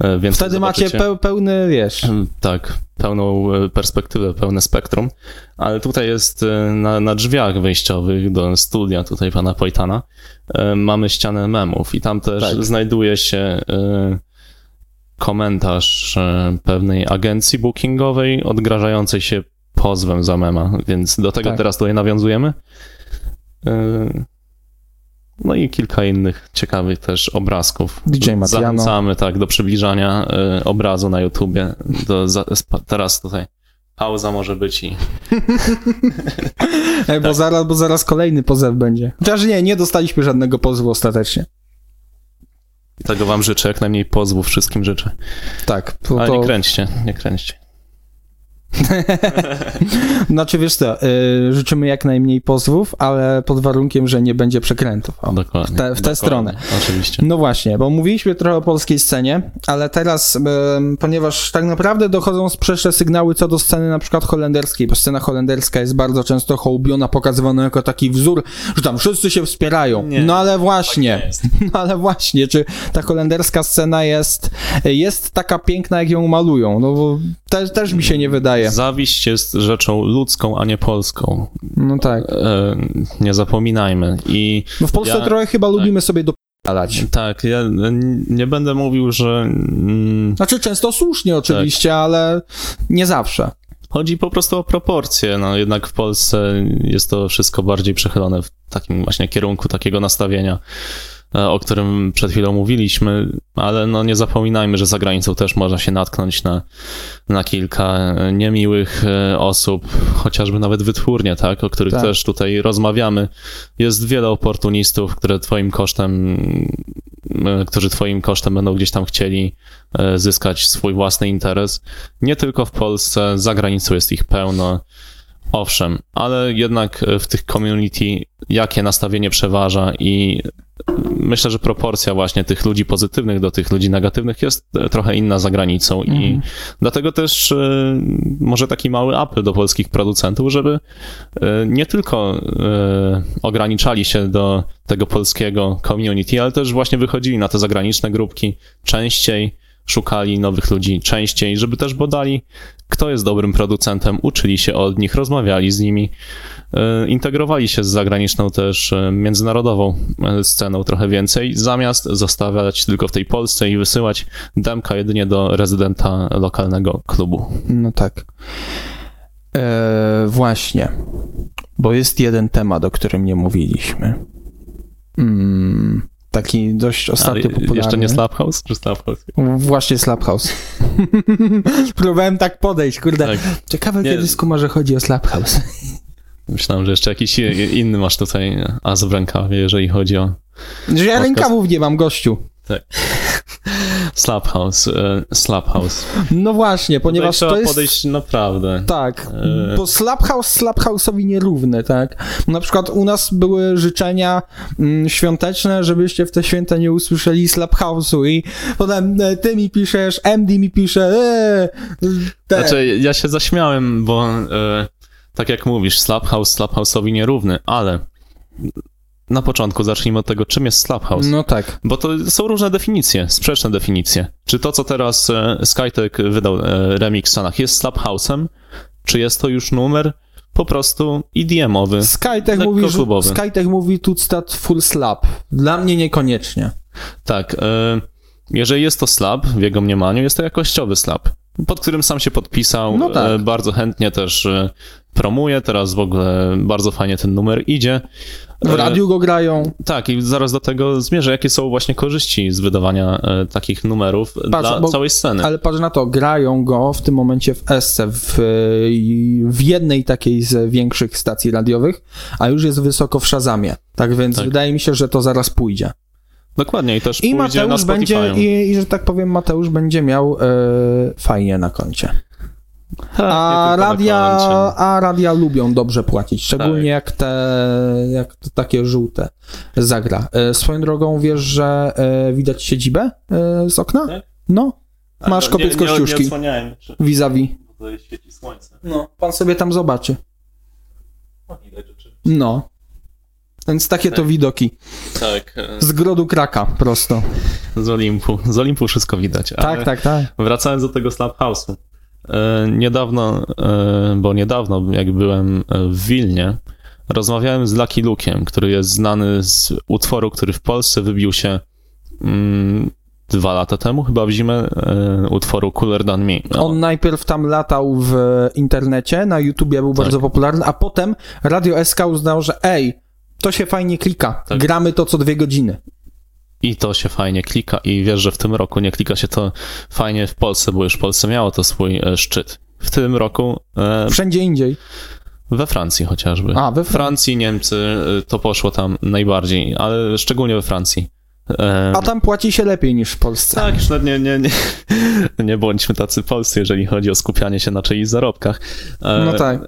e, Więc Wtedy macie peł, pełny, wiesz... Tak, pełną e, perspektywę, pełne spektrum. Ale tutaj jest e, na, na drzwiach wejściowych do studia tutaj pana Pojtana e, mamy ścianę memów i tam też Tak. znajduje się e, komentarz e, pewnej agencji bookingowej odgrażającej się pozwem za mema, więc do tego Tak. teraz tutaj nawiązujemy. E, No i kilka innych ciekawych też obrazków. DJ Matiano. Zachęcamy tak do przybliżania e, obrazu na YouTubie. Do, za, teraz tutaj pauza może być i E, bo, zaraz, bo zaraz kolejny pozew będzie. Chociaż nie, nie dostaliśmy żadnego pozwu ostatecznie. tego wam życzę, jak najmniej pozwów wszystkim życzę. Tak, to, Ale nie kręćcie, nie kręćcie. znaczy wiesz co, y, życzymy jak najmniej pozwów, ale pod warunkiem, że nie będzie przekrętów. O. Dokładnie. w tę- w tę stronę. Oczywiście. No właśnie, bo mówiliśmy trochę o polskiej scenie, ale teraz, em, ponieważ tak naprawdę dochodzą sprzeczne sygnały co do sceny na przykład holenderskiej, bo scena holenderska jest bardzo często hołubiona, pokazywana jako taki wzór, że tam wszyscy się wspierają. Nie, no ale Tak właśnie, nie jest. no ale właśnie, czy ta holenderska scena jest, jest taka piękna, jak ją malują? No bo te, też mi się nie wydaje. Zawiść jest rzeczą ludzką, a nie polską. No tak. E, nie zapominajmy. I No w Polsce Ja- trochę chyba lubimy sobie dopalać. tak, ja nie będę mówił, że mm, Znaczy często słusznie oczywiście, ale nie zawsze. Chodzi po prostu o proporcje. No, jednak w Polsce jest to wszystko bardziej przechylone w takim właśnie kierunku takiego nastawienia, o którym przed chwilą mówiliśmy, ale no nie zapominajmy, że za granicą też można się natknąć na, na kilka e, niemiłych e, osób, chociażby nawet wytwórnie, tak, o których Tak. też tutaj rozmawiamy. Jest wiele oportunistów, które twoim kosztem, e, którzy twoim kosztem będą gdzieś tam chcieli e, zyskać swój własny interes. Nie tylko w Polsce, za granicą jest ich pełno. Owszem, ale jednak w tych community jakie nastawienie przeważa i myślę, że proporcja właśnie tych ludzi pozytywnych do tych ludzi negatywnych jest trochę inna za granicą i Mhm. dlatego też e, może taki mały apel do polskich producentów, żeby e, nie tylko e, ograniczali się do tego polskiego community, ale też właśnie wychodzili na te zagraniczne grupki częściej, szukali nowych ludzi częściej, żeby też badali, kto jest dobrym producentem, uczyli się od nich, rozmawiali z nimi, e, integrowali się z zagraniczną też e, międzynarodową e, sceną trochę więcej, zamiast zostawiać tylko w tej Polsce i wysyłać demka jedynie do rezydenta lokalnego klubu. No tak. E, właśnie. Bo jest jeden temat, o którym nie mówiliśmy. Mm, taki dość ostatnio Ale popularny. jeszcze nie Slaphouse? Czy Slaphouse? Właśnie Slaphouse. Próbowałem tak podejść, kurde. Tak. Ciekawe, Nie. kiedy skuma, że chodzi o Slaphouse. Myślałem, że jeszcze jakiś inny masz tutaj as w rękawie, jeżeli chodzi o Że ja Podcast. rękawów nie mam, gościu. Slaphouse. e, Slaphouse. No właśnie, Tutaj ponieważ trzeba to jest... podejść naprawdę. Tak, E. bo Slaphouse Slaphouse'owi nierówny, tak? Na przykład u nas były życzenia mm, świąteczne, żebyście w te święta nie usłyszeli Slaphouse'u i potem e, ty mi piszesz, MD mi pisze, eee, te. Znaczy, ja się zaśmiałem, bo e, tak jak mówisz, Slaphouse Slaphouse'owi nierówny, ale na początku zacznijmy od tego, czym jest Slaphouse. No tak. Bo to są różne definicje, sprzeczne definicje. Czy to, co teraz e, Skytek wydał e, remix w Stanach, jest Slaphouse'em, czy jest to już numer po prostu EDM-owy? Skytech mówi, że. Skytech mówi tutstat full slap. Dla mnie niekoniecznie. Tak. E, jeżeli jest to slap, w jego mniemaniu, jest to jakościowy slap, pod którym sam się podpisał. No tak. E, bardzo chętnie też e, promuje. Teraz w ogóle bardzo fajnie ten numer idzie. W E, radiu go grają. Tak, i zaraz do tego zmierzę. Jakie są właśnie korzyści z wydawania takich numerów dla bo- całej sceny? Ale patrz na to, grają go w tym momencie w Esce, w, w jednej takiej z większych stacji radiowych, a już jest wysoko w Shazamie. Tak więc Tak. wydaje mi się, że to zaraz pójdzie. Dokładnie, i też I Mateusz będzie, i, i że tak powiem, Mateusz będzie miał e, fajnie na koncie. A radia, a radia lubią dobrze płacić, szczególnie Tak. jak te, jak takie żółte zagra. E, swoją drogą wiesz, że e, widać siedzibę e, z okna? Tak? No, masz kopiec kościuszki. Vis-a-vis. No, pan sobie tam zobaczy. No. Więc takie to Tak. widoki. Tak, e, Z grodu kraka, prosto. z Olimpu. Z Olimpu wszystko widać. ale- Tak, tak, tak. Wracając do tego Slap House'u. E, niedawno, e, bo niedawno, jak byłem w Wilnie, rozmawiałem z Lucky Luke'iem, który jest znany z utworu, który w Polsce wybił się mm, dwa lata temu, chyba w zimę, utworu Cooler Than Me. On najpierw tam latał w internecie, na YouTubie był Tak. bardzo popularny, a potem Radio SK uznał, że ej, to się fajnie klika, Tak. gramy to co dwie godziny. I to się fajnie klika i wiesz, że w tym roku nie klika się to fajnie w Polsce, bo już w Polsce miało to swój e, szczyt. W tym roku e, Wszędzie indziej. we Francji chociażby. A, we Fran- Francji, Niemcy, e, to poszło tam najbardziej, ale szczególnie we Francji. E, A tam płaci się lepiej niż w Polsce. Tak, już nie, nie, nie, nie bądźmy tacy polscy, jeżeli chodzi o skupianie się na czyichś zarobkach. No tak.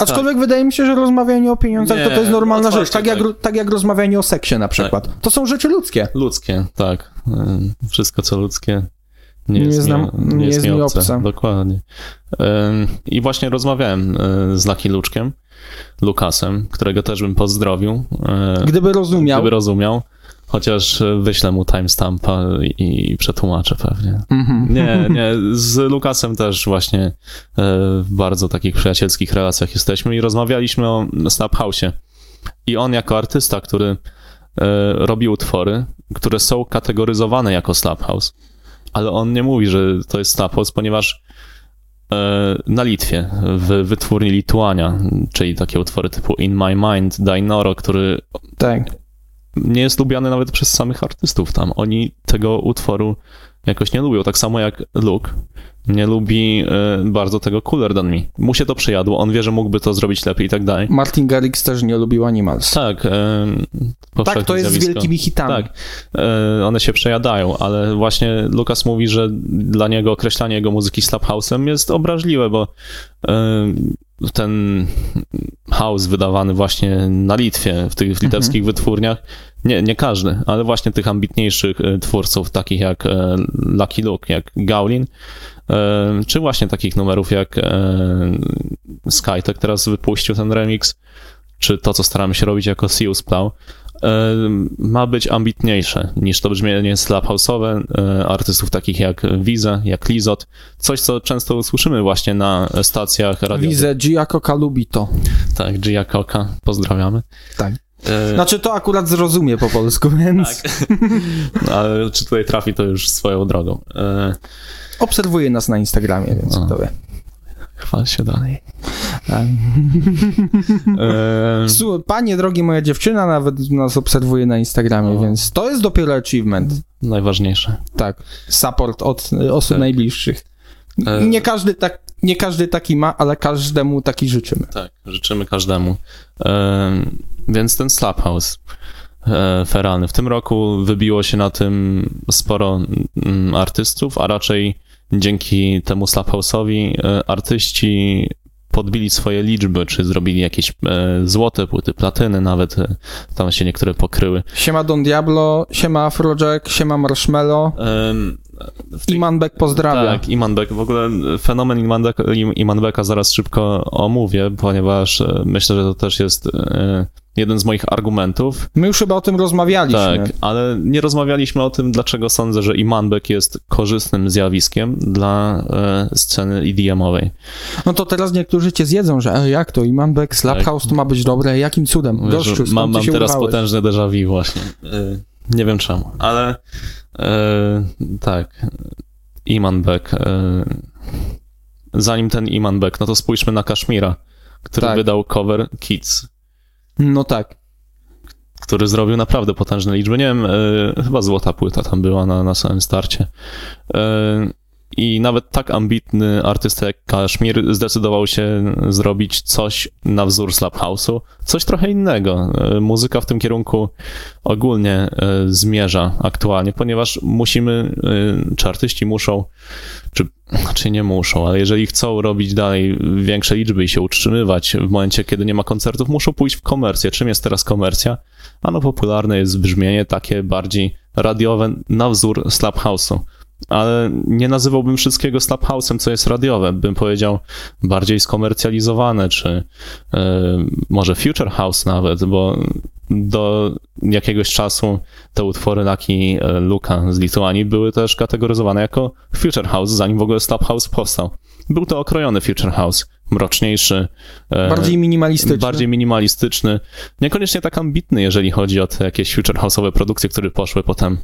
Aczkolwiek wydaje mi się, że rozmawianie o pieniądzach Nie, to, to jest normalna rzecz. Tak jak, tak. tak jak rozmawianie o seksie na przykład. To są rzeczy ludzkie. Ludzkie, tak. E, Wszystko, co ludzkie, nie, Nie jest, jest mi, nam- nie jest mi obce. Dokładnie. E, I właśnie rozmawiałem e, z Lucky Luczkiem, Lukasem, którego też bym pozdrowił. Gdyby rozumiał. Gdyby rozumiał. Chociaż e, wyślę mu timestampa i, i przetłumaczę pewnie. Mhm. Nie, nie, z Lukasem też właśnie e, w bardzo takich przyjacielskich relacjach jesteśmy i rozmawialiśmy o Snap House'ie. I on jako artysta, który e, robi utwory, które są kategoryzowane jako Slap House, ale on nie mówi, że to jest Slap House, ponieważ e, na Litwie, w wytwórni Lituania, czyli takie utwory typu In My Mind, Dainoro, który Tak. Nie jest lubiany nawet przez samych artystów tam. Oni tego utworu jakoś nie lubią. Tak samo jak Luke nie lubi e, bardzo tego Cooler Than Me. Mu się to przyjadło, on wie, że mógłby to zrobić lepiej i tak dalej. Martin Garrix też nie lubił Animals. Tak, e, Tak, to jest z zjawisko. wielkimi hitami. Tak, e, one się przejadają, ale właśnie Lukas mówi, że dla niego określanie jego muzyki slap house'em jest obraźliwe, bo e, ten house wydawany właśnie na Litwie, w tych litewskich wytwórniach, nie, nie każdy, ale właśnie tych ambitniejszych e, twórców, takich jak e, Lucky Luke, jak Gaulin, e, czy właśnie takich numerów jak Skytek teraz wypuścił ten remix, czy to, co staramy się robić jako Sius Plow, ma być ambitniejsze niż to brzmienie slap-house'owe artystów takich jak Wiza, jak Lizot, coś, co często słyszymy właśnie na stacjach radiowych. Wizę Gia Coca lubi to. Tak, Gia Coca, pozdrawiamy. Tak. Znaczy to akurat zrozumie po polsku, więc... Tak. Ale czy tutaj trafi, to już swoją drogą. Obserwuje nas na Instagramie, więc to wie. Chwal się dalej. Panie drogi, moja dziewczyna nawet nas obserwuje na Instagramie, więc to jest dopiero achievement. Najważniejsze. Tak. Support od osób tak. najbliższych. E, nie każdy, tak, nie każdy taki ma, ale każdemu taki życzymy. Tak, życzymy każdemu. Więc ten Slap House e, feralny. W tym roku wybiło się na tym sporo mm, artystów, a raczej dzięki temu Slap House'owi e, artyści podbili swoje liczby, czy zrobili jakieś e, złote płyty, platyny nawet, e, tam się niektóre pokryły. Siema Don Diablo, siema Afrojack, siema Marshmallow. Um, tej... Imanbek pozdrawia. Tak, Imanbek. W ogóle fenomen Imanbeka, Imanbeka zaraz szybko omówię, ponieważ myślę, że to też jest jeden z moich argumentów. My już chyba o tym rozmawialiśmy. Tak, ale nie rozmawialiśmy o tym, dlaczego sądzę, że Imanbek jest korzystnym zjawiskiem dla e, sceny EDM-owej. No to teraz niektórzy cię zjedzą, że e, jak to Imanbek, Slap tak. House to ma być dobre, jakim cudem? Gościu, mam, mam teraz urwałeś? potężne déjà vu właśnie. E, nie wiem czemu, ale e, tak. Iman Beck. E, zanim ten Iman Beck, no to spójrzmy na Kashmira, który tak. wydał cover Kids. No tak. Który zrobił naprawdę potężne liczby. Nie wiem, e, chyba złota płyta tam była na, na samym starcie. E, i nawet tak ambitny artysta jak Kashmir zdecydował się zrobić coś na wzór Slap House'u, coś trochę innego. E, muzyka w tym kierunku ogólnie e, zmierza aktualnie, ponieważ musimy, e, czy artyści muszą, czy, czy nie muszą, ale jeżeli chcą robić dalej większe liczby i się utrzymywać w momencie, kiedy nie ma koncertów, muszą pójść w komercję. Czym jest teraz komercja? Ano popularne jest brzmienie takie bardziej radiowe na wzór Slap House'u ale nie nazywałbym wszystkiego slap house'em, co jest radiowe. Bym powiedział bardziej skomercjalizowane, czy y, może future house nawet, bo do jakiegoś czasu te utwory Lucky e, Luka z Lituanii były też kategoryzowane jako future house, zanim w ogóle slap house powstał. Był to okrojony future house, mroczniejszy. E, bardziej minimalistyczny. Bardziej minimalistyczny. Niekoniecznie tak ambitny, jeżeli chodzi o te jakieś future house'owe produkcje, które poszły potem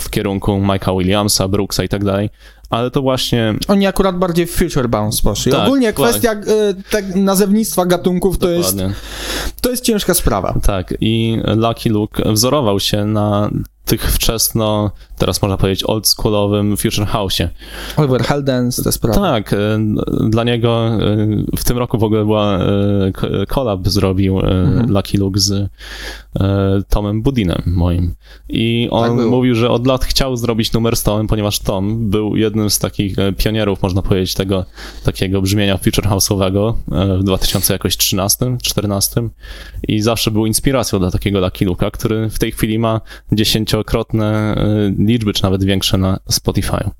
w kierunku Mike'a Williamsa, Brooksa i tak dalej, ale to właśnie... Oni akurat bardziej w future bounce poszli. Tak, Ogólnie kwestia y, tak, nazewnictwa gatunków to jest, to jest ciężka sprawa. Tak i Lucky Luke wzorował się na tych wczesno, teraz można powiedzieć oldschoolowym Future House'ie. Oliver Heldens, te sprawy. Tak, e, dla niego w tym roku w ogóle była e, collab zrobił mhm. Lucky Luke z Tomem Budinem moim. I on tak mówił, że od lat chciał zrobić numer z Tomem, ponieważ Tom był jednym z takich pionierów, można powiedzieć, tego takiego brzmienia Future House'owego w 2013, 14 i zawsze był inspiracją dla takiego Lucky Luke'a, który w tej chwili ma 10 dziesięciokrotne liczby, czy nawet większe na Spotify.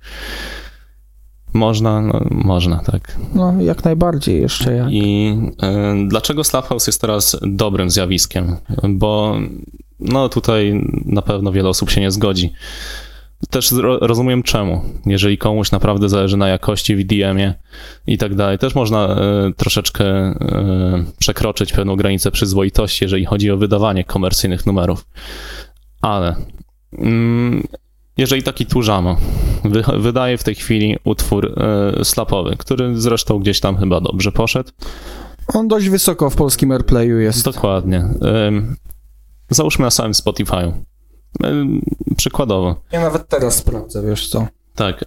Można, no, można, tak. No, jak najbardziej jeszcze jak. I y, dlaczego Slaphouse jest teraz dobrym zjawiskiem? Bo no tutaj na pewno wiele osób się nie zgodzi. Też rozumiem czemu. Jeżeli komuś naprawdę zależy na jakości w DM-ie i tak dalej, też można y, troszeczkę y, przekroczyć pewną granicę przyzwoitości, jeżeli chodzi o wydawanie komercyjnych numerów. Ale Mm, jeżeli taki Tużamo wydaje w tej chwili utwór e, slapowy, który zresztą gdzieś tam chyba dobrze poszedł. On dość wysoko w polskim airplayu jest. Dokładnie. Załóżmy na samym Spotify'u. Przykładowo. Ja nawet teraz sprawdzę, wiesz co. Tak.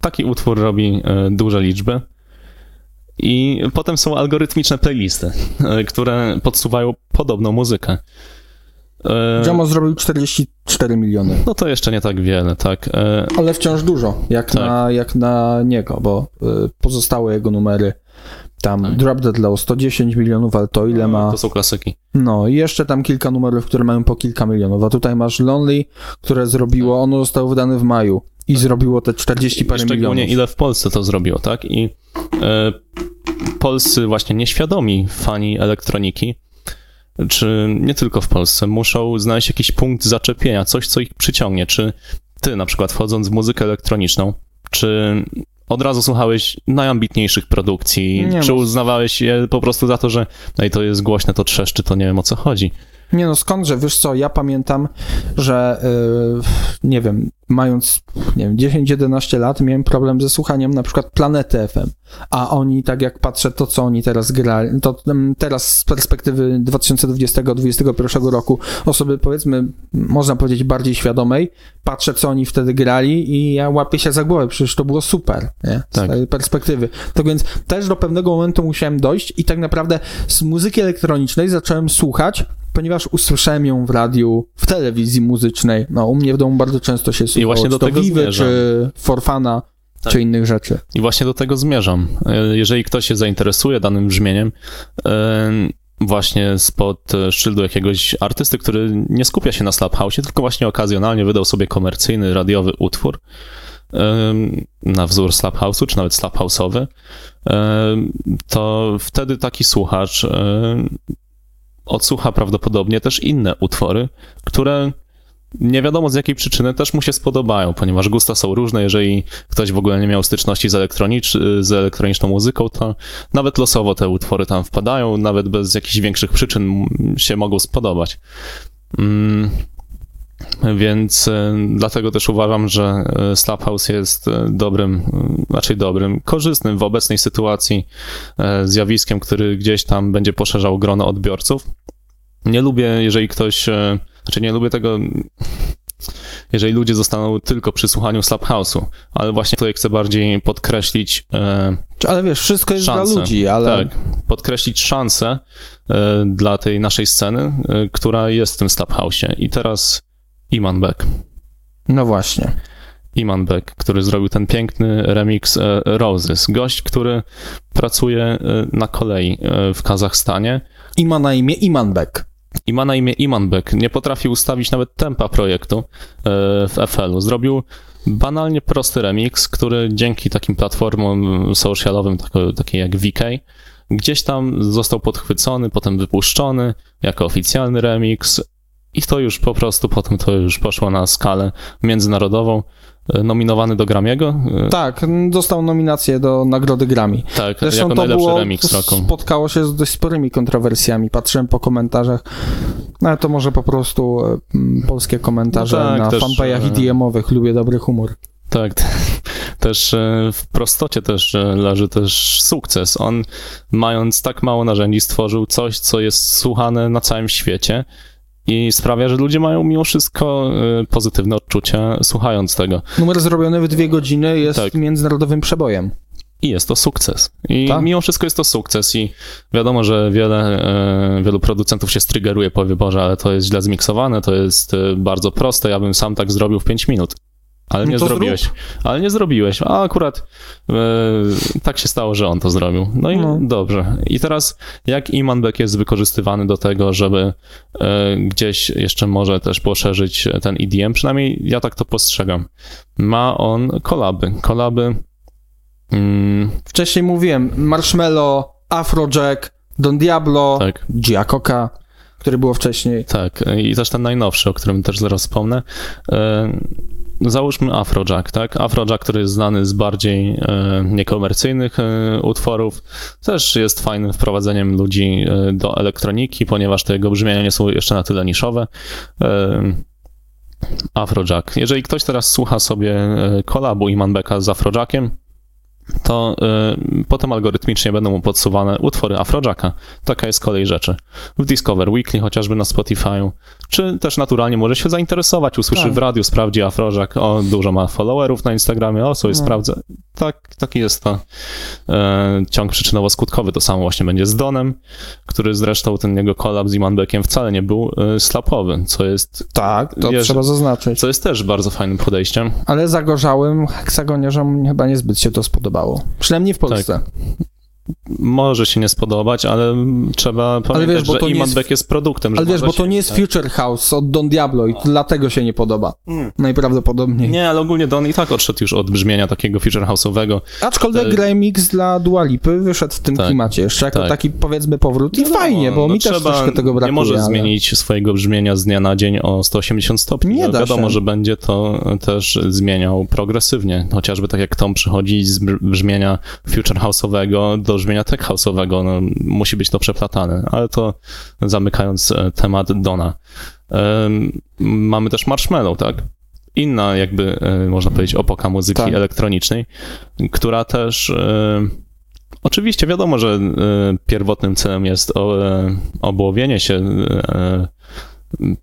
Taki utwór robi e, duże liczby. I potem są algorytmiczne playlisty, e, które podsuwają podobną muzykę. E, Jamo zrobił 44 miliony. No to jeszcze nie tak wiele, tak. E, Ale wciąż dużo, jak, tak. na, jak na niego, bo e, pozostałe jego numery Tam Tak. Drop Dead Low 110 milionów, ale to ile ma... To są klasyki. No i jeszcze tam kilka numerów, które mają po kilka milionów, a tutaj masz Lonely, które zrobiło, ono zostało wydane w maju i zrobiło te 40 parę I szczególnie milionów. ile w Polsce to zrobiło, tak? I e, polscy właśnie nieświadomi fani elektroniki, czy nie tylko w Polsce, muszą znaleźć jakiś punkt zaczepienia, coś, co ich przyciągnie. Czy ty na przykład wchodząc w muzykę elektroniczną, czy od razu słuchałeś najambitniejszych produkcji, Nie czy no. uznawałeś je po prostu za to, że ej, to jest głośne, to trzeszczy, to nie wiem o co chodzi. Nie no, skądże, wiesz co, ja pamiętam, że yy, nie wiem, mając, nie wiem, 10-11 lat miałem problem ze słuchaniem na przykład Planety FM, a oni, tak jak patrzę to, co oni teraz grali, to mm, teraz z perspektywy 2020-2021 roku, osoby powiedzmy, można powiedzieć bardziej świadomej, patrzę, co oni wtedy grali i ja łapię się za głowę, przecież to było super, nie? Z Tak. tej perspektywy. Tak więc też do pewnego momentu musiałem dojść i tak naprawdę z muzyki elektronicznej zacząłem słuchać, ponieważ usłyszałem ją w radiu, w telewizji muzycznej. No, u mnie w domu bardzo często się słuchało, właśnie czy do tego zmierzam. czy Forfana, Tak. czy innych rzeczy. I właśnie do tego zmierzam. E, Jeżeli ktoś się zainteresuje danym brzmieniem, e, właśnie spod szyldu jakiegoś artysty, który nie skupia się na Slap House, tylko właśnie okazjonalnie wydał sobie komercyjny, radiowy utwór e, na wzór Slap House'u, czy nawet Slap House'owy, to wtedy taki słuchacz odsłucha prawdopodobnie też inne utwory, które nie wiadomo z jakiej przyczyny też mu się spodobają, ponieważ gusta są różne. Jeżeli ktoś w ogóle nie miał styczności z, elektronicz, z elektroniczną muzyką, to nawet losowo te utwory tam wpadają, nawet bez jakichś większych przyczyn się mogą spodobać. Więc e, dlatego też uważam, że e, Slap House jest e, dobrym, raczej dobrym, korzystnym w obecnej sytuacji zjawiskiem, który gdzieś tam będzie poszerzał grono odbiorców. Nie lubię, jeżeli ktoś, znaczy nie lubię tego, jeżeli ludzie zostaną tylko przy słuchaniu Slap House'u, ale właśnie tutaj chcę bardziej podkreślić Ale wiesz, wszystko jest szansę. dla ludzi, ale Tak, podkreślić szansę dla tej naszej sceny, która jest w tym Slap House'ie. I teraz Iman Beck. no właśnie. Iman Beck, który zrobił ten piękny remix e, Roses. Gość, który pracuje e, na kolei e, w Kazachstanie I ma na imię Imanbek. i ma na imię Iman Beck. Nie potrafi ustawić nawet tempa projektu w FL-u. Zrobił banalnie prosty remix, który dzięki takim platformom socialowym, tako- takie jak VK, gdzieś tam został podchwycony, potem wypuszczony jako oficjalny remix i to już po prostu potem to już poszło na skalę międzynarodową. E, Nominowany do Grammy'ego. E, Tak, dostał nominację do nagrody Grammy. Tak, Zresztą jako to najlepszy było, remix roku. spotkało się z dość sporymi kontrowersjami. Patrzyłem po komentarzach, no ale to może po prostu e, polskie komentarze No tak, na też, fanpage'ach e, IDM-owych. Lubię dobry humor. Tak, też w prostocie też leży też sukces. On, mając tak mało narzędzi, stworzył coś, co jest słuchane na całym świecie i sprawia, że ludzie mają mimo wszystko e, pozytywne odczucia słuchając tego. Numer zrobiony w dwie godziny jest Tak. międzynarodowym przebojem. I jest to sukces. I Tak. mimo wszystko jest to sukces i wiadomo, że wiele, e, wielu producentów się strygeruje po wyborze, ale to jest źle zmiksowane, to jest e, bardzo proste, ja bym sam tak zrobił w 5 minut. Ale No nie zrobiłeś. Ale nie zrobiłeś. A akurat e, tak się stało, że on to zrobił. No i No. dobrze. I teraz jak Iman Beck jest wykorzystywany do tego, żeby e, gdzieś jeszcze może też poszerzyć ten EDM, przynajmniej ja tak to postrzegam. Ma on kolaby. Kolaby mm, Wcześniej mówiłem, Marshmello, Afrojack, Don Diablo, tak. Giacoca, który było wcześniej. Tak, i też ten najnowszy, o którym też zaraz wspomnę. E, Załóżmy Afrojack, tak? Afrojack, który jest znany z bardziej e, niekomercyjnych e, utworów, też jest fajnym wprowadzeniem ludzi e, do elektroniki, ponieważ te jego brzmienia nie są jeszcze na tyle niszowe. E, Afrojack. Jeżeli ktoś teraz słucha sobie e, kolabu Iman Becka z Afrojackiem, to y, potem algorytmicznie będą mu podsuwane utwory Afrojacka. Taka jest kolej rzeczy. W Discover Weekly, chociażby na Spotify'u, czy też naturalnie może się zainteresować, usłyszy Tak. w radiu, sprawdzi Afrojack, o, dużo ma followerów na Instagramie, o, sobie No. sprawdzę. Tak, taki jest to e, ciąg przyczynowo-skutkowy. To samo właśnie będzie z Donem, który zresztą ten jego kolab z Iman Beckiem wcale nie był e, slapowy, co jest, Tak, to Wiesz- trzeba zaznaczyć. co jest też bardzo fajnym podejściem. Ale zagorzałym heksagoniarzom chyba niezbyt się to spodobało. Przynajmniej w Polsce. Może się nie spodobać, ale trzeba pamiętać, wiesz, bo że to nie Iman jest- Beck jest produktem. Ale wiesz, bo to nie jest zasięg, Future House od Don Diablo i dlatego się nie podoba. Mm. Najprawdopodobniej. Nie, ale ogólnie Don i tak odszedł już od brzmienia takiego feature house'owego. Aczkolwiek E, remix dla Dua Lipy wyszedł w tym tak, klimacie jeszcze, jako tak. taki powiedzmy powrót i No, fajnie, bo no mi też trzeba- troszkę tego brakuje. Nie może ale... zmienić swojego brzmienia z dnia na dzień o 180 stopni. Nie No, da Wiadomo, się. że będzie to też zmieniał progresywnie. Chociażby tak jak Tom przychodzi z br- brzmienia future house'owego do brzmienia tech house'owego. No, musi być to przeplatane. Ale to zamykając e, temat Dona. Mamy też Marshmallow, tak? Inna jakby, e, można powiedzieć, opoka muzyki Tak. elektronicznej, która też... e, Oczywiście wiadomo, że pierwotnym celem jest obłowienie się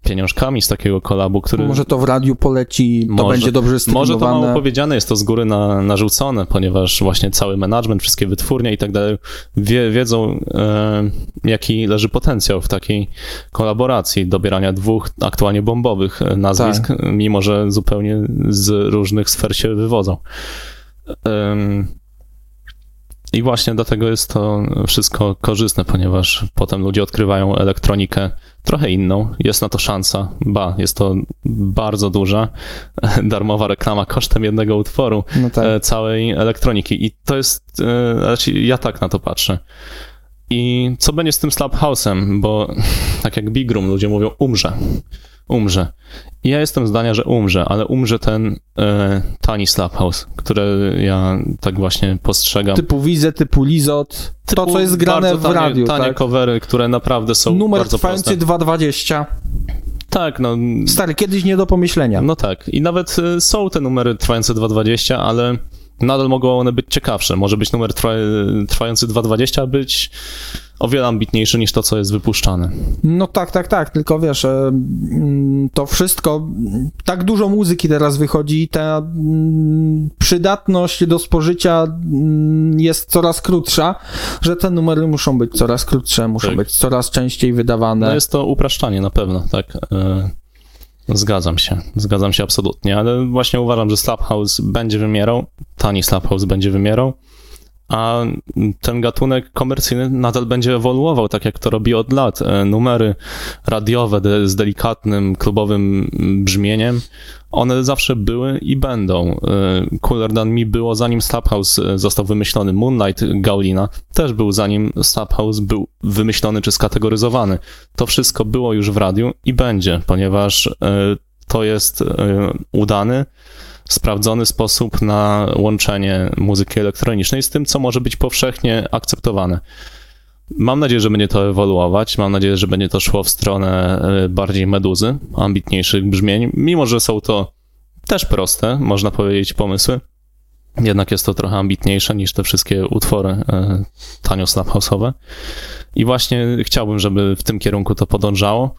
pieniążkami z takiego kolabu, który... Może to w radiu poleci, to Może- będzie dobrze Może to mało streamowane. powiedziane, jest to z góry na, narzucone, ponieważ właśnie cały management, wszystkie wytwórnie i tak dalej wie, wiedzą, e, jaki leży potencjał w takiej kolaboracji, dobierania dwóch aktualnie bombowych e, nazwisk, Tak. mimo że zupełnie z różnych sfer się wywodzą. Em, I właśnie dlatego jest to wszystko korzystne, ponieważ potem ludzie odkrywają elektronikę trochę inną. Jest na to szansa. Ba, jest to bardzo duża, darmowa reklama kosztem jednego utworu No tak. e, całej elektroniki. I to jest, e, znaczy ja tak na to patrzę. I co będzie z tym Slap House'em? Bo tak jak Big Room, ludzie mówią umrze. Umrze. I ja jestem zdania, że umrze, ale umrze ten e, tani Slap House, który ja tak właśnie postrzegam. Typu Wize, typu Lizot, to Typu co jest grane bardzo w tanie, radiu, Tanie tak? covery, które naprawdę są Numer bardzo trwający proste. 2.20. Tak, no, Stary, kiedyś nie do pomyślenia. no tak. I nawet y, są te numery trwające 2.20, ale nadal mogą one być ciekawsze. Może być numer trwa, trwający 2.20, a być o wiele ambitniejszy niż to, co jest wypuszczane. No tak, tak, tak, tylko wiesz, e, mm, to wszystko, tak dużo muzyki teraz wychodzi i ta mm, przydatność do spożycia mm, jest coraz krótsza, że te numery muszą być coraz krótsze, muszą Tak. być coraz częściej wydawane. No jest to upraszczanie na pewno, tak. Zgadzam się, zgadzam się absolutnie, ale właśnie uważam, że Slap House będzie wymierał, tani Slap House będzie wymierał, a ten gatunek komercyjny nadal będzie ewoluował, tak jak to robi od lat. E, Numery radiowe z delikatnym, klubowym brzmieniem, one zawsze były i będą. E, Cooler Than Me było zanim Slap House e, został wymyślony. Moonlight Gaulina też był zanim Slap House był wymyślony czy skategoryzowany. To wszystko było już w radiu i będzie, ponieważ to jest udany, sprawdzony sposób na łączenie muzyki elektronicznej z tym, co może być powszechnie akceptowane. Mam nadzieję, że będzie to ewoluować. Mam nadzieję, że będzie to szło w stronę e, bardziej meduzy, ambitniejszych brzmień, mimo że są to też proste, można powiedzieć, pomysły. Jednak jest to trochę ambitniejsze niż te wszystkie utwory e, tanio slap house'owe. I właśnie chciałbym, żeby w tym kierunku to podążało.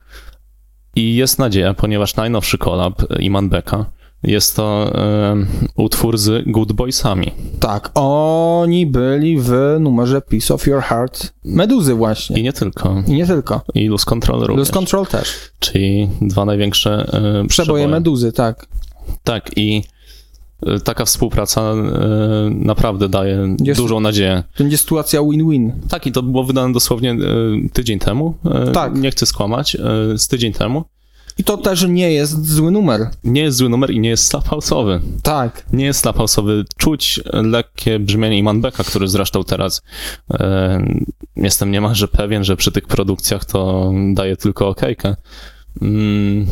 I jest nadzieja, ponieważ najnowszy collab e, Iman Beka jest to e, utwór z Good Boysami. Tak, oni byli w numerze Piece of Your Heart Meduzy właśnie. I nie tylko. I nie tylko. I Lose Control również. Lose Control też. Czyli dwa największe e, Przeboje Meduzy, tak. Tak, i e, taka współpraca e, naprawdę daje Jest- dużą nadzieję. To będzie sytuacja win-win. Tak, i to było wydane dosłownie tydzień temu. Tak. Nie chcę skłamać, z tydzień temu. I to też nie jest zły numer. Nie jest zły numer i nie jest slap house'owy. Tak. Nie jest slap house'owy. Czuć lekkie brzmienie Iman Beka, który zresztą teraz e, jestem niemalże pewien, że przy tych produkcjach to daje tylko okejkę. Mm,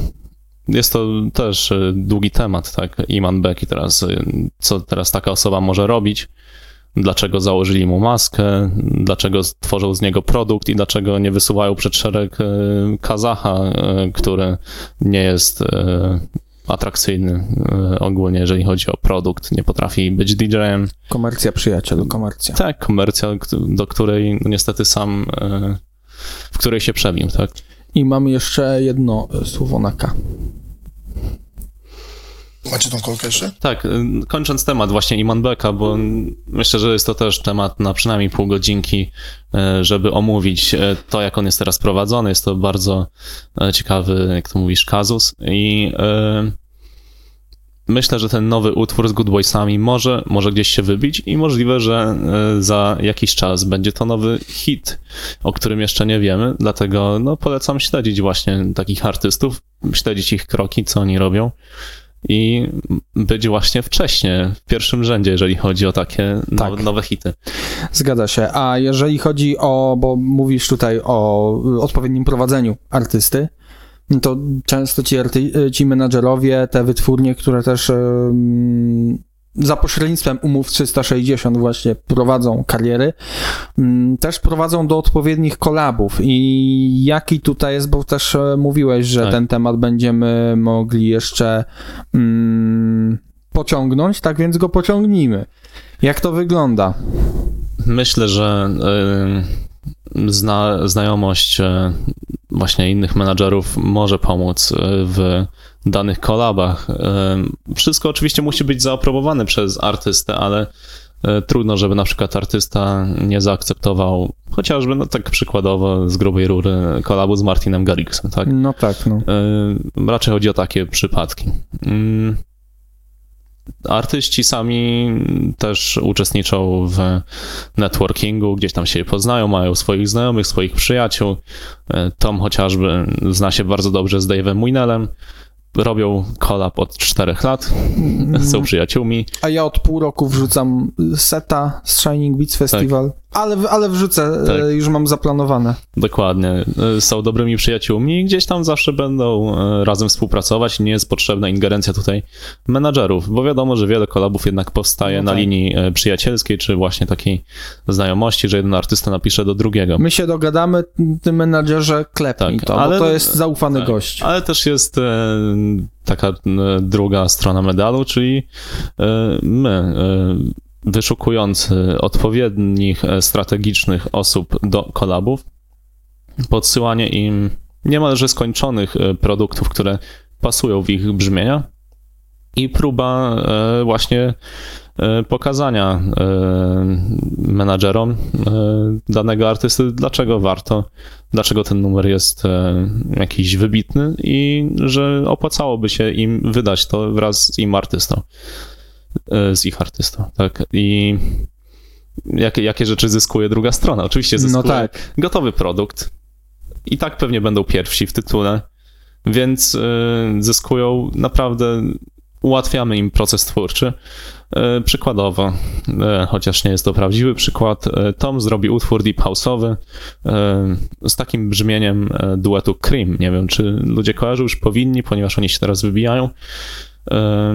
jest to też e, długi temat, tak? Iman Beck i teraz, e, co teraz taka osoba może robić? Dlaczego założyli mu maskę? Dlaczego stworzą z niego produkt i dlaczego nie wysuwają przed szereg e, Kazacha, e, który nie jest e, atrakcyjny ogólnie, jeżeli chodzi o produkt, nie potrafi być DJ-em. Komercja, przyjacielu, komercja. Tak, komercja, do której niestety sam, w której się przebił, tak? I mamy jeszcze jedno słowo na K. Macie tą kolkę jeszcze? Tak, y, kończąc temat właśnie Iman Beka, bo myślę, że jest to też temat na przynajmniej pół godzinki, y, żeby omówić y, to, jak on jest teraz prowadzony. Jest to bardzo ciekawy, jak to mówisz, kazus i myślę, że ten nowy utwór z Good Boysami może, może gdzieś się wybić i możliwe, że za jakiś czas będzie to nowy hit, o którym jeszcze nie wiemy, dlatego no, polecam śledzić właśnie takich artystów, śledzić ich kroki, co oni robią i być właśnie wcześnie, w pierwszym rzędzie, jeżeli chodzi o takie Tak. nowe, nowe hity. Zgadza się. A jeżeli chodzi o, bo mówisz tutaj o odpowiednim prowadzeniu artysty, no to często ci, arty, ci menadżerowie, te wytwórnie, które też em, za pośrednictwem umów 360 właśnie prowadzą kariery, mm, też prowadzą do odpowiednich kolabów i jaki tutaj jest, bo też e, mówiłeś, że Tak. ten temat będziemy mogli jeszcze mm, pociągnąć, tak więc go pociągnijmy. Jak to wygląda? Myślę, że zna, znajomość y, właśnie innych menadżerów może pomóc y, w danych kolabach. Y, Wszystko oczywiście musi być zaaprobowane przez artystę, ale trudno, żeby na przykład artysta nie zaakceptował chociażby, no tak przykładowo z grubej rury, kolabu z Martinem Garrixem, tak? No tak, no. Raczej chodzi o takie przypadki. Mm. Artyści sami też uczestniczą w networkingu, gdzieś tam się poznają, mają swoich znajomych, swoich przyjaciół. Y, Tom chociażby zna się bardzo dobrze z Dave'em Winelem. Robią collab od czterech lat, są przyjaciółmi. A ja od pół roku wrzucam seta z Shining Beats Festival, ale, ale wrzucę, Tak. e, już mam zaplanowane. Dokładnie. Y, Są dobrymi przyjaciółmi i gdzieś tam zawsze będą y, razem współpracować. Nie jest potrzebna ingerencja tutaj menadżerów, bo wiadomo, że wiele kolabów jednak powstaje No na tak. linii przyjacielskiej, czy właśnie takiej znajomości, że jeden artysta napisze do drugiego. My się dogadamy, tym menadżerze klepnij Tak, to, ale- to jest zaufany tak. gość. Ale też jest e, taka e, druga strona medalu, czyli e, my, e, wyszukujący odpowiednich e, strategicznych osób do kolabów, podsyłanie im niemalże skończonych e, produktów, które pasują w ich brzmienia. I próba e, właśnie pokazania menadżerom danego artysty, dlaczego warto, dlaczego ten numer jest jakiś wybitny i że opłacałoby się im wydać to wraz z im artystą, z ich artystą, tak. I jakie, jakie rzeczy zyskuje druga strona? Oczywiście zyskuje No tak. gotowy produkt i tak pewnie będą pierwsi w tytule, więc e, zyskują naprawdę, ułatwiamy im proces twórczy. E, Przykładowo, e, chociaż nie jest to prawdziwy przykład, e, Tom zrobi utwór deep house'owy e, z takim brzmieniem e, duetu Cream. Nie wiem, czy ludzie kojarzą, już powinni, ponieważ oni się teraz wybijają. E,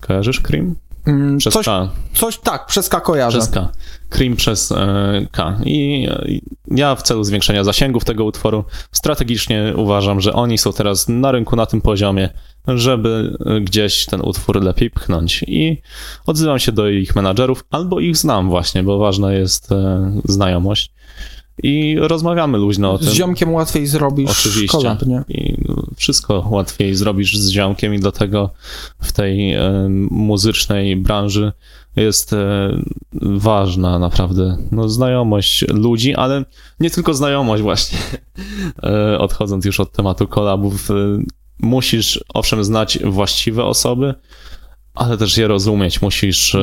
Kojarzysz Cream? Mm, Przez Coś, K. coś tak, przez K kojarzę. Przez K. Cream przez e, K. I e, ja w celu zwiększenia zasięgów tego utworu strategicznie uważam, że oni są teraz na rynku na tym poziomie, żeby e, gdzieś ten utwór lepiej pchnąć. I odzywam się do ich menadżerów, albo ich znam właśnie, bo ważna jest e, znajomość. I rozmawiamy luźno o tym. Z ziomkiem łatwiej zrobisz Oczywiście. kolab, nie? I wszystko łatwiej zrobisz z ziomkiem i dlatego w tej e, muzycznej branży jest e, ważna naprawdę no, znajomość ludzi, ale nie tylko znajomość właśnie. E, odchodząc już od tematu kolabów, musisz owszem znać właściwe osoby, ale też je rozumieć. Musisz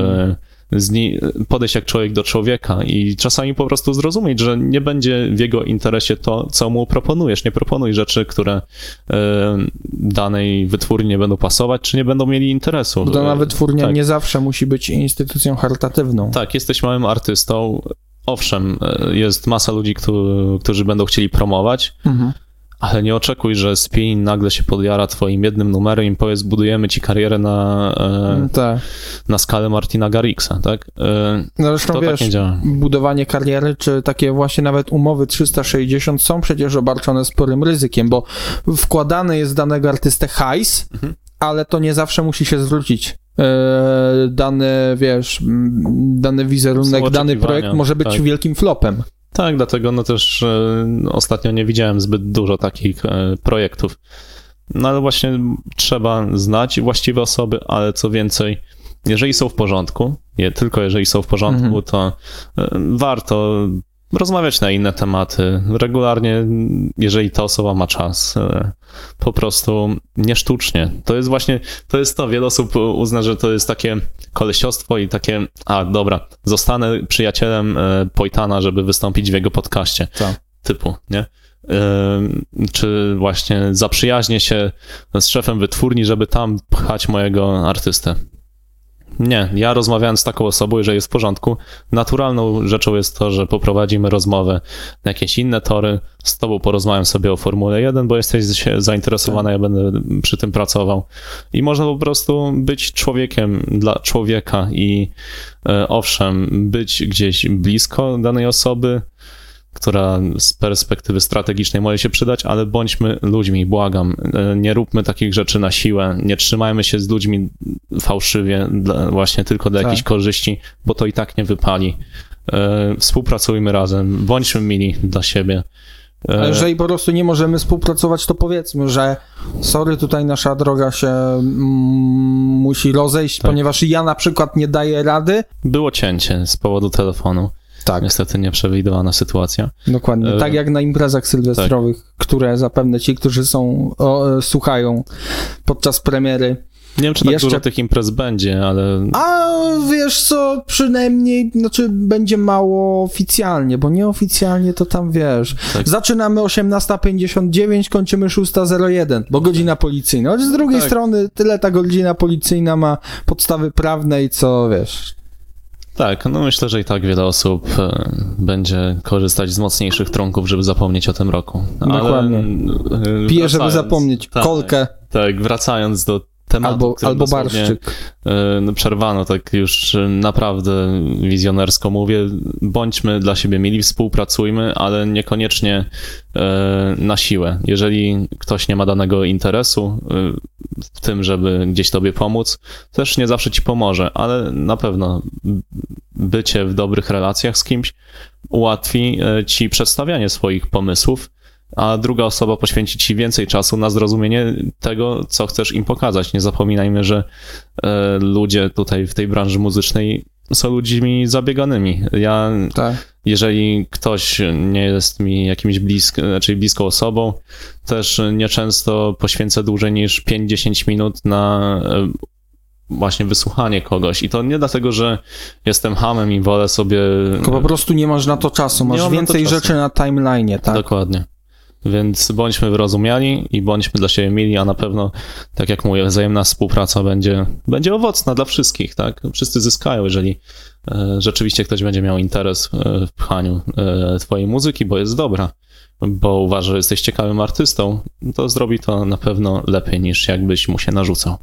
z ni- podejść jak człowiek do człowieka i czasami po prostu zrozumieć, że nie będzie w jego interesie to, co mu proponujesz. Nie proponuj rzeczy, które e, danej wytwórni nie będą pasować, czy nie będą mieli interesu. Bo dana E, wytwórnia tak. nie zawsze musi być instytucją charytatywną. Tak, jesteś małym artystą. Owszem, e, jest masa ludzi, którzy, którzy będą chcieli promować, Mhm. Ale nie oczekuj, że Spin nagle się podjara twoim jednym numerem i powie, zbudujemy ci karierę na, e, Tak. na skalę Martina Garrixa, tak? E, No Zresztą to wiesz, tak nie działa. budowanie kariery, czy takie właśnie nawet umowy 360 są przecież obarczone sporym ryzykiem, bo wkładany jest danego artystę hajs, Mhm. ale to nie zawsze musi się zwrócić. E, dany, wiesz, dany wizerunek, dany projekt może być tak. wielkim flopem. Tak, dlatego no też e, ostatnio nie widziałem zbyt dużo takich e, projektów. No ale właśnie trzeba znać właściwe osoby, ale co więcej, jeżeli są w porządku, je, tylko jeżeli są w porządku, Mhm. to e, warto rozmawiać na inne tematy. Regularnie, jeżeli ta osoba ma czas, e, po prostu nie sztucznie. To jest właśnie, to jest to, wiele osób uzna, że to jest takie kolesiostwo i takie, a dobra, zostanę przyjacielem e, Pojtana, żeby wystąpić w jego podcaście. Tak. Typu, nie? Ym, Czy właśnie zaprzyjaźnię się z szefem wytwórni, żeby tam pchać mojego artystę. Nie, ja rozmawiałem z taką osobą, jeżeli jest w porządku. Naturalną rzeczą jest to, że poprowadzimy rozmowę na jakieś inne tory. Z tobą porozmawiam sobie o Formule 1, bo jesteś zainteresowana, ja będę przy tym pracował. I można po prostu być człowiekiem dla człowieka i e, owszem, być gdzieś blisko danej osoby, która z perspektywy strategicznej może się przydać, ale bądźmy ludźmi, błagam. E, Nie róbmy takich rzeczy na siłę, nie trzymajmy się z ludźmi fałszywie, właśnie tylko dla Tak. jakichś korzyści, bo to i tak nie wypali. E, Współpracujmy razem, bądźmy mili dla siebie. E, jeżeli po prostu nie możemy współpracować, to powiedzmy, że sorry, tutaj nasza droga się mm, musi rozejść, Tak. ponieważ ja na przykład nie daję rady. Było cięcie z powodu telefonu. Tak, Niestety nieprzewidywana sytuacja. dokładnie. E, Tak jak na imprezach sylwestrowych, które zapewne ci, którzy są, o, e, słuchają podczas premiery. Nie wiem, czy tak Jeszcze- dużo tych imprez będzie, ale A wiesz co, przynajmniej, znaczy będzie mało oficjalnie, bo nieoficjalnie to tam wiesz. Tak. Zaczynamy 18.59, kończymy 6.01, bo godzina policyjna. Choć z drugiej Tak. strony tyle ta godzina policyjna ma podstawy prawne i co wiesz. Tak, no myślę, że i tak wiele osób e, będzie korzystać z mocniejszych trunków, żeby zapomnieć o tym roku. Dokładnie. e, Pije, żeby wracając- zapomnieć. tak, Kolkę Tak, wracając do tematu, albo, albo barszczyk. e, no, przerwano, tak już naprawdę wizjonersko mówię, bądźmy dla siebie mili, współpracujmy, ale niekoniecznie e, na siłę. Jeżeli ktoś nie ma danego interesu e, w tym, żeby gdzieś tobie pomóc, też nie zawsze ci pomoże, ale na pewno bycie w dobrych relacjach z kimś ułatwi ci przedstawianie swoich pomysłów, a druga osoba poświęci ci więcej czasu na zrozumienie tego, co chcesz im pokazać. Nie zapominajmy, że e, ludzie tutaj w tej branży muzycznej są ludźmi zabieganymi. Ja, Tak. jeżeli ktoś nie jest mi jakimś blisk, znaczy bliską osobą, też nieczęsto poświęcę dłużej niż 5-10 minut na e, właśnie wysłuchanie kogoś. I to nie dlatego, że jestem hamem i wolę sobie... Tylko po prostu nie masz na to czasu, masz na więcej czasu. rzeczy na timeline'ie, tak? Dokładnie. Więc bądźmy wyrozumiali i bądźmy dla siebie mili, a na pewno, tak jak mówię, wzajemna współpraca będzie, będzie owocna dla wszystkich, tak? Wszyscy zyskają, jeżeli e, rzeczywiście ktoś będzie miał interes e, w pchaniu e, twojej muzyki, bo jest dobra, bo uważa, że jesteś ciekawym artystą, to zrobi to na pewno lepiej niż jakbyś mu się narzucał.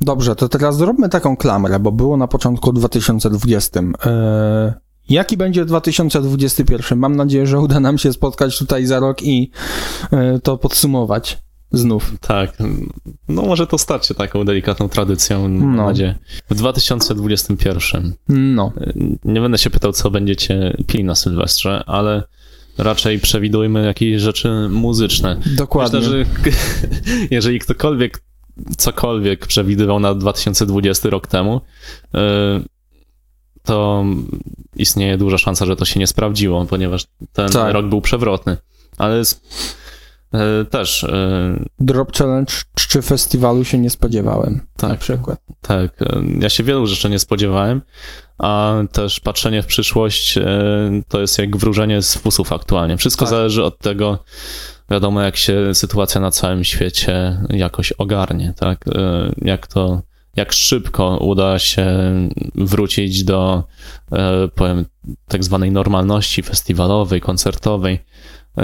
Dobrze, to teraz zróbmy taką klamrę, bo było na początku 2020. Eee, jaki będzie 2021? Mam nadzieję, że uda nam się spotkać tutaj za rok i e, to podsumować znów. Tak, no może to stać się taką delikatną tradycją, mam No. nadzieję. W 2021 No, Nie będę się pytał, co będziecie pili na Sylwestrze, ale raczej przewidujmy jakieś rzeczy muzyczne. dokładnie. Myślę, że jeżeli ktokolwiek cokolwiek przewidywał na 2020 rok temu, y, to istnieje duża szansa, że to się nie sprawdziło, ponieważ ten Tak. rok był przewrotny. Ale y, też y, Drop Challenge czy festiwalu się nie spodziewałem. Tak. Na przykład. Tak, e, ja się wielu rzeczy nie spodziewałem, a też patrzenie w przyszłość e, to jest jak wróżenie z fusów aktualnie. Wszystko Tak. zależy od tego, wiadomo, jak się sytuacja na całym świecie jakoś ogarnie, tak? E, Jak to, jak szybko uda się wrócić do, e, powiem, tak zwanej normalności festiwalowej, koncertowej. E,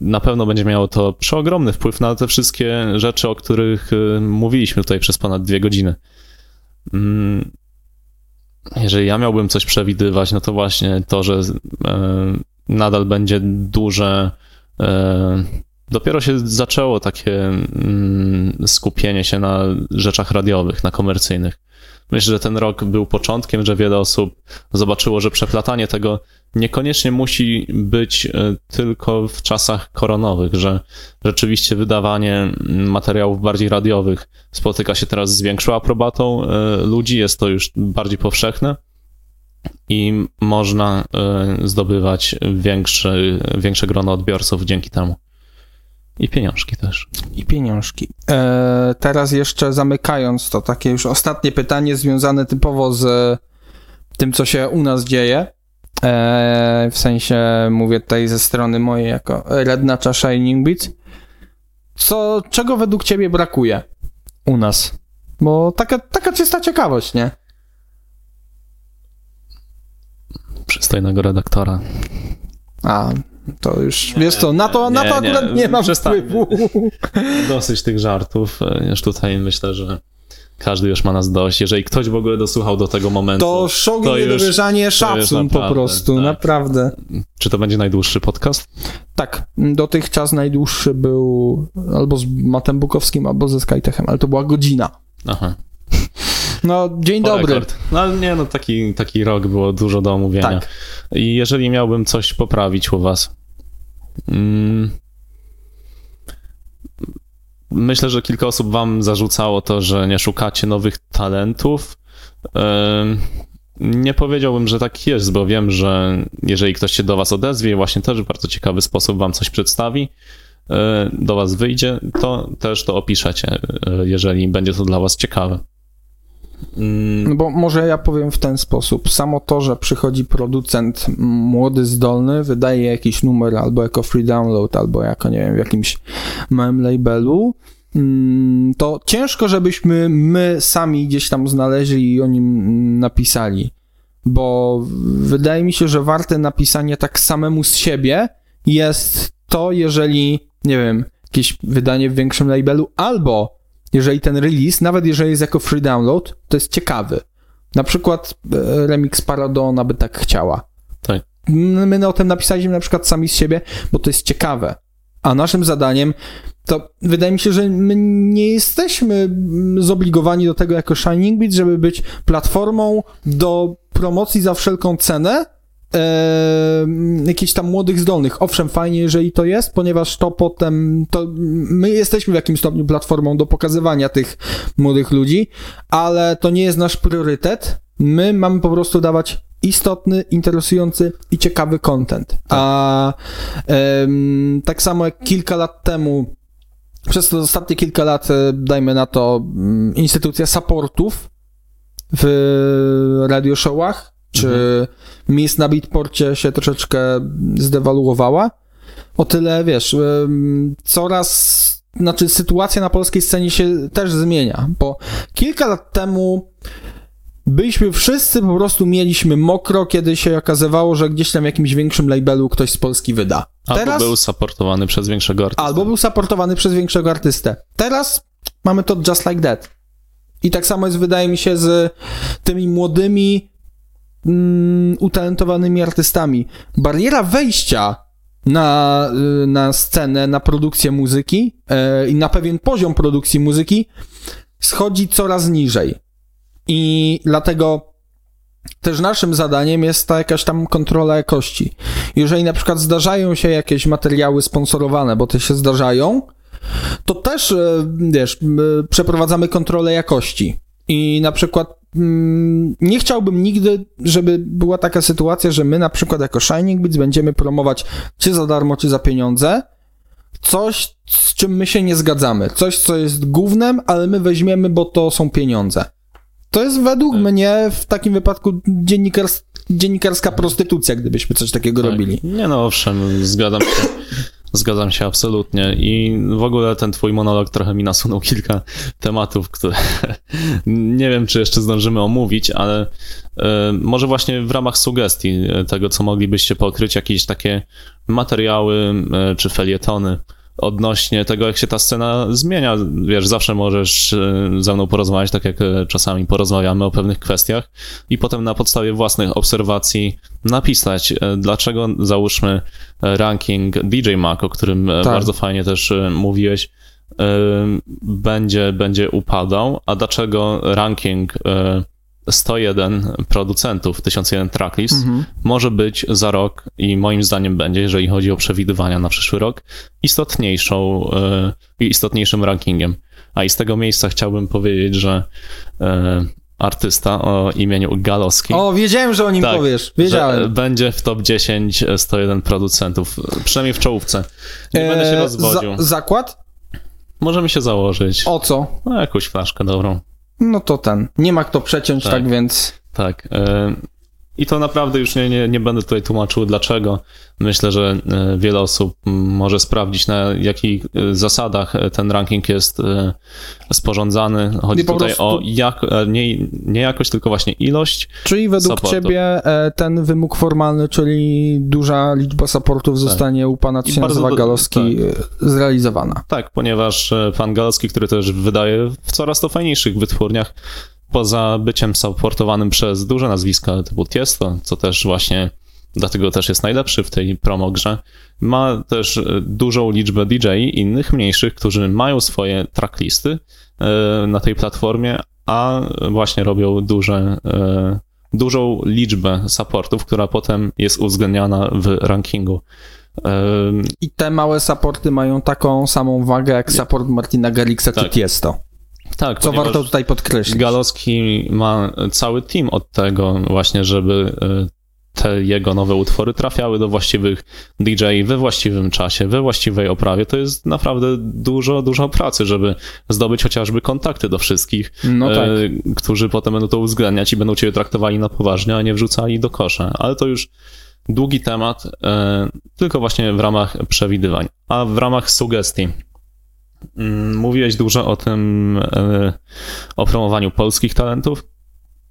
Na pewno będzie miało to przeogromny wpływ na te wszystkie rzeczy, o których e, mówiliśmy tutaj przez ponad dwie godziny. Mm, Jeżeli ja miałbym coś przewidywać, no to właśnie to, że nadal będzie duże. E, dopiero się zaczęło takie mm, skupienie się na rzeczach radiowych, na komercyjnych. Myślę, że ten rok był początkiem, że wiele osób zobaczyło, że przeplatanie tego niekoniecznie musi być e, tylko w czasach koronowych, że rzeczywiście wydawanie mm, materiałów bardziej radiowych spotyka się teraz z większą aprobatą e, ludzi, jest to już bardziej powszechne. i można y, zdobywać większe, większe grono odbiorców dzięki temu. I pieniążki też. I pieniążki. E, teraz jeszcze zamykając to takie już ostatnie pytanie związane typowo z tym, co się u nas dzieje. E, w sensie mówię tutaj ze strony mojej jako rednacza Shining Beats. Co, czego według ciebie brakuje u nas? Bo taka, taka czysta ciekawość, nie? Przystojnego redaktora. A, to już, wiesz co, na to, na nie, to akurat nie, nie, mam przestańmy. wpływu. Dosyć tych żartów. E, Już tutaj myślę, że każdy już ma nas dość. Jeżeli ktoś w ogóle dosłuchał do tego momentu, To szok i niedowierzanie, szacun po prostu, tak. naprawdę. czy to będzie najdłuższy podcast? Tak, dotychczas najdłuższy był albo z Matem Bukowskim, albo ze Skytechem, ale to była godzina. Aha. No, dzień Po dobry. rekord. No ale nie, no taki, taki rok było dużo do omówienia. Tak. I jeżeli miałbym coś poprawić u was, myślę, że kilka osób wam zarzucało to, że nie szukacie nowych talentów. Nie powiedziałbym, że tak jest, bo wiem, że jeżeli ktoś się do was odezwie właśnie też w bardzo ciekawy sposób wam coś przedstawi, y, do was wyjdzie, to też to opiszecie, y, jeżeli będzie to dla was ciekawe. Mm, No bo może ja powiem w ten sposób. Samo to, że przychodzi producent młody, zdolny, wydaje jakiś numer albo jako free download, albo jako, nie wiem, w jakimś małym labelu, mm, to ciężko, żebyśmy my sami gdzieś tam znaleźli i o nim mm, napisali. Bo wydaje mi się, że warte napisanie tak samemu z siebie jest to, jeżeli, nie wiem, jakieś wydanie w większym labelu, albo jeżeli ten release, nawet jeżeli jest jako free download, to jest ciekawy. Na przykład e, remix Paradona by tak chciała. Tak. My o tym napisaliśmy na przykład sami z siebie, bo to jest ciekawe. A naszym zadaniem to wydaje mi się, że my nie jesteśmy mm, zobligowani do tego jako Shining Beat, żeby być platformą do promocji za wszelką cenę e, jakichś tam młodych zdolnych. Owszem, fajnie, jeżeli to jest, ponieważ to potem, to my jesteśmy w jakimś stopniu platformą do pokazywania tych młodych ludzi, ale to nie jest nasz priorytet. My mamy po prostu dawać istotny, interesujący i ciekawy content. A em, tak samo jak kilka lat temu przez te ostatnie kilka lat, e, dajmy na to, mm, instytucja supportów w radioshowach, czy miejsc na beatporcie się troszeczkę zdewaluowała. O tyle, wiesz, coraz, znaczy sytuacja na polskiej scenie się też zmienia, bo kilka lat temu byliśmy wszyscy, po prostu mieliśmy mokro, kiedy się okazywało, że gdzieś tam w jakimś większym labelu ktoś z Polski wyda. Albo Teraz... był supportowany przez większego artystę. Albo był supportowany przez większego artystę. Teraz mamy to just like that. I tak samo jest, wydaje mi się, z tymi młodymi, mm, utalentowanymi artystami. Bariera wejścia na, y, na scenę, na produkcję muzyki e, i na pewien poziom produkcji muzyki schodzi coraz niżej. I dlatego też naszym zadaniem jest ta jakaś tam kontrola jakości. Jeżeli na przykład zdarzają się jakieś materiały sponsorowane, bo te się zdarzają, to też, e, wiesz, m, przeprowadzamy kontrolę jakości. I na przykład nie chciałbym nigdy, żeby była taka sytuacja, że my na przykład jako Shining Beats będziemy promować czy za darmo, czy za pieniądze coś, z czym my się nie zgadzamy. Coś, co jest głównym, ale my weźmiemy, bo to są pieniądze. To jest według Tak. mnie w takim wypadku dziennikars dziennikarska prostytucja, gdybyśmy coś takiego Tak. robili. Nie no, owszem, zgadzam się. Zgadzam się absolutnie i w ogóle ten twój monolog trochę mi nasunął kilka tematów, które nie wiem, czy jeszcze zdążymy omówić, ale e, może właśnie w ramach sugestii e, tego, co moglibyście pokryć, jakieś takie materiały e, czy felietony odnośnie tego, jak się ta scena zmienia. Wiesz, zawsze możesz e, ze mną porozmawiać, tak jak e, czasami porozmawiamy o pewnych kwestiach i potem na podstawie własnych obserwacji napisać, e, dlaczego załóżmy ranking DJ Mac, o którym Tak. bardzo fajnie też mówiłeś, będzie, będzie upadał, a dlaczego ranking 101 producentów, 1001 tracklist Mhm. może być za rok i moim zdaniem będzie, jeżeli chodzi o przewidywania na przyszły rok, istotniejszą, e, istotniejszym rankingiem. A i z tego miejsca chciałbym powiedzieć, że e, artysta o imieniu Galowski. O, wiedziałem, że o nim Tak, powiesz. Wiedziałem. będzie w top 10 101 producentów, przynajmniej w czołówce. Nie będę się E, rozwodził. za- zakład? Możemy się założyć. O co? No, jakąś flaszkę dobrą. No to ten. Nie ma kto przeciąć, tak, Tak. więc. Tak. I to naprawdę już nie, nie, nie będę tutaj tłumaczył dlaczego. Myślę, że e, wiele osób może sprawdzić, na jakich e, zasadach e, ten ranking jest sporządzany. Chodzi tutaj prostu- o jak, nie, nie jakość, tylko właśnie ilość. Czyli według Supportów. ciebie ten wymóg formalny, czyli duża liczba supportów zostanie u pana, do- Galowski, e, zrealizowana. Tak, ponieważ pan Galowski, który też wydaje w coraz to fajniejszych wytwórniach, poza byciem supportowanym przez duże nazwiska typu Tiesto, co też właśnie dlatego też jest najlepszy w tej promo grze, ma też e, dużą liczbę DJ innych mniejszych, którzy mają swoje tracklisty e, na tej platformie, a właśnie robią duże, e, dużą liczbę supportów, która potem jest uwzględniana w rankingu. I te małe supporty mają taką samą wagę jak support Martina Garrixa czy Tak. Tiesto. Tak, Co warto tutaj podkreślić. Galowski ma cały team od tego właśnie, żeby e, te jego nowe utwory trafiały do właściwych DJ we właściwym czasie, we właściwej oprawie. To jest naprawdę dużo, dużo pracy, żeby zdobyć chociażby kontakty do wszystkich, No tak. e, którzy potem będą to uwzględniać i będą cię traktowali na poważnie, a nie wrzucali do kosza. Ale to już długi temat, e, tylko właśnie w ramach przewidywań. A w ramach sugestii. Mm, Mówiłeś dużo o tym, e, o promowaniu polskich talentów.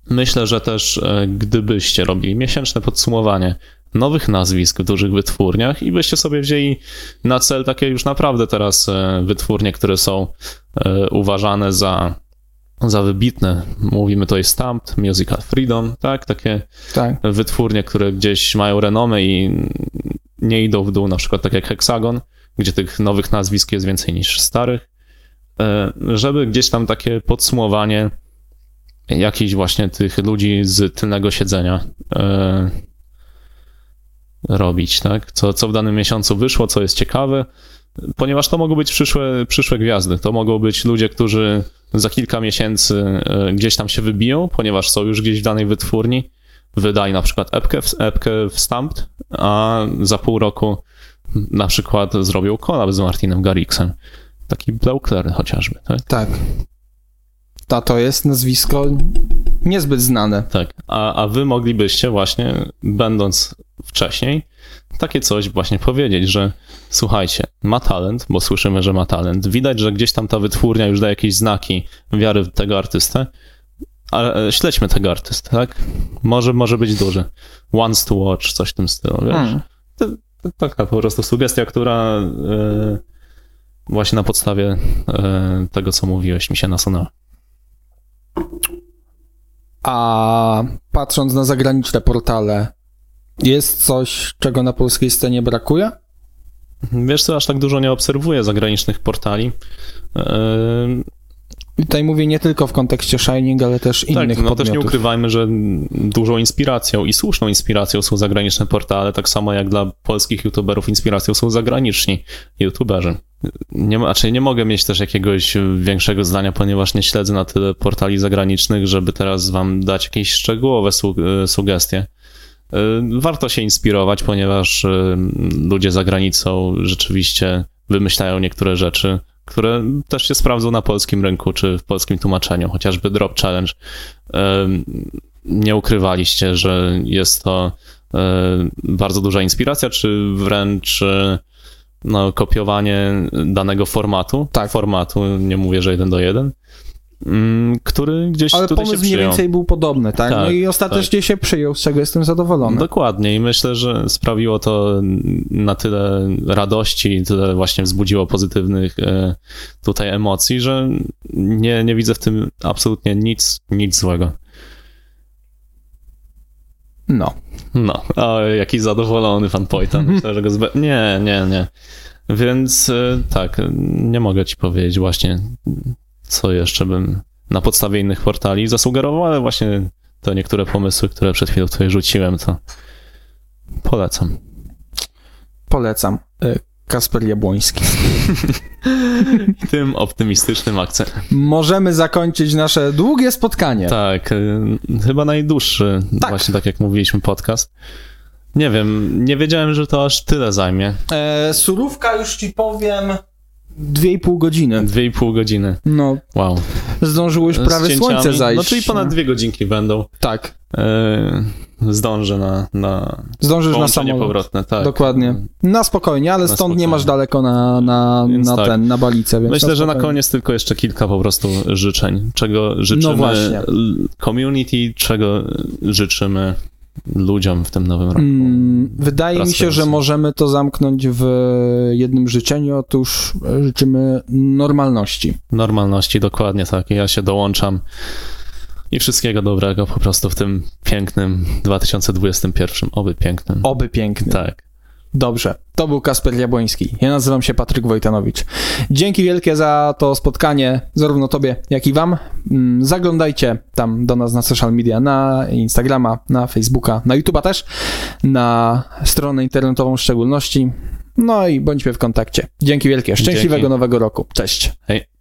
Myślę, że też e, gdybyście robili miesięczne podsumowanie nowych nazwisk w dużych wytwórniach i byście sobie wzięli na cel takie już naprawdę teraz e, wytwórnie, które są uważane za, za wybitne. Mówimy tutaj Stamped, Musical Freedom, tak? Takie tak. wytwórnie, które gdzieś mają renomę i nie idą w dół, na przykład tak jak Hexagon, gdzie tych nowych nazwisk jest więcej niż starych, e, żeby gdzieś tam takie podsumowanie jakichś właśnie tych ludzi z tylnego siedzenia e, robić, tak? Co, co w danym miesiącu wyszło, co jest ciekawe, ponieważ to mogą być przyszłe, przyszłe gwiazdy. To mogą być ludzie, którzy za kilka miesięcy e, gdzieś tam się wybiją, ponieważ są już gdzieś w danej wytwórni, wydali na przykład epkę, epkę w a za pół roku na przykład zrobią collab z Martinem Garrixem. Taki Blaukler chociażby, tak? Tak. Ta to jest nazwisko niezbyt znane. Tak, a, a wy moglibyście właśnie, będąc wcześniej, takie coś właśnie powiedzieć, że słuchajcie, ma talent, bo słyszymy, że ma talent, widać, że gdzieś tam ta wytwórnia już da jakieś znaki wiary w tego artystę, ale śledźmy tego artystę, tak? Może, może być duży. Wants to watch, coś w tym stylu, wiesz? Hmm. To taka po prostu sugestia, która e, właśnie na podstawie e, tego, co mówiłeś, mi się nasunęła. A patrząc na zagraniczne portale, jest coś, czego na polskiej scenie brakuje? Wiesz co, aż tak dużo nie obserwuję zagranicznych portali. I tutaj mówię nie tylko w kontekście Shining, ale też tak, innych no też nie podmiotów. ukrywajmy, że dużą inspiracją i słuszną inspiracją są zagraniczne portale, tak samo jak dla polskich youtuberów inspiracją są zagraniczni youtuberzy. Nie, znaczy nie mogę mieć też jakiegoś większego zdania, ponieważ nie śledzę na tyle portali zagranicznych, żeby teraz wam dać jakieś szczegółowe su e, sugestie. E, Warto się inspirować, ponieważ e, ludzie za granicą rzeczywiście wymyślają niektóre rzeczy, które też się sprawdzą na polskim rynku, czy w polskim tłumaczeniu, chociażby Drop Challenge. Nie ukrywaliście, że jest to bardzo duża inspiracja, czy wręcz no, kopiowanie danego formatu. Tak. Formatu, nie mówię, że jeden do jeden, który gdzieś Ale tutaj się pomysł mniej przyjął. więcej był podobny, tak? no Tak, i ostatecznie się przyjął, z czego jestem zadowolony. Dokładnie i myślę, że sprawiło to na tyle radości, tyle właśnie wzbudziło pozytywnych e, tutaj emocji, że nie, nie widzę w tym absolutnie nic, nic złego. No. No, o, jaki zadowolony fan Poita. Myślę, że go zbe... Nie, nie, nie. Więc e, tak, nie mogę ci powiedzieć właśnie, co jeszcze bym na podstawie innych portali zasugerował, ale właśnie te niektóre pomysły, które przed chwilą tutaj rzuciłem, to polecam. Polecam. Y, Kasper Jabłoński. Tym optymistycznym akcentem. Możemy zakończyć nasze długie spotkanie. Tak, y, chyba najdłuższy, Tak. właśnie tak jak mówiliśmy, podcast. Nie wiem, nie wiedziałem, że to aż tyle zajmie. E, surówka już ci powiem dwie i pół godziny. Dwie i pół godziny. No, Wow. zdążyło już prawie słońce zajść. No czyli ponad dwie godzinki będą. Tak. E, zdążę na, na Zdążysz na samolot. powrotne, tak. Dokładnie. Na spokojnie, ale Na stąd nie spokojnie. masz daleko na, na, Więc na tak. ten, na balicę. Więc Myślę, że na koniec tylko jeszcze kilka po prostu życzeń. Czego życzymy No właśnie. l- community, czego życzymy ludziom w tym nowym roku. Mm, wydaje mi się, że możemy to zamknąć w jednym życzeniu. Otóż e, życzymy normalności. Normalności, dokładnie tak. Ja się dołączam. I wszystkiego dobrego po prostu w tym pięknym 2021. Oby pięknym. Oby piękny. Tak. Dobrze. To był Kasper Jabłoński. Ja nazywam się Patryk Wojtanowicz. Dzięki wielkie za to spotkanie, zarówno tobie, jak i wam. Mm, Zaglądajcie tam do nas na social media, na Instagrama, na Facebooka, na YouTube'a też, na stronę internetową w szczególności. No i bądźmy w kontakcie. Dzięki wielkie. Szczęśliwego Dzięki. nowego roku. Cześć. Hej.